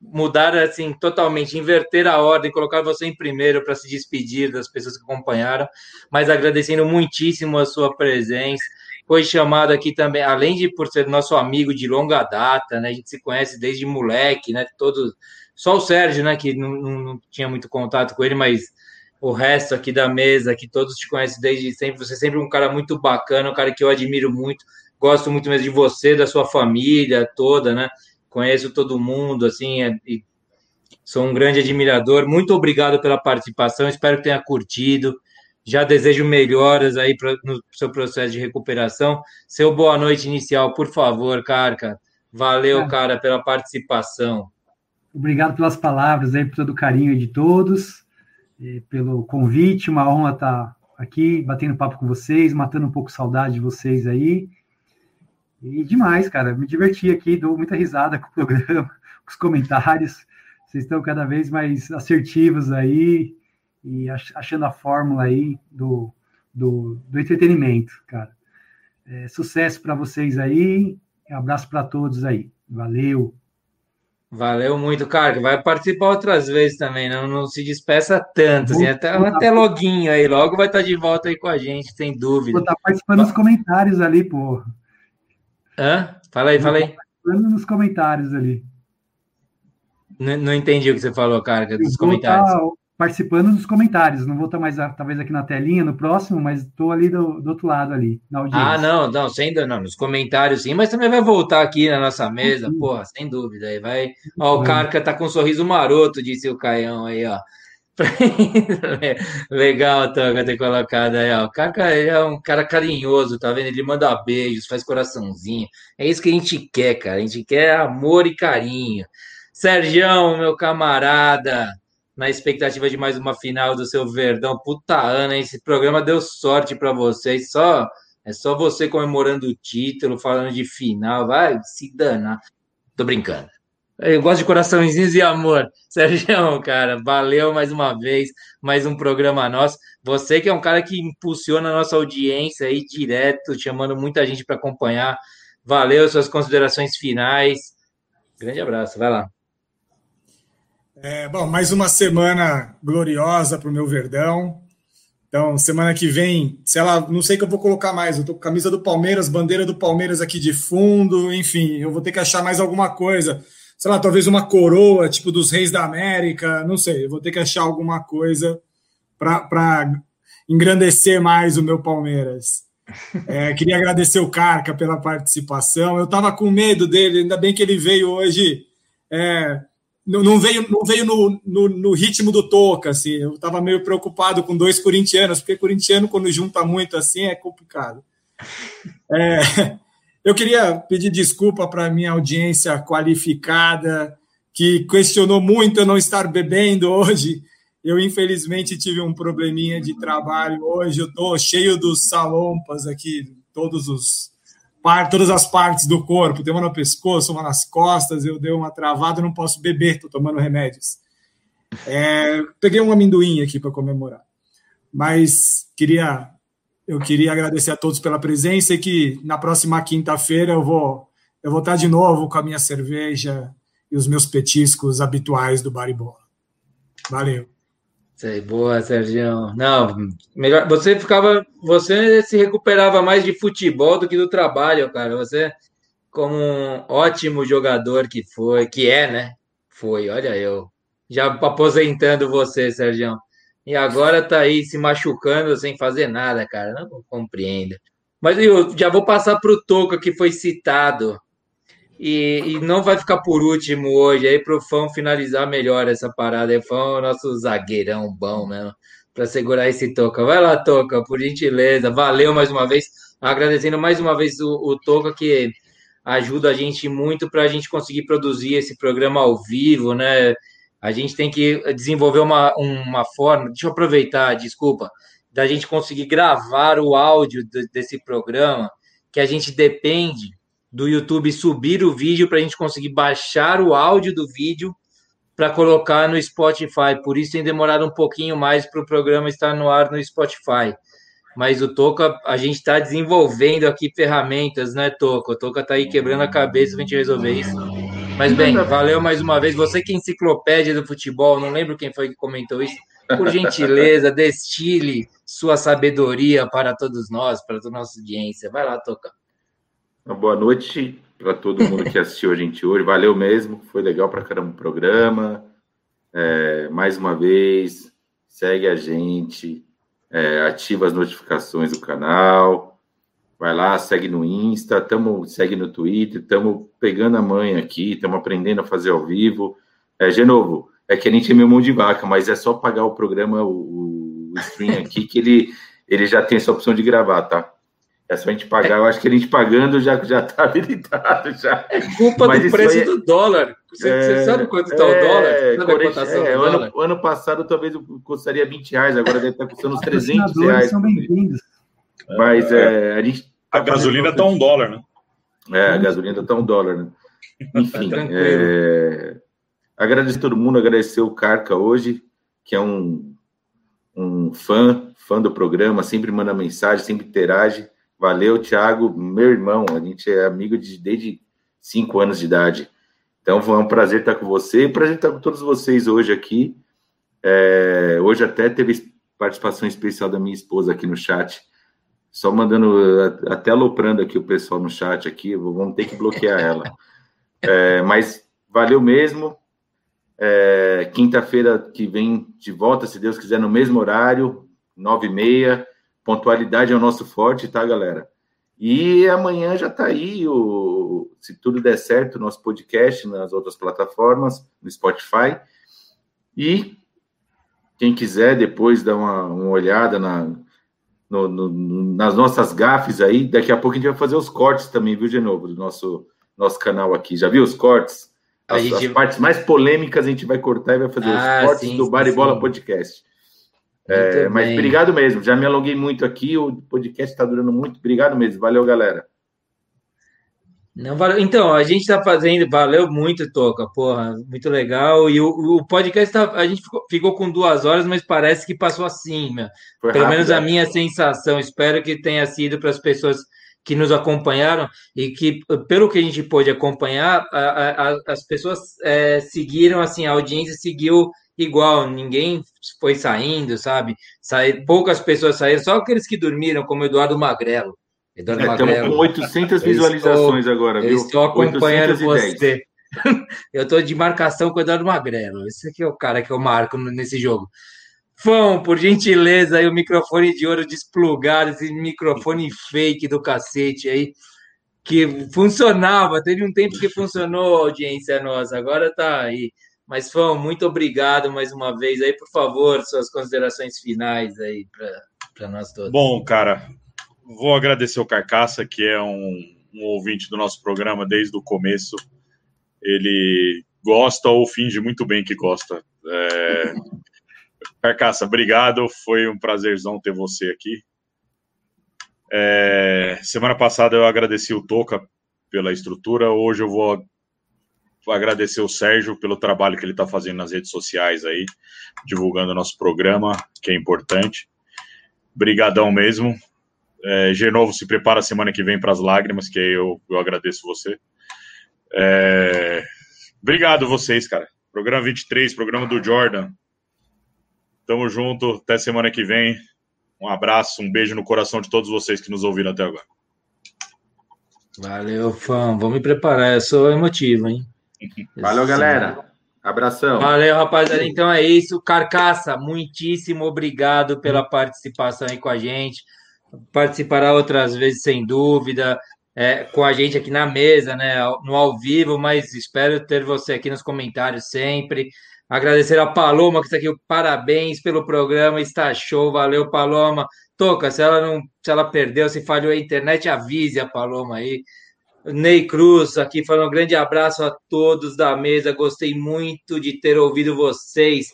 Mudar assim totalmente, inverter a ordem, colocar você em primeiro para se despedir das pessoas que acompanharam, mas agradecendo muitíssimo a sua presença foi chamado aqui também, além de por ser nosso amigo de longa data, né? A gente se conhece desde moleque, né? Todos, só o Sérgio, né? Que não, não, não tinha muito contato com ele, mas o resto aqui da mesa, que todos te conhecem desde sempre. Você é sempre um cara muito bacana, um cara que eu admiro muito. Gosto muito mesmo de você, da sua família toda, né? Conheço todo mundo, assim, é, e sou um grande admirador. Muito obrigado pela participação, espero que tenha curtido. Já desejo melhoras aí pra, no seu processo de recuperação. Seu boa noite inicial, por favor, Carca. Valeu, cara, pela participação. Obrigado pelas palavras aí, por todo o carinho de todos, pelo convite. Uma honra estar aqui batendo papo com vocês, matando um pouco saudade de vocês aí. E demais, cara. Me diverti aqui, dou muita risada com o programa, (laughs) com os comentários. Vocês estão cada vez mais assertivos aí e achando a fórmula aí do, do, do entretenimento, cara. É, sucesso para vocês aí, abraço para todos aí. Valeu. Valeu muito, cara. Vai participar outras vezes também, não, não se despeça tanto. Assim, até, até loguinho aí, logo vai estar de volta aí com a gente, sem dúvida. Vou estar participando nos comentários ali, pô. Hã? Fala aí, fala aí. Participando nos comentários ali. Não, não entendi o que você falou, cara, dos comentários. Tá participando dos comentários. Não vou estar mais, talvez, aqui na telinha no próximo, mas estou ali do, do, outro lado ali, na audiência. Ah, não, não, sem não, nos comentários sim, mas também vai voltar aqui na nossa mesa, sim. porra, sem dúvida. Aí vai. Ó, o Carca tá com um sorriso maroto, disse o Caião aí, ó. (laughs) Legal, Toga, ter colocado aí, ó. O Carca é um cara carinhoso, tá vendo? Ele manda beijos, faz coraçãozinho. É isso que a gente quer, cara. A gente quer amor e carinho. Sergião, meu camarada, na expectativa de mais uma final do seu Verdão. Puta Ana, esse programa deu sorte para vocês. Só é só você comemorando o título, falando de final, vai se danar. Tô brincando. Eu gosto de coraçõezinhos e amor. (laughs) Sérgio, cara, valeu mais uma vez, mais um programa nosso. Você que é um cara que impulsiona a nossa audiência aí direto, chamando muita gente para acompanhar. Valeu, suas considerações finais. Grande abraço, vai lá. É, bom, mais uma semana gloriosa para o meu Verdão. Então, semana que vem, sei lá, não sei o que eu vou colocar mais. Eu tô com camisa do Palmeiras, bandeira do Palmeiras aqui de fundo, enfim, eu vou ter que achar mais alguma coisa. Sei lá, talvez uma coroa, tipo dos Reis da América, não sei. Eu vou ter que achar alguma coisa para engrandecer mais o meu Palmeiras. É, queria agradecer o Carca pela participação. Eu estava com medo dele, ainda bem que ele veio hoje. É, não veio, não veio no, no, no, ritmo do Toca, assim. Eu estava meio preocupado com dois corintianos, porque corintiano, quando junta muito assim, é complicado. É, (laughs) eu queria pedir desculpa para minha audiência qualificada, que questionou muito eu não estar bebendo hoje. Eu, infelizmente, tive um probleminha de trabalho hoje. Eu estou cheio dos salompas aqui, todos os todas as partes do corpo, tem uma no pescoço, uma nas costas, eu dei uma travada, não posso beber, estou tomando remédios. É, peguei um amendoim aqui para comemorar. Mas queria eu queria agradecer a todos pela presença e que na próxima quinta-feira eu vou eu vou estar de novo com a minha cerveja e os meus petiscos habituais do Baribola. Valeu. Sei, boa, Sérgio. Não, melhor. Você ficava. Você se recuperava mais de futebol do que do trabalho, cara. Você, como um ótimo jogador que foi, que é, né? Foi, olha eu. Já aposentando você, Sérgio. E agora tá aí se machucando sem fazer nada, cara. Não compreendo. Mas eu já vou passar para o Toca, que foi citado. E, e, não vai ficar por último hoje, aí para o fã finalizar melhor essa parada. O fã é nosso zagueirão bom mesmo, para segurar esse Toca. Vai lá, Toca, por gentileza. Valeu mais uma vez. Agradecendo mais uma vez o, o Toca, que ajuda a gente muito para a gente conseguir produzir esse programa ao vivo, né? a gente tem que desenvolver uma, uma forma, deixa eu aproveitar, desculpa, da gente conseguir gravar o áudio desse programa, que a gente depende do YouTube subir o vídeo para a gente conseguir baixar o áudio do vídeo para colocar no Spotify. Por isso tem demorado um pouquinho mais para o programa estar no ar no Spotify. Mas o Toca, a gente está desenvolvendo aqui ferramentas, né, Toca? O Toca está aí quebrando a cabeça para a gente resolver isso. Mas bem, valeu mais uma vez. Você que é enciclopédia do futebol, não lembro quem foi que comentou isso. Por gentileza, destile sua sabedoria para todos nós, para toda a nossa audiência. Vai lá, Toca. Uma boa noite para todo mundo que assistiu a gente hoje. Valeu mesmo, foi legal para caramba o programa. É, mais uma vez, segue a gente, é, ativa as notificações do canal. Vai lá, segue no Insta, tamo, segue no Twitter, estamos pegando a mãe aqui, estamos aprendendo a fazer ao vivo. É, de novo, é que a gente é meu mão de vaca, mas é só pagar o programa, o, o stream aqui, que ele, ele já tem essa opção de gravar, tá? É só a gente pagar. Eu acho que a gente pagando já já está habilitado já. É culpa Mas do preço é... do dólar. Você, é... você sabe quanto está é... o dólar? Sabe a cotação é, do ano, dólar? ano passado talvez custaria 20 reais, agora deve estar custando uns 300 reais. São bem-vindos. Mas é, a gente. Tá a gasolina está um dólar, né? É, a gasolina está um dólar, né? Enfim. Tá é... Agradecer todo mundo, agradecer o Carca hoje, que é um, um fã, fã do programa, sempre manda mensagem, sempre interage. Valeu, Thiago, meu irmão. A gente é amigo de, desde cinco anos de idade. Então foi um prazer estar com você, prazer estar com todos vocês hoje aqui. É, hoje até teve participação especial da minha esposa aqui no chat. Só mandando, até aloprando aqui o pessoal no chat aqui, vamos ter que bloquear (laughs) ela. É, mas valeu mesmo. É, Quinta-feira que vem de volta, se Deus quiser, no mesmo horário, nove e meia. Pontualidade é o nosso forte, tá, galera? E amanhã já tá aí, o, se tudo der certo, o nosso podcast nas outras plataformas, no Spotify. E quem quiser depois dar uma, uma olhada na, no, no, nas nossas gafes aí, daqui a pouco a gente vai fazer os cortes também, viu, de novo, do nosso, nosso canal aqui. Já viu os cortes? As, gente... as partes mais polêmicas a gente vai cortar e vai fazer ah, os cortes sim, do Bar e Bola Podcast. É, mas obrigado mesmo, já me alonguei muito aqui, o podcast está durando muito. Obrigado mesmo, valeu, galera. Não, valeu. Então, a gente está fazendo, valeu muito, Toca, porra, muito legal. E o, o podcast, tá, a gente ficou, ficou, com duas horas, mas parece que passou assim, meu. Pelo rápido, menos a né? minha sensação. Espero que tenha sido para as pessoas que nos acompanharam e que, pelo que a gente pôde acompanhar, a, a, as pessoas é, seguiram, assim, a audiência seguiu igual, ninguém foi saindo, sabe? Saí, poucas pessoas saíram, só aqueles que dormiram, como Eduardo Magrelo. Eduardo é, Magrelo. Estamos com 800 visualizações estou, agora, viu? Estou acompanhando você. (laughs) eu estou de marcação com o Eduardo Magrelo. Esse aqui é o cara que eu marco nesse jogo. Fão, por gentileza, aí o microfone de ouro desplugado, esse microfone fake do cacete aí, que funcionava, teve um tempo que funcionou a audiência nossa, agora tá aí. Mas, Fão, muito obrigado mais uma vez aí, por favor, suas considerações finais aí para nós todos. Bom, cara, vou agradecer o Carcaça, que é um, um ouvinte do nosso programa desde o começo. Ele gosta ou finge muito bem que gosta. É... Carcaça, obrigado. Foi um prazerzão ter você aqui. É... Semana passada eu agradeci o Toca pela estrutura. Hoje eu vou agradecer o Sérgio pelo trabalho que ele está fazendo nas redes sociais aí, divulgando o nosso programa, que é importante. Brigadão mesmo. É, Genovo se prepara semana que vem para as lágrimas, que eu, eu agradeço você. É, obrigado vocês, cara. Programa 23, programa do Jordan. Tamo junto, até semana que vem. Um abraço, um beijo no coração de todos vocês que nos ouviram até agora. Valeu, fã. Vou me preparar, eu sou emotivo, hein? Valeu, galera. Abração. Valeu, rapaziada. Então é isso. Carcaça, muitíssimo obrigado pela participação aí com a gente. Participará outras vezes, sem dúvida, é, com a gente aqui na mesa, né? No ao vivo, mas espero ter você aqui nos comentários sempre. Agradecer a Paloma, que está aqui. Parabéns pelo programa, está show. Valeu, Paloma. Toca, se ela não, se ela perdeu, se falhou a internet, avise a Paloma aí Ney Cruz aqui falando um grande abraço a todos da mesa. Gostei muito de ter ouvido vocês.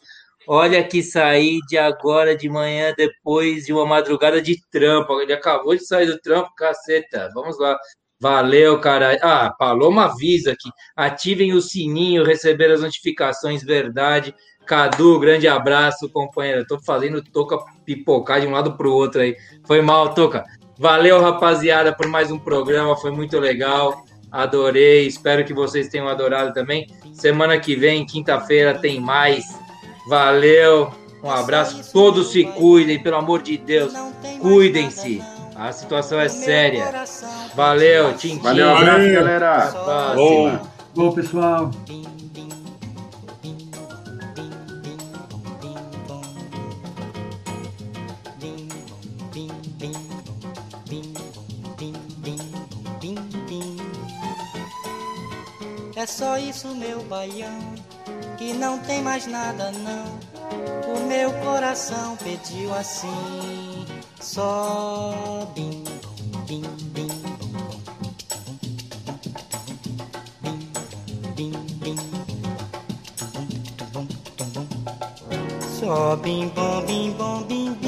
Olha que saí de agora de manhã depois de uma madrugada de trampo. Ele acabou de sair do trampo, caceta. Vamos lá. Valeu, cara. Ah, Paloma avisa aqui. Ativem o sininho, receber as notificações, verdade. Cadu, grande abraço, companheiro. Tô fazendo toca pipocar de um lado pro outro aí. Foi mal, toca. Valeu, rapaziada, por mais um programa, foi muito legal. Adorei, espero que vocês tenham adorado também. Semana que vem, quinta-feira, tem mais. Valeu, um abraço. Todos se cuidem, pelo amor de Deus. Cuidem-se. A situação é séria. Valeu, Tim. Valeu, abraço, galera. Bom, Bom pessoal. É só isso, meu baião, que não tem mais nada não. O meu coração pediu assim, só bim, bim, bim. Só bim, bom, bim, bom, bim, bim.